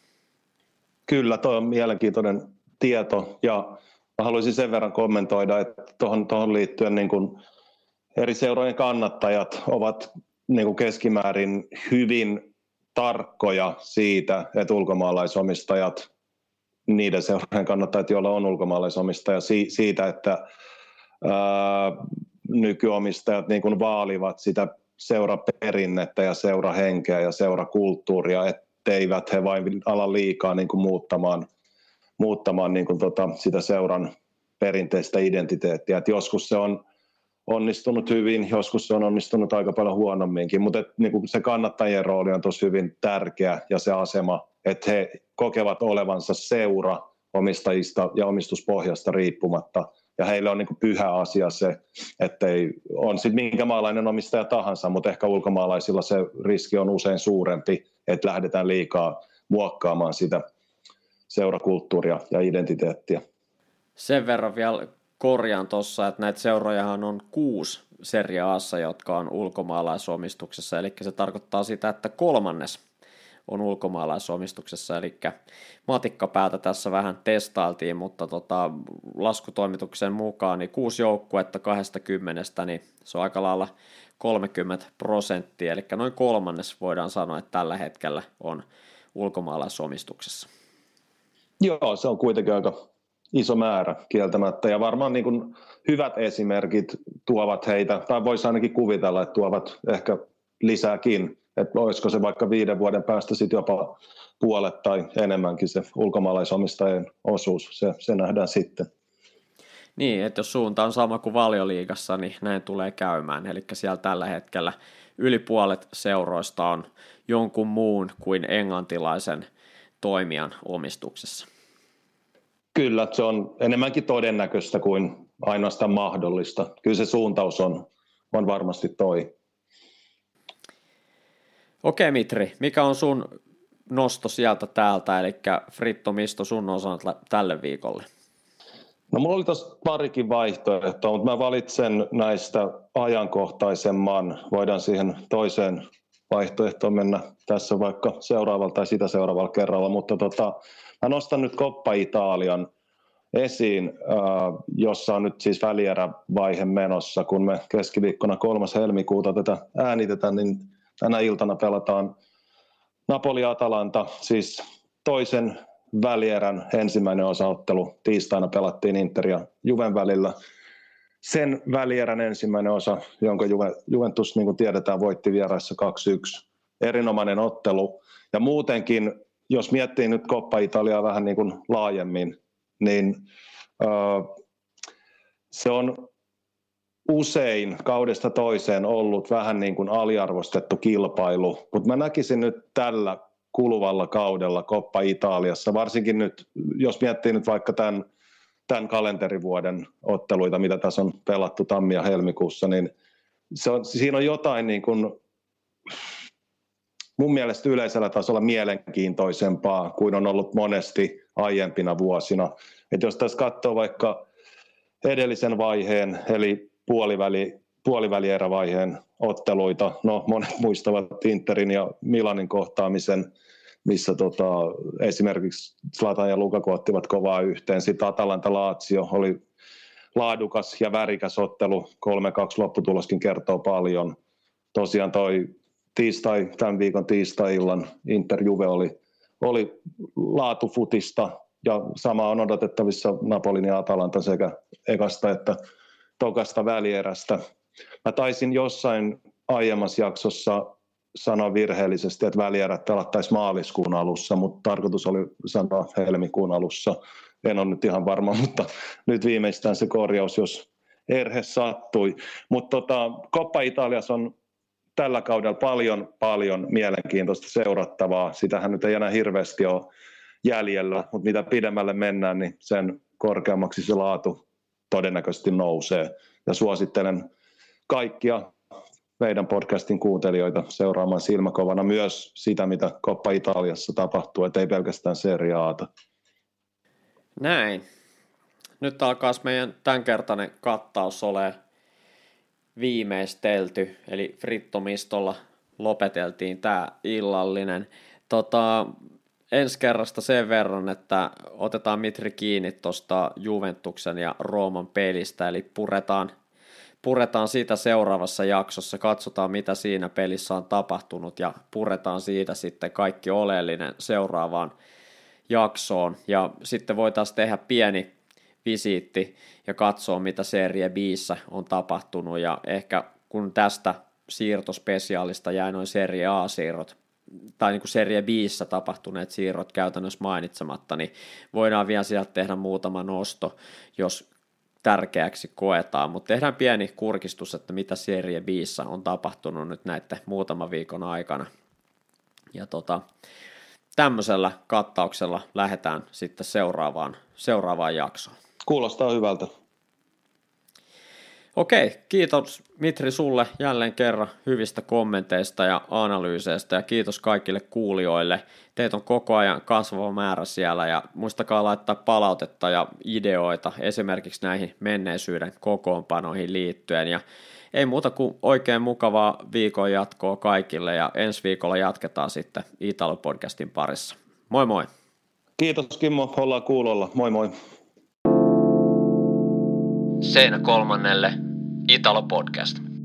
Kyllä, tuo on mielenkiintoinen tieto ja haluaisin sen verran kommentoida, että tuohon, tuohon liittyen niin kuin eri seurojen kannattajat ovat niin kuin keskimäärin hyvin tarkkoja siitä, että ulkomaalaisomistajat, niiden seurojen kannattajat, joilla on ulkomaalaisomistaja, siitä, että ää, nykyomistajat niin kuin vaalivat sitä seuraperinnettä ja seurahenkeä ja seurakulttuuria, etteivät he vain ala liikaa niin kuin muuttamaan, muuttamaan niin kuin tota, sitä seuran perinteistä identiteettiä. Et joskus se on onnistunut hyvin, joskus se on onnistunut aika paljon huonomminkin, mutta et, niin kuin se kannattajien rooli on tosi hyvin tärkeä ja se asema, että he kokevat olevansa seura omistajista ja omistuspohjasta riippumatta – ja heille on niin kuin pyhä asia se, että ei, on sitten minkä maalainen omistaja tahansa, mutta ehkä ulkomaalaisilla se riski on usein suurempi, että lähdetään liikaa muokkaamaan sitä seurakulttuuria ja identiteettiä. Sen verran vielä korjaan tuossa, että näitä seurojahan on kuusi Serie Assa, jotka on ulkomaalaisomistuksessa, eli se tarkoittaa sitä, että kolmannes on ulkomaalaisomistuksessa, eli matikkapäätä tässä vähän testailtiin, mutta tota, laskutoimituksen mukaan niin kuusi joukkuetta 20, niin se on aika lailla 30 prosenttia, eli noin kolmannes voidaan sanoa, että tällä hetkellä on ulkomaalaisomistuksessa. Joo, se on kuitenkin aika iso määrä kieltämättä, ja varmaan niin kuin hyvät esimerkit tuovat heitä, tai voisi ainakin kuvitella, että tuovat ehkä lisääkin että olisiko se vaikka viiden vuoden päästä sitten jopa puolet tai enemmänkin se ulkomaalaisomistajien osuus, se, se nähdään sitten. Niin, että jos suunta on sama kuin valioliigassa, niin näin tulee käymään. Eli siellä tällä hetkellä yli puolet seuroista on jonkun muun kuin englantilaisen toimijan omistuksessa. Kyllä, se on enemmänkin todennäköistä kuin ainoastaan mahdollista. Kyllä se suuntaus on, on varmasti toi. Okei Mitri, mikä on sun nosto sieltä täältä, eli Fritto Misto sun osan tälle viikolle? No mulla oli tuossa parikin vaihtoehtoa, mutta mä valitsen näistä ajankohtaisemman. Voidaan siihen toiseen vaihtoehtoon mennä tässä vaikka seuraavalla tai sitä seuraavalla kerralla, mutta tota, mä nostan nyt Koppa Italian esiin, äh, jossa on nyt siis välierävaihe menossa, kun me keskiviikkona 3. helmikuuta tätä äänitetään, niin tänä iltana pelataan Napoli-Atalanta, siis toisen välierän ensimmäinen osaottelu. Tiistaina pelattiin Inter ja Juven välillä. Sen välierän ensimmäinen osa, jonka Juve, Juventus, niin kuin tiedetään, voitti vieraissa 2-1. Erinomainen ottelu. Ja muutenkin, jos miettii nyt Coppa Italiaa vähän niin kuin laajemmin, niin se on usein kaudesta toiseen ollut vähän niin kuin aliarvostettu kilpailu, mutta mä näkisin nyt tällä kuluvalla kaudella Koppa Italiassa, varsinkin nyt, jos miettii nyt vaikka tämän, tämän kalenterivuoden otteluita, mitä tässä on pelattu tammi- ja helmikuussa, niin se on, siinä on jotain niin kuin, mun mielestä yleisellä tasolla mielenkiintoisempaa kuin on ollut monesti aiempina vuosina. Et jos tässä katsoo vaikka edellisen vaiheen, eli puoliväli, puolivälierävaiheen otteluita. No, monet muistavat Interin ja Milanin kohtaamisen, missä tota, esimerkiksi Zlatan ja Lukaku ottivat kovaa yhteen. Sitten Atalanta Lazio oli laadukas ja värikäs ottelu. 3-2 lopputuloskin kertoo paljon. Tosiaan toi tiistai, tämän viikon tiistai-illan Inter Juve oli, oli laatufutista ja sama on odotettavissa Napolin ja Atalanta sekä ekasta että tokasta välierästä. Mä taisin jossain aiemmassa jaksossa sanoa virheellisesti, että välierät pelattaisiin maaliskuun alussa, mutta tarkoitus oli sanoa helmikuun alussa. en ole nyt ihan varma, mutta nyt viimeistään se korjaus, jos erhe sattui. Mutta tota, Coppa Italiassa on tällä kaudella paljon, paljon mielenkiintoista seurattavaa. Sitähän nyt ei enää hirveästi ole jäljellä, mutta mitä pidemmälle mennään, niin sen korkeammaksi se laatu todennäköisesti nousee. Ja suosittelen kaikkia meidän podcastin kuuntelijoita seuraamaan silmäkovana myös sitä, mitä Coppa Italiassa tapahtuu, että ei pelkästään seriaata. Näin. Nyt alkaa meidän tämänkertainen kattaus ole viimeistelty, eli Frittomistolla lopeteltiin tämä illallinen. Tota, ensi kerrasta sen verran, että otetaan Mitri kiinni tuosta Juventuksen ja Rooman pelistä, eli puretaan, puretaan siitä seuraavassa jaksossa, katsotaan mitä siinä pelissä on tapahtunut ja puretaan siitä sitten kaikki oleellinen seuraavaan jaksoon. Ja sitten voitaisiin tehdä pieni visiitti ja katsoa, mitä Serie b on tapahtunut ja ehkä kun tästä siirtospesiaalista jäi noin Serie A-siirrot tai niin kuin Serie b tapahtuneet siirrot käytännössä mainitsematta, niin voidaan vielä sieltä tehdä muutama nosto, jos tärkeäksi koetaan, mutta tehdään pieni kurkistus, että mitä Serie b on tapahtunut nyt näiden muutaman viikon aikana. Ja tota, tämmöisellä kattauksella lähdetään sitten seuraavaan, seuraavaan jaksoon. Kuulostaa hyvältä. Okei, kiitos Mitri sulle jälleen kerran hyvistä kommenteista ja analyyseistä ja kiitos kaikille kuulijoille. Teitä on koko ajan kasvava määrä siellä ja muistakaa laittaa palautetta ja ideoita esimerkiksi näihin menneisyyden kokoonpanoihin liittyen ja ei muuta kuin oikein mukavaa viikon jatkoa kaikille ja ensi viikolla jatketaan sitten Italo-podcastin parissa. Moi moi! Kiitos Kimmo, ollaan kuulolla. Moi moi! Seinä kolmannelle Italo Podcast.